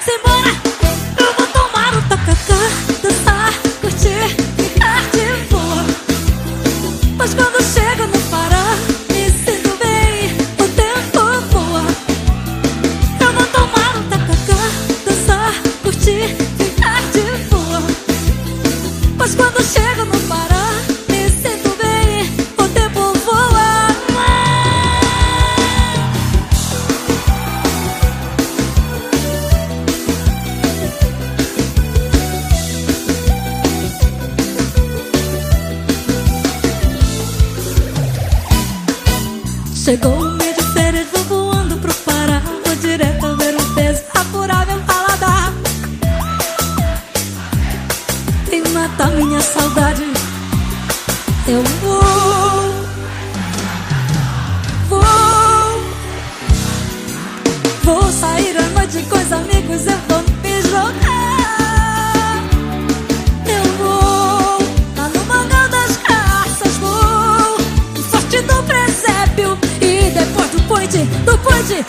Se Chegou o vou no forte